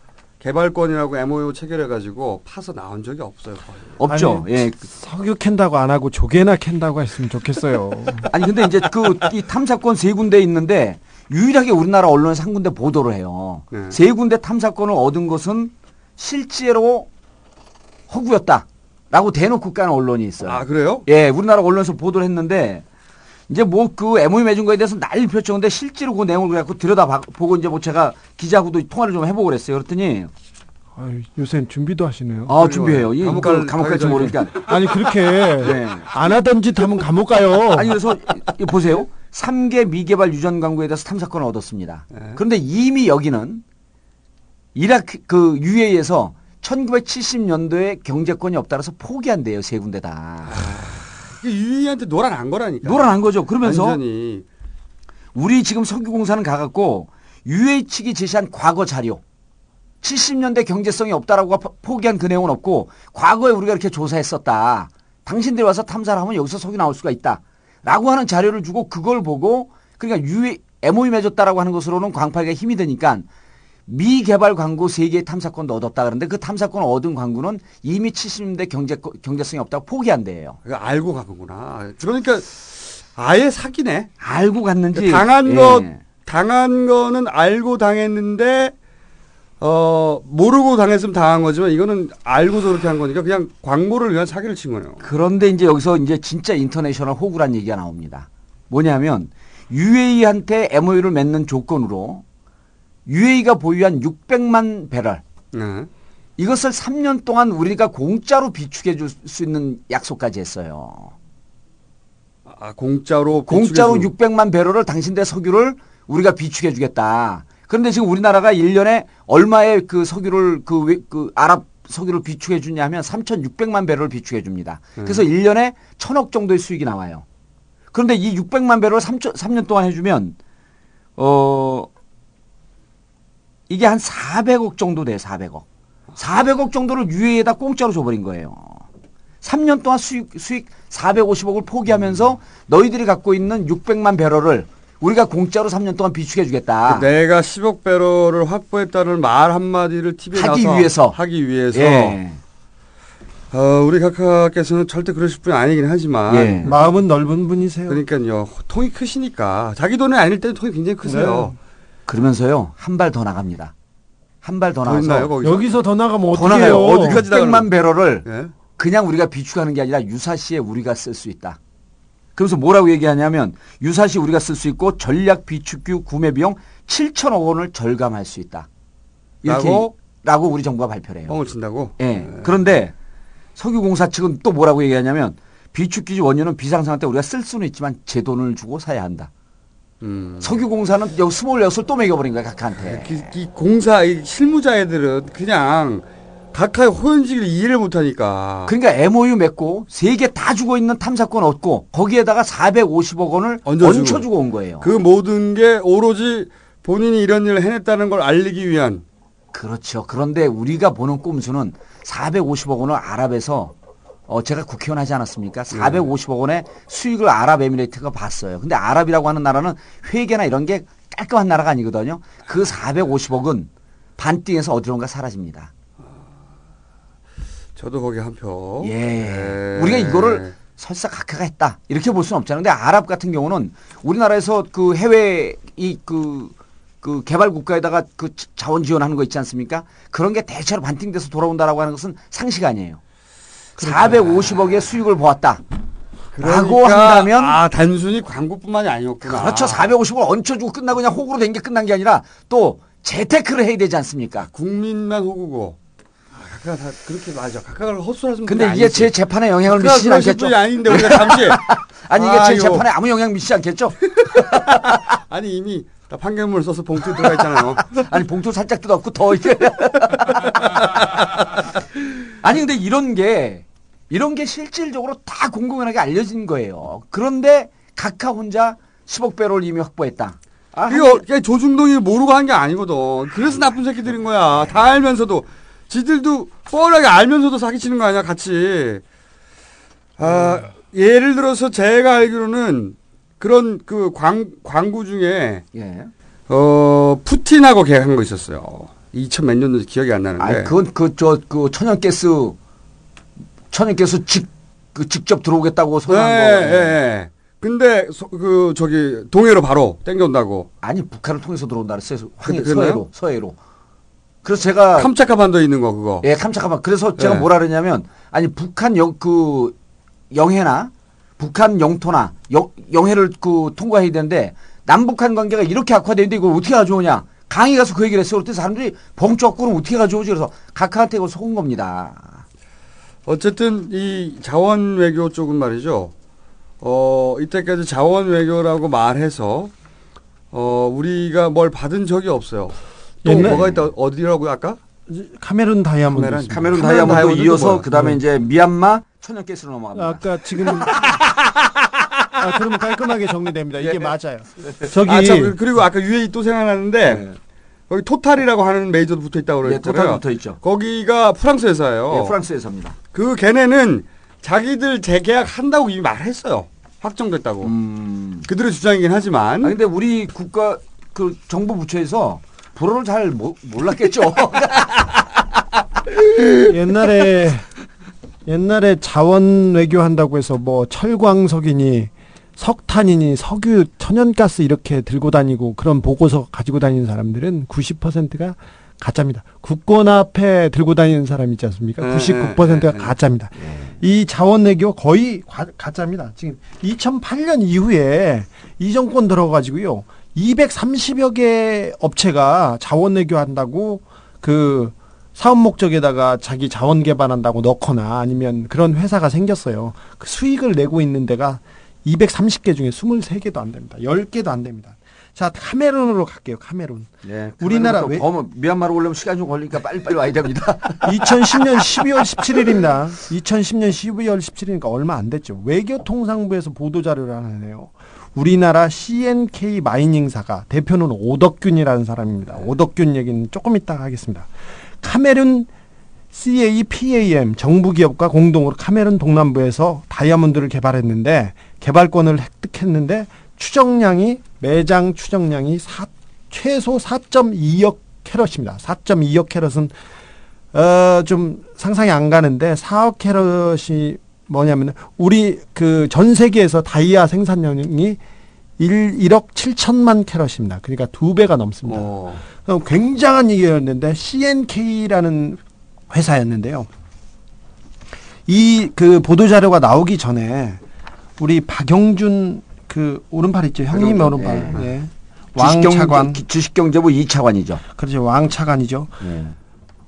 개발권이라고 MOU 체결해가지고 파서 나온 적이 없어요. 거의. 없죠. 아니, 예. 석유 캔다고 안 하고 조개나 캔다고 했으면 좋겠어요. 아니 근데 이제 그 이 탐사권 세 군데 있는데 유일하게 우리나라 언론에서 한 군데 보도를 해요. 네. 세 군데 탐사권을 얻은 것은 실제로 허구였다라고 대놓고 까는 언론이 있어요. 아 그래요? 예, 우리나라 언론에서 보도를 했는데 이제 뭐 그 MOU 맺은 거에 대해서 난리. 근데 실제로 그 내용을 갖고 들여다 봐- 보고 이제 뭐 제가 기자하고도 통화를 좀 해보고 그랬어요. 그랬더니 아유, 요새는 준비도 하시네요. 아 준비해요. 이 감옥 그 갈- 감옥 갈지 모르니까. 아니 그렇게 네. 안 하던 짓 하면 감옥 가요. 아니 그래서 보세요. 3개 미개발 유전 광고에 대해서 탐사권을 얻었습니다. 그런데 이미 여기는 이라크 그 UA에서 1970년도에 경제권이 없다라서 포기한대요 세 군데 다. 이게 유이한테 노란한 거라니까. 노란한 거죠. 그러면서 완전히. 우리 지금 석유공사는 가갖고 UA 측이 제시한 과거 자료 70년대 경제성이 없다라고 포- 포기한 그 내용은 없고 과거에 우리가 이렇게 조사했었다. 당신들이 와서 탐사를 하면 여기서 석유 나올 수가 있다. 라고 하는 자료를 주고 그걸 보고 그러니까 UA MOU 맺었다라고 하는 것으로는 광파기가 힘이 드니까 미개발 광고 세개의 탐사권도 얻었다 그러는데 그 탐사권을 얻은 광고는 이미 70년대 경제, 경제성이 없다고 포기한대요. 이거 알고 가는구나. 그러니까 아예 사기네. 알고 갔는지. 당한 예. 거 당한 거는 알고 당했는데 어 모르고 당했으면 당한 거지만 이거는 알고서 그렇게 한 거니까 그냥 광고를 위한 사기를 친 거네요. 그런데 이제 여기서 이제 진짜 인터내셔널 호구란 얘기가 나옵니다. 뭐냐면 UAE한테 MOU를 맺는 조건으로 UAE가 보유한 600만 배럴 네. 이것을 3년 동안 우리가 공짜로 비축해 줄 수 있는 약속까지 했어요. 아 공짜로 공짜로 비축해서- 600만 배럴을 당신들 석유를 우리가 비축해 주겠다. 그런데 지금 우리나라가 1년에 얼마의 그 석유를 그, 왜- 그 아랍 석유를 비축해 주냐 하면 3,600만 배럴을 비축해 줍니다. 그래서 음. 1년에 천억 정도의 수익이 나와요. 그런데 이 600만 배럴을 3, 3년 동안 해주면 어 이게 한 400억 정도 돼, 400억. 400억 정도를 유해에다 공짜로 줘버린 거예요. 3년 동안 수익, 수익 450억을 포기하면서 너희들이 갖고 있는 600만 배럴을 우리가 공짜로 3년 동안 비축해 주겠다. 내가 10억 배럴을 확보했다는 말 한마디를 TV에 하기 나와서 위해서. 하기 위해서 예. 어, 우리 각하께서는 절대 그러실 분이 아니긴 하지만 예. 마음은 넓은 분이세요. 그러니까요 통이 크시니까 자기 돈이 아닐 때는 통이 굉장히 크세요. 그러면서요 한 발 더 나갑니다. 한 발더더 나가서 있나요, 거기서? 여기서 더 나가면 더 어떻게 나가요. 해요? 어디까지 600만 배럴을 예? 그냥 우리가 비축하는 게 아니라 유사시에 우리가 쓸 수 있다. 그래서 뭐라고 얘기하냐면 유사시 우리가 쓸 수 있고 전략 비축유 구매 비용 7천억 원을 절감할 수 있다. 이렇게 라고? 라고 우리 정부가 발표를 해요. 뻥을 친다고? 예. 그런데 석유공사 측은 또 뭐라고 얘기하냐면 비축기지 원료는 비상상황 때 우리가 쓸 수는 있지만 제 돈을 주고 사야 한다. 석유공사는 여기 스물여섯을 또 매겨버린 거야 각한테. 이, 이 공사 이 실무자 애들은 그냥 각하의 호연지기를 이해를 못하니까. 그러니까 MOU 맺고 세 개 다 주고 있는 탐사권 얻고 거기에다가 450억 원을 얹어주고. 얹혀주고 온 거예요. 그 모든 게 오로지 본인이 이런 일을 해냈다는 걸 알리기 위한. 그렇죠. 그런데 우리가 보는 꼼수는 450억 원을 아랍에서 어 제가 국회의원 하지 않았습니까? 450억 원의 수익을 아랍에미레이트가 봤어요. 근데 아랍이라고 하는 나라는 회계나 이런 게 깔끔한 나라가 아니거든요. 그 450억은 반띵해서 어디론가 사라집니다. 저도 거기 한 표. 예. 네. 우리가 이거를 설사 각하가 했다. 이렇게 볼 수는 없잖아요. 근데 아랍 같은 경우는 우리나라에서 그 해외 이그 그 개발 국가에다가 그 자원 지원하는 거 있지 않습니까? 그런 게 대체로 반띵돼서 돌아온다라고 하는 것은 상식 아니에요. 450억의 수익을 보았다. 라고 그러니까, 한다면 아 단순히 광고뿐만이 아니었구나. 그렇죠. 450을 얹혀주고 끝나고 그냥 호구로 된 게 끝난 게 아니라 또 재테크를 해야 되지 않습니까? 국민만 호구고. 아, 각각 다 그렇게 맞아. 각각을 헛소리하시면 근데 이게 아니지. 제 재판에 영향을 그러실 않겠죠? 아닌데 우리가 잠시 아니 이게 제 아이고. 재판에 아무 영향 미치지 않겠죠? 아니 이미 다 판결문을 써서 봉투에 들어가 있잖아요. 아니 봉투 살짝 뜯었고 더 이제 아니 근데 이런 게 이런 게 실질적으로 다 공공연하게 알려진 거예요. 그런데 각하 혼자 10억 배를 이미 확보했다. 아, 이거 그냥 조중동이 모르고 한 게 아니거든. 그래서 나쁜 새끼들인 거야. 다 알면서도 지들도 뻔하게 알면서도 사기치는 거 아니야, 같이. 아, 예를 들어서 제가 알기로는 그런 그 광, 광고 중에 예. 어, 푸틴하고 계약한 거 있었어요. 2000 몇 년도인지 기억이 안 나는데. 아니 그건 그저그 천연가스 천연가스 직 그 직접 들어오겠다고 예, 선언한 예, 거. 예. 근데 소- 그 저기 동해로 바로 땡겨온다고. 아니 북한을 통해서 들어온다 그랬어요. 황해 그-? 서해로 서해로. 그래서 제가 캄차카 반도에 있는 거 그거. 예, 캄차카만. 그래서 제가 예. 뭐라 그러냐면 아니 북한 영 그 영해나 북한 영토나 영, 영해를 그 통과해야 되는데 남북한 관계가 이렇게 악화되는데 이걸 어떻게 가져오냐? 강의 가서 그 얘기를 했어요. 그때 사람들이 벙쩍 그럼 어떻게 가져오지? 그래서 각하한테 이걸 속은 겁니다. 어쨌든 이 자원 외교 쪽은 말이죠. 어, 이때까지 자원 외교라고 말해서 어, 우리가 뭘 받은 적이 없어요. 또 옛날- 뭐가 있다 어디라고 아까? 카메룬 다이아몬드. 카메룬 카메룬 다이아몬드 이어서? 그다음에 네. 이제 미얀마 천연가스로 넘어갑니다. 아까 지금 아 그러면 깔끔하게 정리됩니다. 이게 예. 맞아요. 저기 아, 참, 그- 그리고 아까 UAE 또 생각나는데 거기 토탈이라고 하는 메이저도 붙어 있다고 예, 그랬잖아요. 토탈 붙어 있죠. 거기가 프랑스 회사예요. 예, 프랑스 회사입니다. 그 걔네는 자기들 재계약 한다고 이미 말했어요. 확정됐다고. 음. 그들의 주장이긴 하지만. 아 근데 우리 국가 그 정부 부처에서 불어를 잘 모, 몰랐겠죠. 옛날에 옛날에 자원 외교 한다고 해서 뭐 철광석이니 석탄이니 석유 천연가스 이렇게 들고 다니고 그런 보고서 가지고 다니는 사람들은 90%가 가짜입니다. 국권 앞에 들고 다니는 사람 있지 않습니까? 네, 99%가 네, 네. 가짜입니다. 이 자원 외교 거의 과- 가짜입니다. 지금 2008년 이후에 이 정권 들어가지고요. 230여 개 업체가 자원 외교 한다고 그 사업 목적에다가 자기 자원 개발한다고 넣거나 아니면 그런 회사가 생겼어요. 그 수익을 내고 있는 데가 230개 중에 23개도 안 됩니다. 10개도 안 됩니다. 자, 카메룬으로 갈게요. 카메룬. 예, 우리나라 왜- 더 미얀마로 오려면 시간이 좀 걸리니까 빨리빨리 와야 됩니다. 2010년 12월 17일입니다. 2010년 12월 17일이니까 얼마 안 됐죠. 외교통상부에서 보도 자료를 하나 내요. 우리나라 CNK 마이닝사가 대표는 오덕균이라는 사람입니다. 오덕균 얘기는 조금 이따가 하겠습니다. 카메룬 CAPAM 정부 기업과 공동으로 카메룬 동남부에서 다이아몬드를 개발했는데 개발권을 획득했는데 추정량이 매장 추정량이 사- 최소 4.2억 캐럿입니다. 4.2억 캐럿은 어, 좀 상상이 안 가는데 4억 캐럿이 뭐냐면 우리 그 전 세계에서 다이아 생산량이 1, 1억 7천만 캐럿입니다. 그러니까 두 배가 넘습니다. 어, 굉장한 얘기였는데 CNK라는 회사였는데요. 이 그 보도 자료가 나오기 전에 우리 박영준 그 오른팔 있죠. 형님 박영준, 오른팔. 예. 예. 왕차관. 주식경제, 주식경제부 2차관이죠. 그렇죠. 왕차관이죠. 예.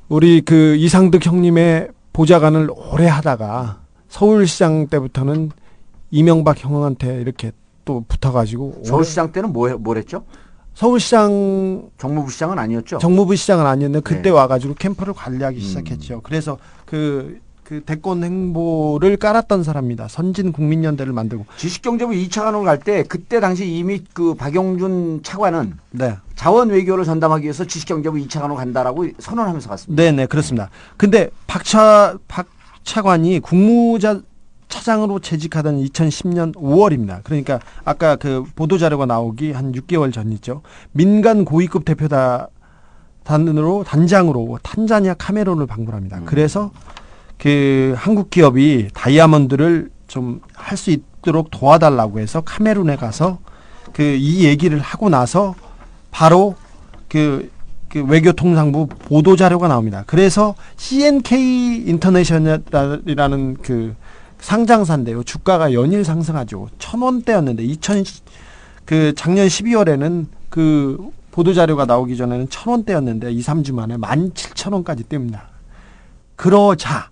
우리 그 이상득 형님의 보좌관을 오래 하다가 서울시장 때부터는 이명박 형한테 이렇게 또 붙어가지고 서울시장 때는 뭐 뭐랬죠? 서울시장 정무부 시장은 아니었죠. 정무부 시장은 아니었는데 그때 네. 와가지고 캠프를 관리하기 음. 시작했죠. 그래서 그, 그 대권 행보를 깔았던 사람입니다. 선진 국민연대를 만들고. 지식경제부 2차관으로 갈때 그때 당시 이미 그 박용준 차관은 네. 자원 외교를 전담하기 위해서 지식경제부 2차관으로 간다라고 선언하면서 갔습니다. 네 네, 그렇습니다. 근데 박차, 박 차관이 국무자, 차장으로 재직하던 2010년 5월입니다. 그러니까 아까 그 보도 자료가 나오기 한 6개월 전이죠. 민간 고위급 대표다, 단으로, 단장으로 탄자니아 카메론을 방문합니다. 그래서 그 한국 기업이 다이아몬드를 좀 할 수 있도록 도와달라고 해서 카메룬에 가서 그 이 얘기를 하고 나서 바로 그, 그 외교통상부 보도 자료가 나옵니다. 그래서 CNK 인터내셔널이라는 그 상장사인데요. 주가가 연일 상승하죠. 천 원대였는데 2000, 그 작년 12월에는 그 보도 자료가 나오기 전에는 천 원대였는데 2, 3주 만에 17,000원까지 뜹니다. 그러자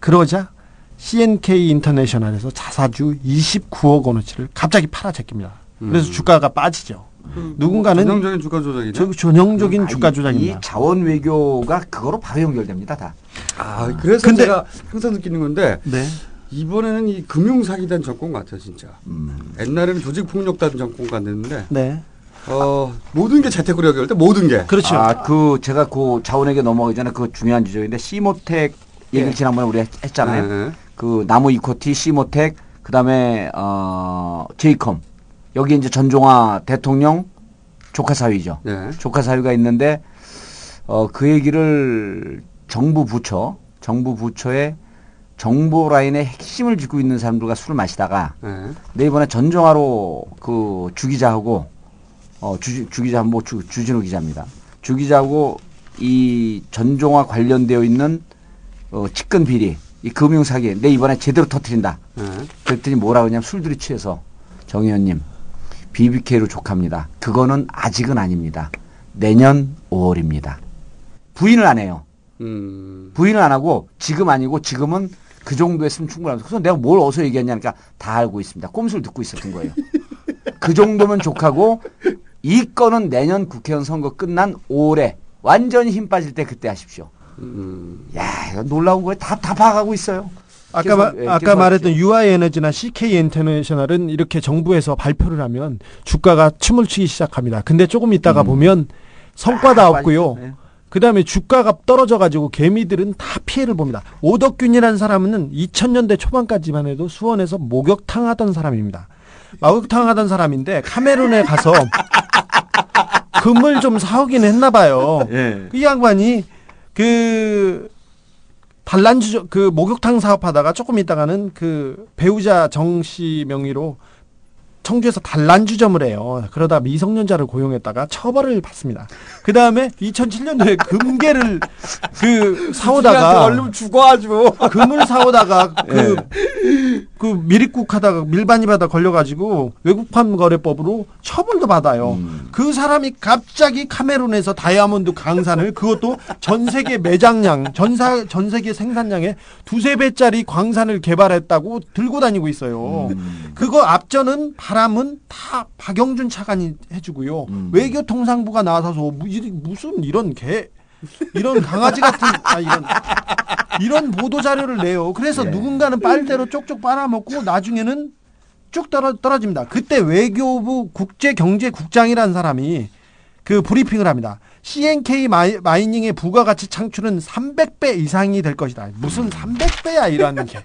그러자 CNK 인터내셔널에서 자사주 29억 원어치를 갑자기 팔아 제낍니다. 그래서 음. 주가가 빠지죠. 누군가는 전형적인 주가 조작이네. 저 전형적인 아니, 주가 조작입니다. 이 자원 외교가 그거로 바로 연결됩니다, 다. 아, 그래서 근데- 제가 항상 느끼는 건데 네. 이번에는 이 금융 사기단 정권 같아 진짜. 음. 옛날에는 조직 폭력단 정권 같았는데 네. 어, 모든 게 재테크로 연결돼 모든 게. 그렇죠. 아, 그 제가 그 자원에게 넘어가기 전에 그 중요한 지적인데 시모텍 얘기를 예. 지난번에 우리 했- 했잖아요. 네. 그 나무 이코티, 시모텍, 그다음에 어 제이컴. 여기 이제 전종화 대통령 조카 사위죠. 네. 조카 사위가 있는데 어 그 얘기를 정부 부처, 정부 부처의 정보 라인의 핵심을 쥐고 있는 사람들과 술을 마시다가 네. 내 이번에 전종화로 그 주기자하고 어 주, 주기자 뭐 주, 주진우 기자입니다. 주기자하고 이 전종화 관련되어 있는 어 측근 비리 이 금융 사기 내 이번에 제대로 터트린다. 네. 그랬더니 뭐라고 하냐면 술들이 취해서 정 의원님 BBK로 족합니다. 그거는 아직은 아닙니다. 내년 5월입니다. 부인을 안 해요. 음. 부인을 안 하고 지금 아니고 지금은 그 정도 했으면 충분합니다. 그래서 내가 뭘 어디서 얘기했냐니까 다 알고 있습니다. 꼼수를 듣고 있었던 거예요. 그 정도면 족하고 이 건은 내년 국회의원 선거 끝난 5월에 완전히 힘 빠질 때 그때 하십시오. 음. 야, 이거 놀라운 거예요. 다, 다 파악하고 있어요. 아까 계속, 마- 예, 아까 말했던 UI 에너지나 CK 인터내셔널은 이렇게 정부에서 발표를 하면 주가가 춤을 추기 시작합니다. 근데 조금 있다가 보면 성과도 아, 없고요. 빠지죠. 네. 그 다음에 주가가 떨어져 가지고 개미들은 다 피해를 봅니다. 오덕균이라는 사람은 2000년대 초반까지만 해도 수원에서 목욕탕 하던 사람입니다. 목욕탕 하던 사람인데 카메룬에 가서 금을 좀 사오긴 했나 봐요. 예. 그 양반이 그 반란주 그 목욕탕 사업하다가 조금 있다가는 그 배우자 정 씨 명의로 청주에서 단란주점을 해요. 그러다 미성년자를 고용했다가 처벌을 받습니다. 그 다음에 2007년도에 금괴를 그 사오다가 얼른 죽어 아주. 금을 사오다가 그, 그 미립국 하다가 밀반입하다 걸려가지고 외국판 거래법으로 처벌도 받아요. 그 사람이 갑자기 카메룬에서 다이아몬드 강산을 그것도 전 세계 매장량, 전사, 전 세계 생산량의 두세 배짜리 광산을 개발했다고 들고 다니고 있어요. 그거 앞전은 바 람은 다 박영준 차관이 해주고요. 외교통상부가 나서서 무- 이- 무슨 이런 개, 이런 강아지 같은 아 이런 이런 보도 자료를 내요. 그래서 예. 누군가는 빨대로 쪽쪽 빨아먹고 나중에는 쭉 떨어, 떨어집니다. 그때 외교부 국제경제국장이라는 사람이 그 브리핑을 합니다. CNK Mi, Mining의 부가가치 창출은 300배 이상이 될 것이다. 무슨 300배야 이라는 게.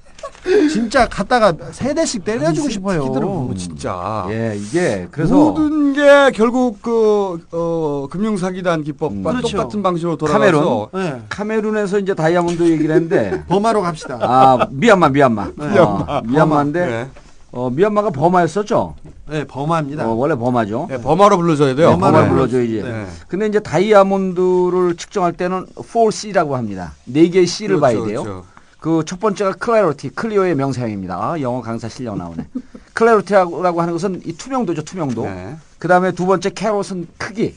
진짜 갖다가 세 대씩 때려주고 싶어요. 뭐 진짜. 예, 이게 그래서 모든 게 결국 그 어, 금융 사기단 기법과 그렇죠. 똑같은 방식으로 카메룬 돌아가서 네. 카메룬에서 이제 다이아몬드 얘기를 했는데 버마로 갑시다. 아 미얀마 미얀마 미얀마. 어, 미얀마인데 네. 어, 미얀마가 버마였었죠. 네, 버맙니다. 어, 원래 버마죠. 네, 버마로 불러줘야 돼요. 네, 버마 버마로 불러줘야지. 네. 근데 이제 다이아몬드를 측정할 때는 4C라고 합니다. 네 개의 C를 그렇죠, 봐야 돼요. 그렇죠. 그첫 번째가 clarity, clear의 명사형입니다. 아, 영어 강사 실력 나오네. clarity라고 하는 것은 이 투명도죠, 투명도. 네. 그 다음에 두 번째 캐럿은 크기.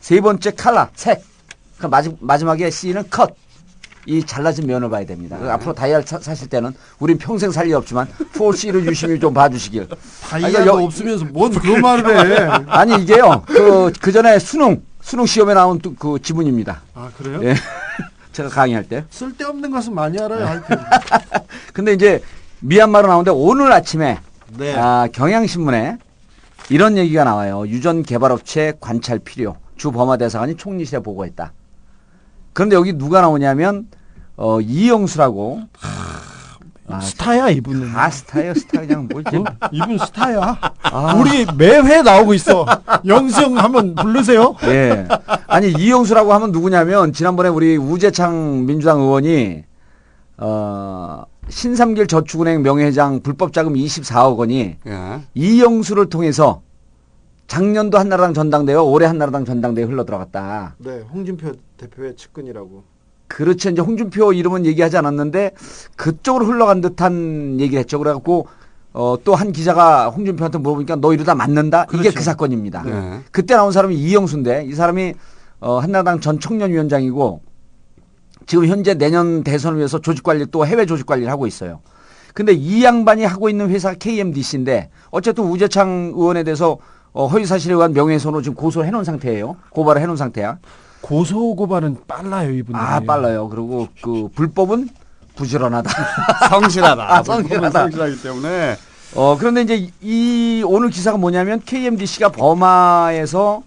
세 번째 칼라, 색. 그 마지, 마지막에 C는 컷. 이 잘라진 면을 봐야 됩니다. 그래서 앞으로 다이아를 사, 사실 때는 우린 평생 살 일 없지만 4C를 유심히 좀 봐주시길. 다이아가 아니, 여- 없으면서 뭔그 말을 해. 아니 이게요. 그, 그 전에 수능 수능 시험에 나온 또 그 지문입니다. 아 그래요? 예. 제가 강의할 때. 쓸데없는 것은 많이 알아요. 하여튼. 근데 이제 미얀마로 나오는데 오늘 아침에 네. 아, 경향신문에 이런 얘기가 나와요. 유전 개발업체 관찰 필요. 주 범화 대사관이 총리실에 보고했다. 그런데 여기 누가 나오냐면 어, 이영수라고 아, 스타야 이분은. 다 스타예요, 스타 그냥 뭐 이제 이분 스타야. 아. 우리 매회 나오고 있어. 영수형 한번 부르세요. 예. 아니 이영수라고 하면 누구냐면 지난번에 우리 우재창 민주당 의원이 어 신삼길 저축은행 명예회장 불법 자금 24억 원이 예. 이영수를 통해서 작년도 한나라당 전당대회, 올해 한나라당 전당대회 흘러 들어갔다. 네, 홍준표 대표의 측근이라고. 그렇죠. 이제 홍준표 이름은 얘기하지 않았는데 그쪽으로 흘러간 듯한 얘기를 했죠. 그래갖고 어, 또 한 기자가 홍준표한테 물어보니까 너 이러다 맞는다? 이게 그렇죠. 그 사건입니다. 네. 그때 나온 사람이 이영수인데 이 사람이 어, 한나라당 전 청년위원장이고 지금 현재 내년 대선을 위해서 조직 관리 또 해외 조직 관리를 하고 있어요. 근데 이 양반이 하고 있는 회사가 KMDC인데 어쨌든 우재창 의원에 대해서 어, 허위 사실에 의한 명예훼손으로 지금 고소를 해놓은 상태예요. 고발을 해놓은 상태야. 고소 고발은 빨라요 이분들. 아 빨라요. 그리고 그 불법은 부지런하다. 성실하다. 아, 성실하다. 성실하기 때문에. 어 그런데 이제 이, 이 오늘 기사가 뭐냐면 KMDC가 버마에서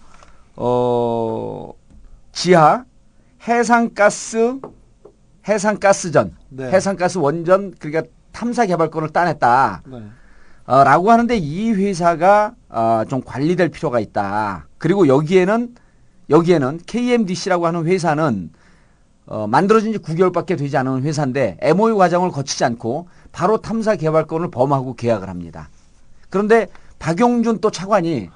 어 지하 해상가스 해상가스전 네. 해상가스 원전 그러니까 탐사 개발권을 따냈다. 네. 어, 라고 하는데 이 회사가 어, 좀 관리될 필요가 있다. 그리고 여기에는 여기에는 KMDC라고 하는 회사는 어, 만들어진 지 9개월밖에 되지 않은 회사인데 MOU 과정을 거치지 않고 바로 탐사 개발권을 범하고 계약을 합니다. 그런데 박용준 또 차관이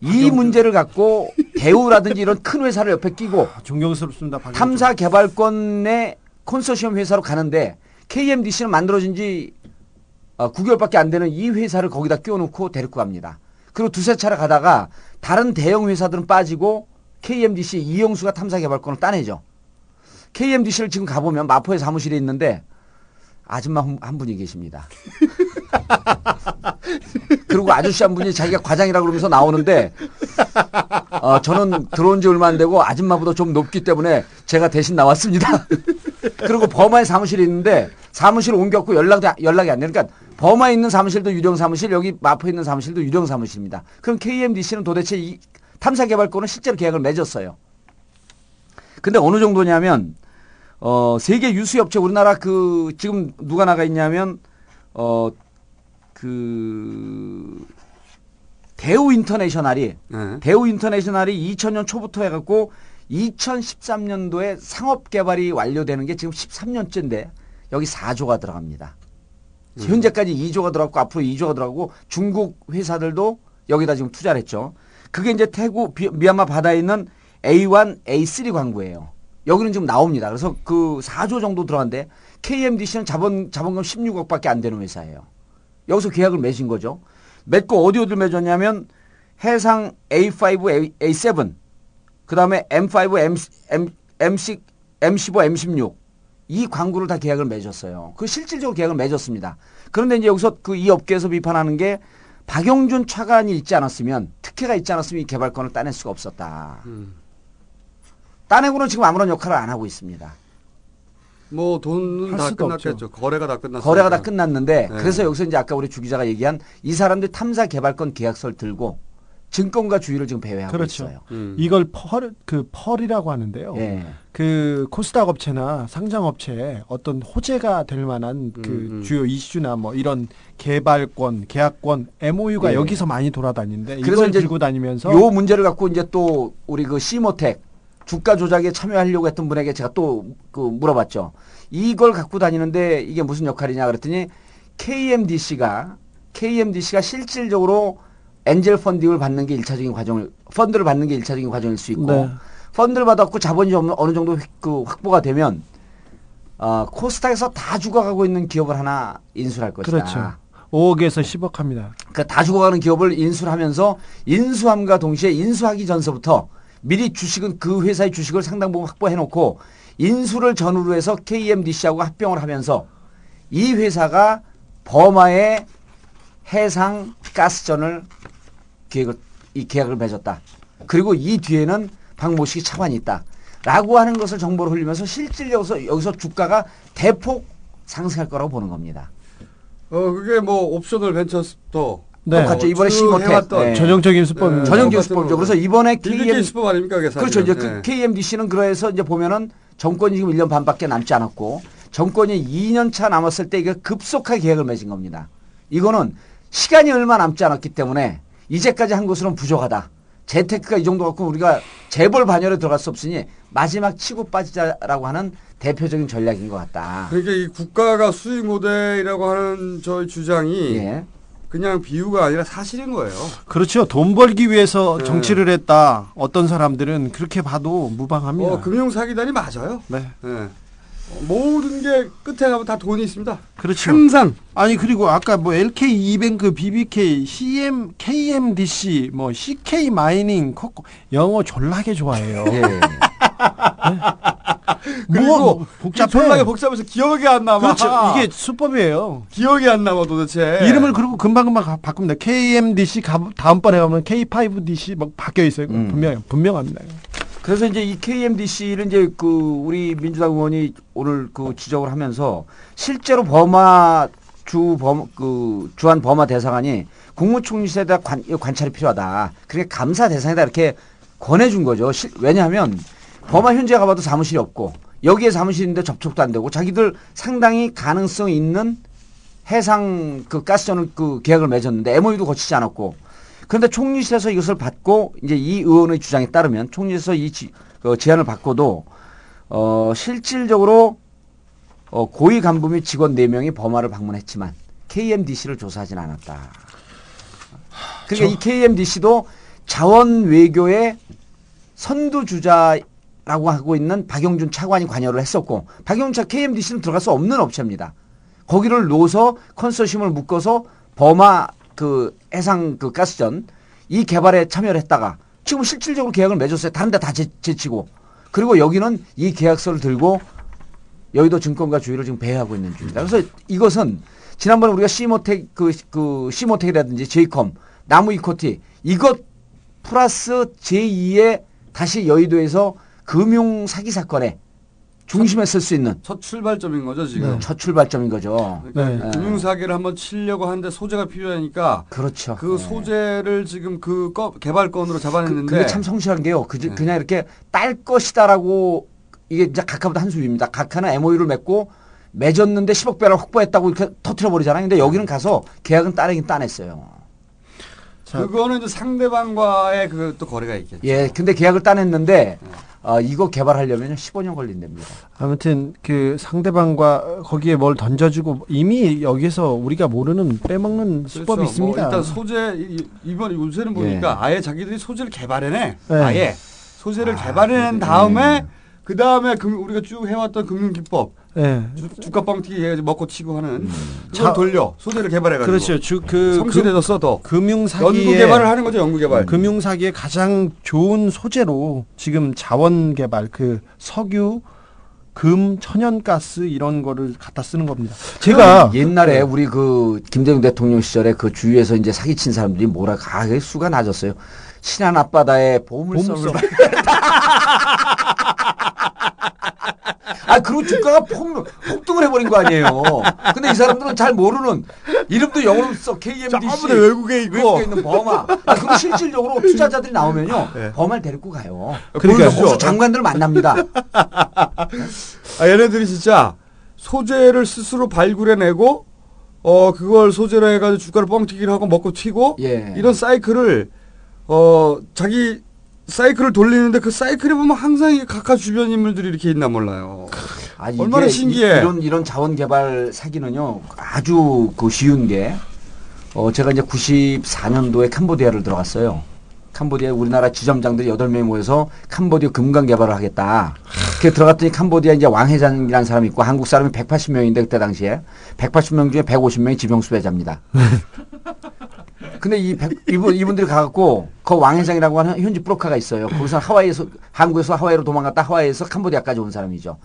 이 문제를 갖고 대우라든지 이런 큰 회사를 옆에 끼고 존경스럽습니다. 박영준. 탐사 개발권의 컨소시엄 회사로 가는데 KMDC는 만들어진 지 어, 9개월밖에 안 되는 이 회사를 거기다 끼워놓고 데리고 갑니다. 그리고 두세 차례 가다가 다른 대형 회사들은 빠지고 KMDC 이영수가 탐사 개발권을 따내죠. KMDC를 지금 가보면 마포에 사무실에 있는데 아줌마 한, 한 분이 계십니다. 그리고 아저씨 한 분이 자기가 과장이라고 그러면서 나오는데 어, 저는 들어온 지 얼마 안 되고 아줌마보다 좀 높기 때문에 제가 대신 나왔습니다. 그리고 버마에 사무실이 있는데 사무실 옮겼고 연락이, 연락이 안 되니까 버마에 있는 사무실도 유령 사무실 여기 마포에 있는 사무실도 유령 사무실입니다. 그럼 KMDC는 도대체 이 탐사 개발권은 실제로 계약을 맺었어요. 근데 어느 정도냐면 어 세계 유수 업체 우리나라 그 지금 누가 나가 있냐면 어그 대우 인터내셔널이 네. 대우 인터내셔널이 2000년 초부터 해갖고 2013년도에 상업 개발이 완료되는 게 지금 13년째인데 여기 4조가 들어갑니다. 현재까지 2조가 들어갔고 앞으로 2조가 들어가고 중국 회사들도 여기다 지금 투자를 했죠. 그게 이제 태국 비- 미얀마 바다에 있는 A1, A3 광구예요. 여기는 지금 나옵니다. 그래서 그 4조 정도 들어간데 KMDC는 자본 자본금 16억밖에 안 되는 회사예요. 여기서 계약을 맺은 거죠. 맺고 어디 어디를 맺었냐면 해상 A5, A, A7, 그 다음에 M5, M, M, M6, M15, M16. 이 광고를 다 계약을 맺었어요. 그 실질적으로 계약을 맺었습니다. 그런데 이제 여기서 그 이 업계에서 비판하는 게 박영준 차관이 있지 않았으면 특혜가 있지 않았으면 이 개발권을 따낼 수가 없었다. 따내고는 지금 아무런 역할을 안 하고 있습니다. 뭐 돈은 할다 끝났겠죠. 거래가 다 끝났어요. 거래가 다 끝났는데 네. 그래서 여기서 이제 아까 우리 주 기자가 얘기한 이 사람들 탐사 개발권 계약서를 들고 증권가 주의를 지금 배회하고 그렇죠. 있어요. 이걸 펄, 그 펄이라고 하는데요. 예. 그 코스닥 업체나 상장 업체에 어떤 호재가 될 만한 그 음, 음. 주요 이슈나 뭐 이런 개발권, 계약권, MOU가 예. 여기서 많이 돌아다니는데 그래서 이걸 이제 들고 다니면서 요 문제를 갖고 이제 또 우리 그 시모텍 주가 조작에 참여하려고 했던 분에게 제가 또 그 물어봤죠. 이걸 갖고 다니는데 이게 무슨 역할이냐 그랬더니 KMDC가 KMDC가 실질적으로 엔젤 펀딩을 받는 게 일차적인 과정을 펀드를 받는 게 일차적인 과정일 수 있고 네. 펀드를 받았고 자본이 좀 어느 정도 획- 그 확보가 되면 어, 코스닥에서 다 죽어가고 있는 기업을 하나 인수할 것이다. 그렇죠. 5억에서 10억 합니다. 그러니까 다 죽어가는 기업을 인수를 하면서 인수함과 동시에 인수하기 전서부터 미리 주식은 그 회사의 주식을 상당 부분 확보해 놓고 인수를 전후로 해서 KMDC하고 합병을 하면서 이 회사가 버마의 해상 가스전을 계획을 이 계약을 맺었다. 그리고 이 뒤에는 박모식이 차관이 있다. 라고 하는 것을 정보를 흘리면서 실질적으로 여기서 주가가 대폭 상승할 거라고 보는 겁니다. 어 그게 뭐 옵셔널 벤처스도 네. 똑같죠. 이번에 해왔던 네. 전형적인 수법입니다. 전형적인 수법이죠. 그래서 이번에 KM 수법 아닙니까 그게 사실은. 그렇죠. 이제 네. 그 KMDC는 그래서 이제 보면은 정권이 지금 1년 반밖에 남지 않았고 정권이 2년 차 남았을 때 이게 급속하게 계획을 맺은 겁니다. 이거는 시간이 얼마 남지 않았기 때문에 이제까지 한 것으로는 부족하다. 재테크가 이 정도 갖고 우리가 재벌 반열에 들어갈 수 없으니 마지막 치고 빠지자라고 하는 대표적인 전략인 것 같다. 그러니까 이 국가가 수익 모델이라고 하는 저희 주장이 예. 그냥 비유가 아니라 사실인 거예요. 그렇죠. 돈 벌기 위해서 네. 정치를 했다. 어떤 사람들은 그렇게 봐도 무방합니다. 어, 금융 사기단이 맞아요. 네. 예. 어, 모든 게 끝에 가면 다 돈이 있습니다. 그렇죠. 항상 아니 그리고 아까 뭐 LK 이뱅크, BBK, CM, KMDC, 뭐 CK 마이닝, 코코 영어 졸라게 좋아해요. 예. 그리고 뭐 복잡해. 졸라게 복잡해서 기억이 안 남아. 그렇죠. 이게 수법이에요. 기억이 안 남아 도대체. 이름을 그리고 금방금방 가- 바꿉니다. KMDC 가, 다음번에 가면 K5DC 막 바뀌어 있어요. 음. 분명 분명합니다. 그래서 이제 이 KMDC를 이제 그 우리 민주당 의원이 오늘 그 지적을 하면서 실제로 버마 주 범, 그 주한 버마 대사관이 국무총리실에 대한 관, 관찰이 필요하다. 그러니까 감사 대상이다 이렇게 권해준 거죠. 실- 왜냐하면 버마 현지에 가봐도 사무실이 없고 여기에 사무실인데 접촉도 안 되고 자기들 상당히 가능성 있는 해상 그 가스전을 그 계약을 맺었는데 MOU도 거치지 않았고 그런데 총리실에서 이것을 받고 이제 이 의원의 주장에 따르면 총리실에서 이 지, 그 제안을 받고도 어 실질적으로 어 고위 간부 및 직원 4명이 버마를 방문했지만 KMDC를 조사하진 않았다. 그러니까 이 KMDC도 자원 외교의 선두주자라고 하고 있는 박영준 차관이 관여를 했었고 박영준 차 KMDC는 들어갈 수 없는 업체입니다. 거기를 놓아서 컨소시엄을 묶어서 버마 그 해상 그 가스전 이 개발에 참여를 했다가 지금 실질적으로 계약을 맺었어요. 다른 데 다 제치고. 그리고 여기는 이 계약서를 들고 여의도 증권가 주의를 지금 배회하고 있는 중입니다. 그래서 이것은 지난번에 우리가 시모텍 그, 그 시모텍이라든지 제이컴, 나무 이코티 이것 플러스 제2의 다시 여의도에서 금융 사기 사건에 중심에 쓸 수 있는 첫 출발점인 거죠 지금. 첫 출발점인 거죠. 그러니까 네. 금융 사기를 한번 치려고 하는데 소재가 필요하니까 그렇죠. 그 소재를 지금 그 거- 개발건으로 잡아냈는데 그 게 참 성실한 게요. 그, 그냥 이렇게 딸 것이다라고 이게 이제 각하보다 한 수입니다. 각하는 MOU를 맺고 맺었는데 10억 배를 확보했다고 이렇게 터트려 버리잖아요. 근데 여기는 가서 계약은 따내긴 따냈어요. 그거는 이제 상대방과의 그 또 거래가 있겠죠. 예, 근데 계약을 따냈는데 어, 이거 개발하려면 15년 걸린답니다. 아무튼 그 상대방과 거기에 뭘 던져주고 이미 여기서 우리가 모르는 빼먹는 수법이 그렇죠. 있습니다. 뭐 일단 소재 이- 이번 요새는 보니까 아예 자기들이 소재를 개발해내. 네. 아예 소재를 개발해낸 다음에 그 다음에 우리가 쭉 해왔던 금융 기법. 예. 주, 가 뻥튀기 해가지고 먹고 치고 하는 자- 그걸 돌려 소재를 개발해가지고 그렇죠. 주, 그 성실해졌어 더 금융 사기의 연구 개발을 하는 거죠 연구 개발 금융 사기의 가장 좋은 소재로 지금 자원 개발 그 석유 금, 천연가스 이런 거를 갖다 쓰는 겁니다. 제가 옛날에 우리 그 김대중 대통령 시절에 그 주위에서 이제 사기친 사람들이 뭐라 아, 그 수가 낮았어요. 신안 앞바다에 보물섬을 아, 그리고 주가가 폭, 폭등을 해버린 거 아니에요. 근데 이 사람들은 잘 모르는 이름도 영어로 써 KMDC 외국에 있고. 외국에 있는 버마. 아, 그리고 실질적으로 투자자들이 나오면요 버마를 데리고 가요. 그러니까요. 그래서 장관들 만납니다. 아, 얘네들이 진짜 소재를 스스로 발굴해내고 어 그걸 소재로 해가지고 주가를 뻥튀기를 하고 먹고 튀고 예. 이런 사이클을 어 자기 사이클을 돌리는데 그 사이클에 보면 항상 이 각하 주변 인물들이 이렇게 있나 몰라요. 아, 얼마나 신기해. 이, 런 이런 자원 개발 사기는요 아주 그 쉬운 게 어, 제가 이제 94년도에 캄보디아를 들어갔어요. 캄보디아 우리나라 지점장들이 8명이 모여서 캄보디아 금강 개발을 하겠다. 그렇게 들어갔더니 캄보디아 이제 왕회장이라는 사람이 있고 한국 사람이 180명인데 그때 당시에 180명 중에 150명이 지병수배자입니다. 근데 이 백- 이분 이분들이 가갖고 그 왕회장이라고 하는 현지 브로커가 있어요. 거기서 하와이에서 한국에서 하와이로 도망갔다 하와이에서 캄보디아까지 온 사람이죠.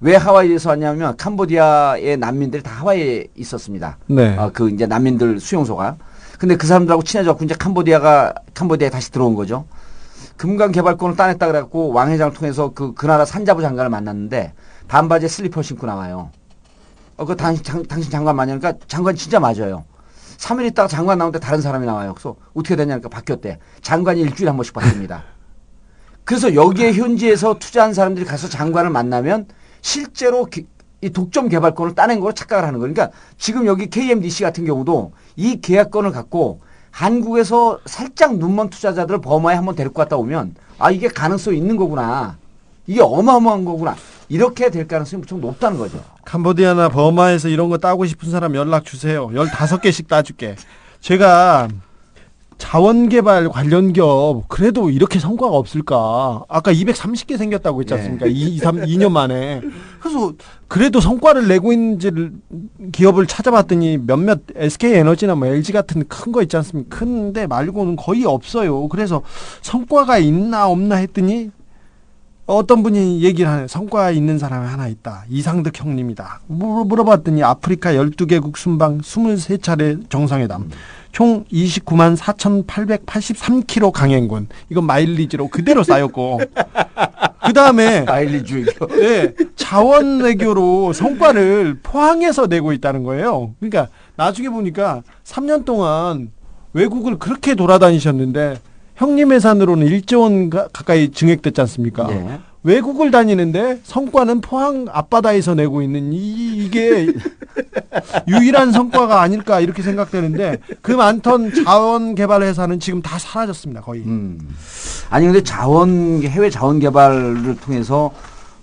왜 하와이에서 왔냐면 캄보디아의 난민들이 다 하와이에 있었습니다. 네. 어, 그 이제 난민들 수용소가. 근데 그 사람들하고 친해져갖고 이제 캄보디아가 캄보디아에 다시 들어온 거죠. 금강 개발권을 따냈다 그래갖고 왕 회장을 통해서 그, 그 나라 산자부 장관을 만났는데 반바지에 슬리퍼 신고 나와요. 어, 그 당신, 장, 당신 장관 맞냐니까 장관 진짜 맞아요. 3일 있다가 장관 나오는데 다른 사람이 나와요. 그래서 어떻게 되냐니까 바뀌었대. 장관이 일주일에 한 번씩 바뀝니다. 그래서 여기에 현지에서 투자한 사람들이 가서 장관을 만나면 실제로 기- 이 독점 개발권을 따낸 걸로 착각을 하는 거예요. 그러니까 지금 여기 KMDC 같은 경우도 이 계약권을 갖고 한국에서 살짝 눈먼 투자자들을 버마에 한번 데리고 갔다 오면 아 이게 가능성이 있는 거구나. 이게 어마어마한 거구나. 이렇게 될 가능성이 무척 높다는 거죠. 캄보디아나 버마에서 이런 거 따고 싶은 사람 연락 주세요. 15개씩 따줄게. 제가 자원개발 관련 기업 그래도 이렇게 성과가 없을까? 아까 230개 생겼다고 했지 않습니까? 네. 2, 3, 2년 만에. 그래서 그래도 성과를 내고 있는지를 기업을 찾아봤더니 몇몇 SK 에너지나 뭐 LG 같은 큰 거 있지 않습니까? 큰데 말고는 거의 없어요. 그래서 성과가 있나 없나 했더니 어떤 분이 얘기를 하네요. 성과 있는 사람이 하나 있다. 이상득 형님이다. 물- 물어봤더니 아프리카 12개국 순방 23차례 정상회담. 총 29만 4,883km 강행군. 이건 마일리지로 그대로 쌓였고. 그 다음에. 마일리지. 예. 자원 외교로 성과를 포항에서 내고 있다는 거예요. 그러니까 나중에 보니까 3년 동안 외국을 그렇게 돌아다니셨는데 형님 예산으로는 1조 원 가- 가까이 증액됐지 않습니까? 네. 외국을 다니는데 성과는 포항 앞바다에서 내고 있는 이, 이게 유일한 성과가 아닐까 이렇게 생각되는데 그 많던 자원 개발 회사는 지금 다 사라졌습니다 거의. 아니 근데 자원 해외 자원 개발을 통해서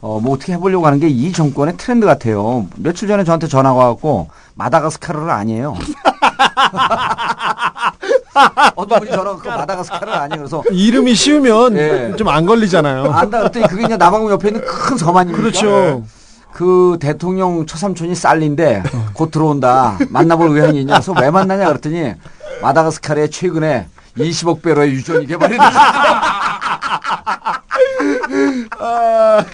어 뭐 어떻게 해보려고 하는 게 이 정권의 트렌드 같아요. 며칠 전에 저한테 전화가 왔고 마다가스카르를 아니에요. 어떤 분이 전화가 그 마다가스카르를 아니에요. 그래서 이름이 쉬우면 예. 좀안 걸리잖아요. 안다 그랬더니 그게 이제 남아공 옆에 있는 큰 섬 아닙니까? 그렇죠. 그 대통령 처삼촌이 쌀린데 곧 들어온다. 만나볼 의향이 있냐? 그래서 왜 만나냐 그랬더니 마다가스카르에 최근에 20억 배로의 유전이 개발이 됐다. 아,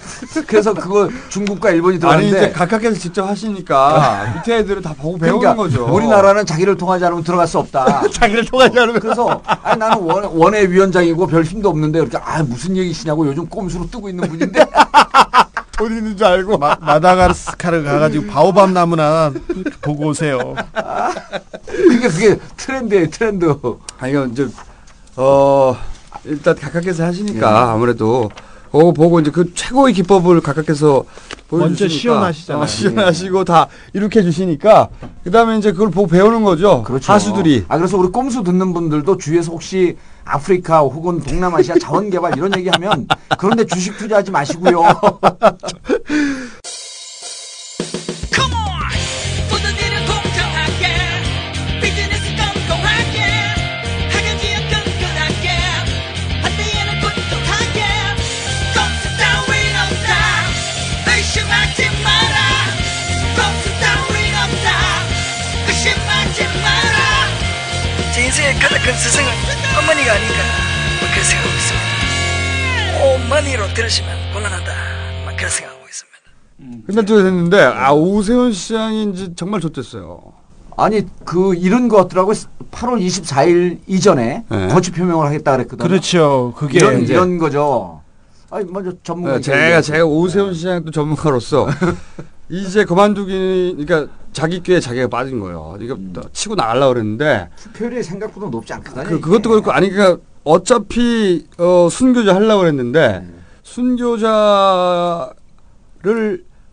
그래서 그거 중국과 일본이 아니 들어갔는데 이제 각각에서 직접 하시니까 밑에 애들은 다 보고 배우는 그러니까 거죠. 우리나라는 자기를 통하지 않으면 들어갈 수 없다. 자기를 통하지 않으면. 그래서 아니 나는 원, 원외 위원장이고 별 힘도 없는데 이렇게 아 무슨 얘기시냐고 요즘 꼼수로 뜨고 있는 분인데 돈 있는 줄 알고 마, 마다가스카르 가가지고 바오밤 나무나 보고 오세요. 그게 그게 트렌드예요 트렌드. 아 이거 이제 어 일단 각각에서 하시니까 예. 아무래도 그거 보고 이제 그 최고의 기법을 보여주시니까 먼저 시연하시잖아요. 어, 시연하시고 다 이렇게 해주시니까 그다음에 이제 그걸 보고 배우는 거죠. 하수들이 아 그래서 우리 꼼수 듣는 분들도 주위에서 혹시 아프리카 혹은 동남아시아 자원 개발 이런 얘기하면 그런데 주식 투자하지 마시고요. 인생의 큰 스승은 어머니가 아닌가 뭐 그런 생각하고 있습니다. 어머니로 들으시면 곤란하다 막 그런 생각하고 있습니다. 끝날 됐는데 아 오세훈 시장이 이제 정말 좋댔어요. 아니 그 이런 것들하고 8월 24일 이전에 네. 거취 표명을 하겠다 그랬거든요. 그렇죠. 그게 이런 이제- 이런 거죠. 아니 먼저 전문가 네, 제가 제가 오세훈 시장 또 전문가로서 이제 그만두기 그러니까 자기 꾀에 자기가 빠진 거예요. 이거 치고 나가려고 그랬는데 투표율이 생각보다 높지 않거든요. 그, 그것도 그렇고 아니 그러니까 어차피 어, 순교자 하려고 그랬는데 순교자를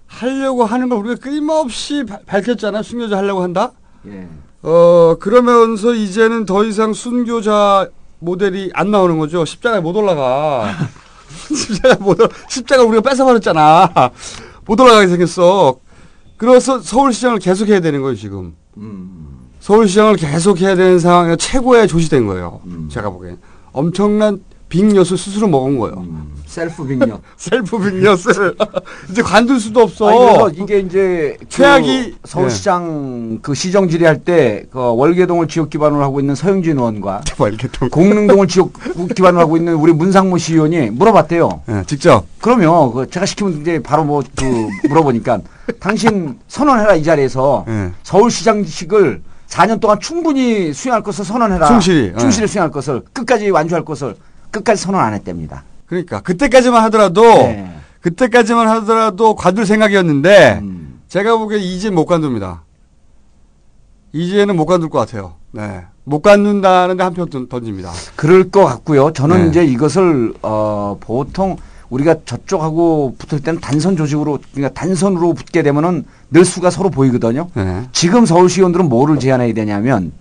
하려고 하는 걸 우리가 끊임없이 바- 밝혔잖아요. 순교자 하려고 한다. 예. 어 그러면서 이제는 더 이상 순교자 모델이 안 나오는 거죠. 십자가에 못 올라가. 십자가 못 올라. 십자가 우리가 뺏어버렸잖아. 못 올라가게 생겼어. 그래서 서울시장을 계속 해야 되는 거예요 지금. 서울시장을 계속 해야 되는 상황에 최고의 조시된 거예요. 제가 보기엔 엄청난 big 엿을 스스로 먹은 거예요. 셀프 big엿. 셀프 big엿을 이제 관둘 수도 없어. 아니, 그래서 이게 이제 최악이- 그 서울시장 그 시정 질의할 때 그 월계동을 지역 기반으로 하고 있는 서영진 의원과 월계동 공릉동을 지역 기반으로 하고 있는 우리 문상모 시의원이 물어봤대요. 예, 직접. 그러면 그 제가 시키면 이제 바로 뭐 그 물어보니까 당신 선언해라 이 자리에서 예. 서울시장직을 4년 동안 충분히 수행할 것을 선언해라. 충실히, 예. 충실히 수행할 것을 끝까지 완주할 것을 끝까지 선언 안 했답니다. 그러니까 그때까지만 하더라도 네. 그때까지만 하더라도 관둘 생각이었는데 음. 제가 보기에 이제 못 관둡니다. 이제는 못 관둘 것 같아요. 네. 못 관둔다는데 한 표 던집니다. 그럴 것 같고요. 저는 네. 이제 이것을 어 보통 우리가 저쪽하고 붙을 때는 단선 조직으로 그러니까 단선으로 붙게 되면은 늘 수가 서로 보이거든요. 네. 지금 서울시 의원들은 뭐를 제안해야 되냐면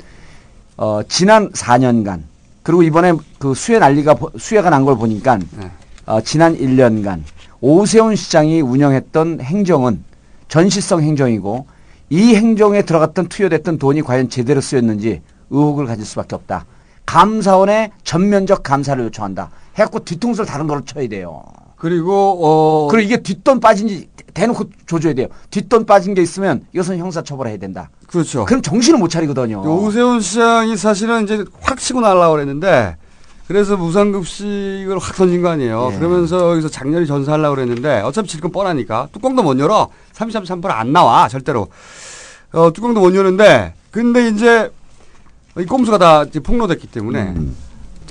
어 지난 4년간 그리고 이번에 그 수해 난리가 보- 수해가 난 걸 보니까 네. 어 지난 1년간 오세훈 시장이 운영했던 행정은 전시성 행정이고 이 행정에 들어갔던 투여됐던 돈이 과연 제대로 쓰였는지 의혹을 가질 수밖에 없다. 감사원에 전면적 감사를 요청한다. 해갖고 뒤통수를 다른 걸로 쳐야 돼요. 그리고 어 그리고 이게 뒷돈 빠진지 대놓고 조져야 돼요. 뒷돈 빠진 게 있으면 이것은 형사 처벌해야 된다. 그렇죠. 그럼 정신을 못 차리거든요. 오세훈 시장이 사실은 이제 확 치고 나가려고 그랬는데 그래서 무상급식을 확 던진 거 아니에요. 예. 그러면서 여기서 장렬히 전사하려고 그랬는데 어차피 질건 뻔하니까 뚜껑도 못 열어. 33.3%안 나와 절대로. 어, 뚜껑도 못 여는데 근데 이제 이 꼼수가 다 이제 폭로됐기 때문에 음.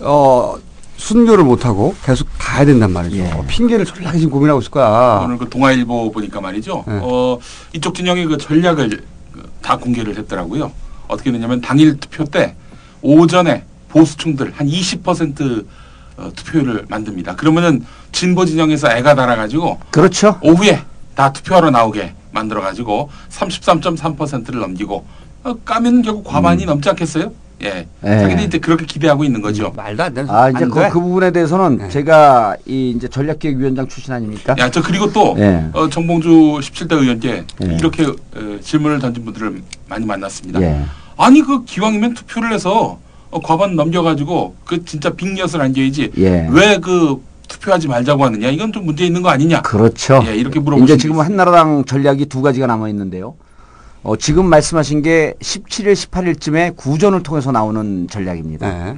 어 순교를 못하고 계속 가야 된단 말이죠. 예. 핑계를 졸라게 지금 고민하고 있을 거야. 오늘 그 동아일보 보니까 말이죠. 네. 어, 이쪽 진영의 그 전략을 그다 공개를 했더라고요. 어떻게 되냐면 당일 투표 때 오전에 보수층들 한 20% 어, 투표율을 만듭니다. 그러면은 진보 진영에서 애가 달아가지고 그렇죠. 오후에 다 투표하러 나오게 만들어가지고 33.3%를 넘기고 어, 까면 결국 과반이 넘지 않겠어요? 예. 예. 자기들이 이제 그렇게 기대하고 있는 거죠. 말도 안 되는 아 이제 안 그, 돼. 그 부분에 대해서는 제가 이 이제 전략기획위원장 출신 아닙니까? 야, 저 그리고 또 예. 어, 정봉주 17대 의원께 예. 이렇게 어, 질문을 던진 분들을 많이 만났습니다. 예. 아니 그 기왕이면 투표를 해서 어, 과반 넘겨가지고 그 진짜 빅엿을 안겨야지 예. 왜그 투표하지 말자고 하느냐 이건 좀 문제 있는 거 아니냐? 그렇죠. 예, 이렇게 물어보시면 이제 지금 한나라당 전략이 두 가지가 남아 있는데요. 어, 지금 말씀하신 게 17일, 18일쯤에 구전을 통해서 나오는 전략입니다. 네.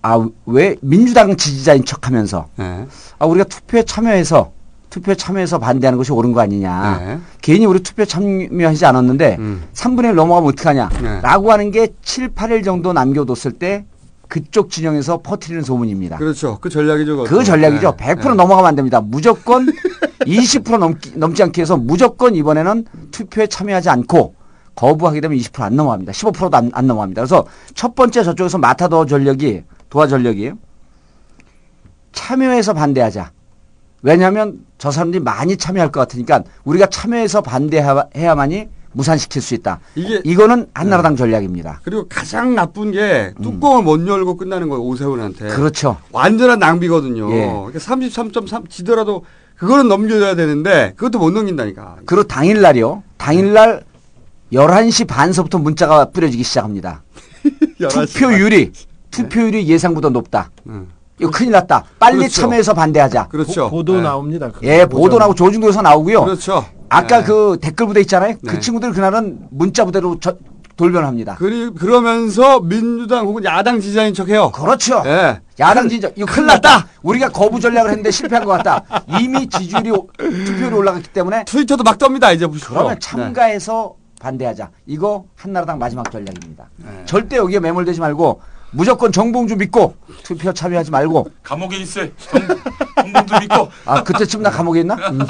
아, 왜 민주당 지지자인 척 하면서 네. 아, 우리가 투표에 참여해서 투표에 참여해서 반대하는 것이 옳은 거 아니냐. 네. 괜히 우리 투표 참여하지 않았는데 음. 3분의 1 넘어가면 어떡하냐. 네. 라고 하는 게 7, 8일 정도 남겨뒀을 때 그쪽 진영에서 퍼뜨리는 소문입니다. 그렇죠. 그 전략이죠. 그. 전략이죠. 네. 100% 넘어가면 안 됩니다. 무조건 20% 넘기, 넘지 않게 해서 무조건 이번에는 투표에 참여하지 않고 거부하게 되면 20%안 넘어갑니다. 15%도 안, 안 넘어갑니다. 그래서 첫 번째 저쪽에서 마타도 전력이 도화 전력이 참여해서 반대하자. 왜냐하면 저 사람들이 많이 참여할 것 같으니까 우리가 참여해서 반대해야만이 무산시킬 수 있다. 이게 이거는 한나라당 전략입니다. 그리고 가장 나쁜 게 뚜껑을 못 열고 끝나는 거예요 오세훈한테. 그렇죠. 완전한 낭비거든요. 예. 그러니까 33.3 지더라도 그거는 넘겨줘야 되는데 그것도 못 넘긴다니까. 그리고 당일날이요. 당일날 11시 반서부터 문자가 뿌려지기 시작합니다. 11시 투표율이 투표율이 예상보다 높다. 음. 이거 큰일 났다. 빨리 그렇죠. 참여해서 반대하자. 그렇죠. 보 도 네. 나옵니다. 예, 보도 나오고 조중동에서 나오고요. 그렇죠. 아까 네. 그 댓글 부대 있잖아요. 네. 그 친구들 그날은 문자 부대로 저- 돌변합니다. 그리, 그러면서 민주당 혹은 야당 지지자인 척해요. 그렇죠. 예. 야당 진짜 이거 큰일 났다. 우리가 거부 전략을 했는데 실패한 것 같다. 이미 지지율이 오- 투표율이 올라갔기 때문에 트위터도 막 떱니다 이제 보시죠. 그러면 참가해서 반대하자. 이거 한나라당 마지막 전략입니다. 절대 여기에 매몰되지 말고 무조건 정봉주 믿고 투표 참여하지 말고 감옥에 있을 정- 정봉주 믿고 아 그때쯤 나 감옥에 있나? 음.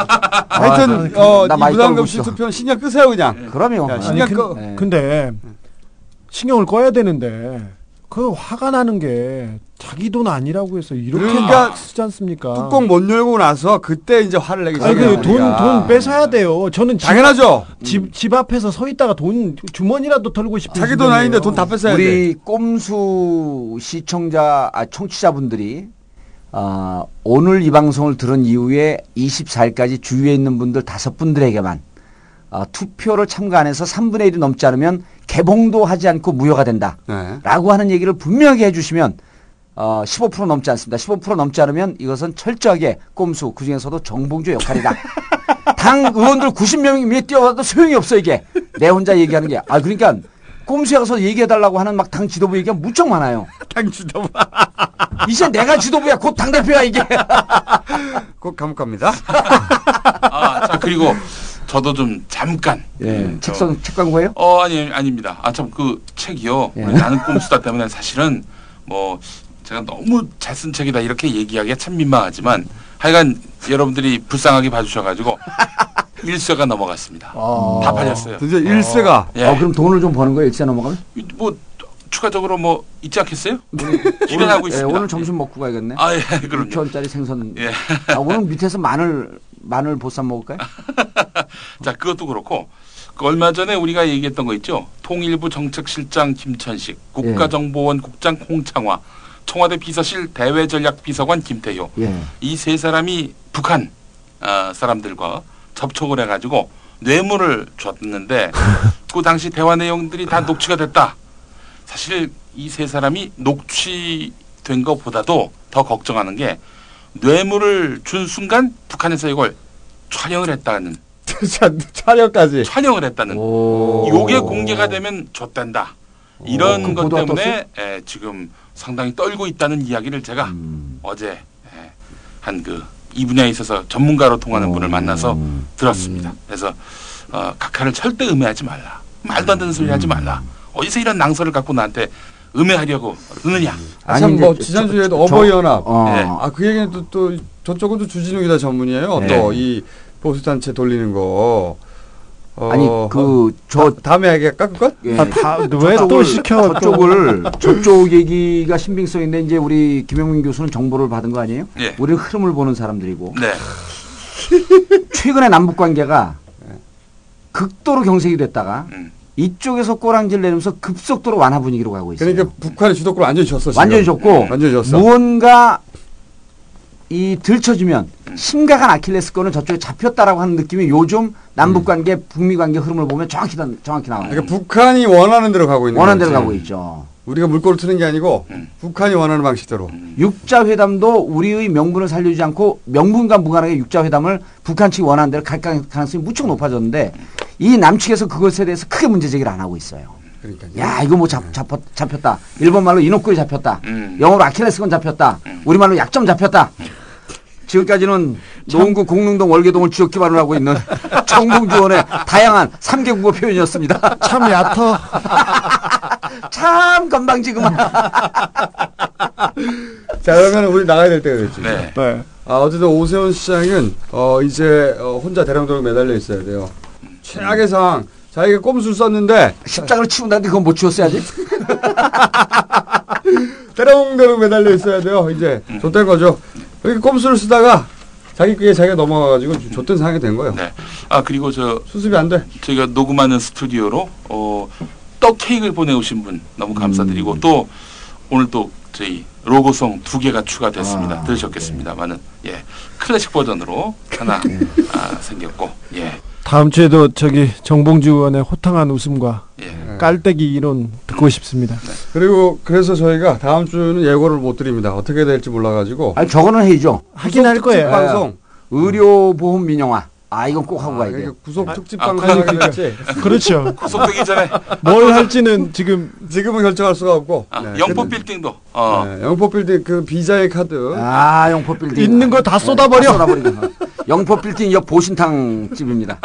하여튼 아, 어, 나이 많이 무상급식. 투표는 신경 끄세요 그냥. 그럼요. 야, 아니, 신경 근, 꺼. 네. 근데 신경을 꺼야 되는데 그 화가 나는 게 자기 돈 아니라고 해서 이렇게 그러니까 막 쓰지 않습니까? 뚜껑 못 열고 나서 그때 이제 화를 내기 아니 시작해요. 그돈 돈 뺏어야 돼요. 저는 집, 당연하죠. 집, 집 앞에서 서 있다가 돈 주머니라도 털고 싶은 자기 돈 아닌데 돈 다 뺏어야 돼. 우리 꼼수 시청자 아, 청취자분들이 아, 오늘 이 방송을 들은 이후에 24일까지 주위에 있는 분들 다섯 분들에게만 아, 투표를 참가 안 해서 3분의 1이 넘지 않으면 개봉도 하지 않고 무효가 된다. 네. 라고 하는 얘기를 분명히 해주시면 어, 15% 넘지 않습니다. 15% 넘지 않으면 이것은 철저하게 꼼수 그 중에서도 정봉주 역할이다. 당 의원들 90명 위에 뛰어와도 소용이 없어 이게. 내 혼자 얘기하는 게. 아 그러니까 꼼수에 가서 얘기해달라고 하는 막 당 지도부 얘기가 무척 많아요. 당 지도부. 이제 내가 지도부야. 곧 당 대표야 이게. 꼭 감옥 갑니다. 아, 자 그리고 저도 좀 잠깐. 예. 책성 책 광고예요? 어 아니 아닙니다. 아 참 그 책이요. 예. 나는 꼼수다 때문에 사실은 뭐 제가 너무 잘 쓴 책이다 이렇게 얘기하기가 참 민망하지만 하여간 여러분들이 불쌍하게 봐주셔가지고 일쇄가 넘어갔습니다. 다 팔렸어요. 드디어 일쇄가. 예. 어, 그럼 돈을 좀 버는 거예요. 일세 넘어가면? 뭐 추가적으로 뭐 있지 않겠어요? 기대하고 예, 있습니다. 오늘 점심 먹고 가야겠네. 아, 예, 그럼요. 6천원짜리 생선. 예. 아, 오늘 밑에서 마늘 마늘 보쌈 먹을까요? 자, 그것도 그렇고 그 얼마 전에 우리가 얘기했던 거 있죠. 통일부 정책실장 김천식, 국가정보원 국장 홍창화, 청와대 비서실 대외전략비서관 김태효. 예. 이세 사람이 북한 어, 사람들과 접촉을 해가지고 뇌물을 줬는데 그 당시 대화 내용들이 다 녹취가 됐다. 사실 이 세 사람이 녹취된 것보다도 더 걱정하는 게 뇌물을 준 순간 북한에서 이걸 촬영을 했다는 촬영까지 촬영을 했다는 요게 공개가 되면 좆된다 이런 그것 때문에 예, 지금 상당히 떨고 있다는 이야기를 제가 음. 어제 한그 이 분야에 있어서 전문가로 통하는 분을 만나서 음. 들었습니다. 그래서 어, 각하를 절대 음해하지 말라. 말도 안 되는 소리 하지 말라. 어디서 이런 낭설을 갖고 나한테 음해하려고 그러느냐. 아, 참, 뭐, 지난주에도 어버이연합. 예. 아, 그 얘기는 또, 또, 저쪽은 또 기자 전문이에요. 네. 또, 이 보수 단체 돌리는 거. 어, 아니, 그, 저. 다음에 얘기 깎을 것? 예. 아, 다, 왜또 시켜? 또. 저쪽을 저쪽 얘기가 신빙성인데 이제 우리 김영민 교수는 정보를 받은 거 아니에요? 예. 우리는 흐름을 보는 사람들이고 네. 최근에 남북 관계가 극도로 경색이 됐다가 음. 이쪽에서 꼬랑지를 내면서 급속도로 완화 분위기로 가고 있어요. 그러니까 북한의 주도권을 완전히 줬어. 지금. 완전히 줬고 완전히 줬어. 무언가 이 들쳐지면 심각한 아킬레스건은 저쪽에 잡혔다라고 하는 느낌이 요즘 남북 관계, 북미 관계 흐름을 보면 정확히 나- 정확히 나와요. 그러니까 북한이 원하는 대로 가고 있는 원하는 거지. 대로 가고 있죠. 우리가 물꼬를 트는 게 아니고 음. 북한이 원하는 방식대로. 육자 회담도 우리의 명분을 살려주지 않고 명분과 무관하게 육자 회담을 북한 측이 원하는 대로 갈 가- 가능성이 무척 높아졌는데 이 남측에서 그것에 대해서 크게 문제 제기를 안 하고 있어요. 그러니까 야 이거 뭐 잡, 잡, 잡혔다. 일본 말로 인옥구이 잡혔다. 음. 영어로 아킬레스건 잡혔다. 우리 말로 약점 잡혔다. 지금까지는 노원구 공릉동 월계동을 지역 기반으로 하고 있는 정봉주원의 다양한 3개 국어 표현이었습니다. 참 얕어. 참 건방지구만. 자, 그러면 우리 나가야 될 때가 됐지. 네. 아, 어쨌든 오세훈 시장은, 어, 이제, 어, 혼자 대량도로 매달려 있어야 돼요. 최악의 상황. 자기가 꼼수를 썼는데. 십장을 치운다는데 그건 못 치웠어야지. 대량도로 매달려 있어야 돼요. 이제, 줬된 거죠. 이렇게 꼼수를 쓰다가, 자기 꾀에 자기가 넘어가가지고 줬던 상황이 된 거예요. 네. 아 그리고 저 수습이 안 돼. 저희가 녹음하는 스튜디오로 어, 떡 케이크를 보내오신 분 너무 감사드리고 또 오늘 또 저희 로고송 두 개가 추가됐습니다. 들으셨겠습니다만은 예 클래식 버전으로 하나 아, 생겼고 예 다음 주에도 저기 정봉주 의원의 호탕한 웃음과 예. 깔때기 이론 듣고 싶습니다. 그리고 그래서 저희가 다음 주는 예고를 못 드립니다. 어떻게 될지 몰라가지고. 아니 저거는 해야죠. 하긴 할 거예요. 방송. 의료 보험 민영화. 아 이건 꼭 하고 가야 돼 요. 구속 특집 아, 방송 아, 했지. 그렇죠. 구속되기 전에 뭘 할지는 지금 지금은 결정할 수가 없고. 아, 네, 영포 빌딩도 어, 네, 영포 빌딩 그 비자의 카드. 아 영포 빌딩 있는 거다 네, 쏟아버려. 다 쏟아버리고. 영포 빌딩 옆 보신탕 집입니다.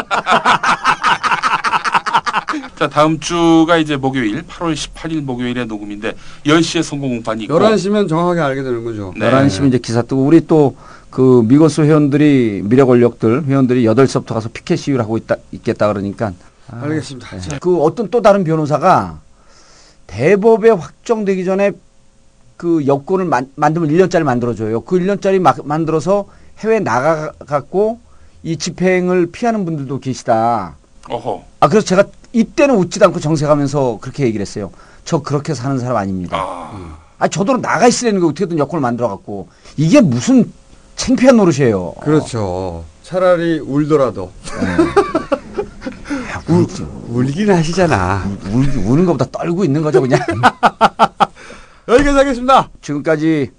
자 다음 주가 이제 목요일 8월 18일 목요일에 녹음인데 10시에 성공 공판이 있고 11시면 정확하게 알게 되는 거죠. 네. 11시면 이제 기사 뜨고 우리 또 그 미거스 회원들이 미래 권력들 회원들이 8시부터 가서 피켓 시위를 하고 있다 있겠다 그러니까 아, 알겠습니다. 자, 그 어떤 또 다른 변호사가 대법에 확정되기 전에 그 여권을 만, 만들면 1년짜리 만들어줘요. 그 1년짜리 막, 만들어서 해외 나가갖고 이 집행을 피하는 분들도 계시다. 어허 아, 그래서 제가 이때는 웃지도 않고 정색하면서 그렇게 얘기를 했어요. 저 그렇게 사는 사람 아닙니다. 아, 아, 저도 나가 있으려는 거 어떻게든 여권을 만들어갖고. 이게 무슨 창피한 노릇이에요. 그렇죠. 차라리 울더라도. 울, 울긴 하시잖아. 울, 우는 것보다 떨고 있는 거죠, 그냥. 여기까지 하겠습니다. 지금까지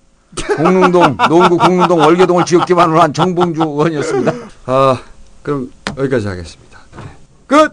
공릉동 농구 공릉동 월계동을 지역 기반으로 한 정봉주 의원이었습니다. 아, 그럼 여기까지 하겠습니다. 네. 끝!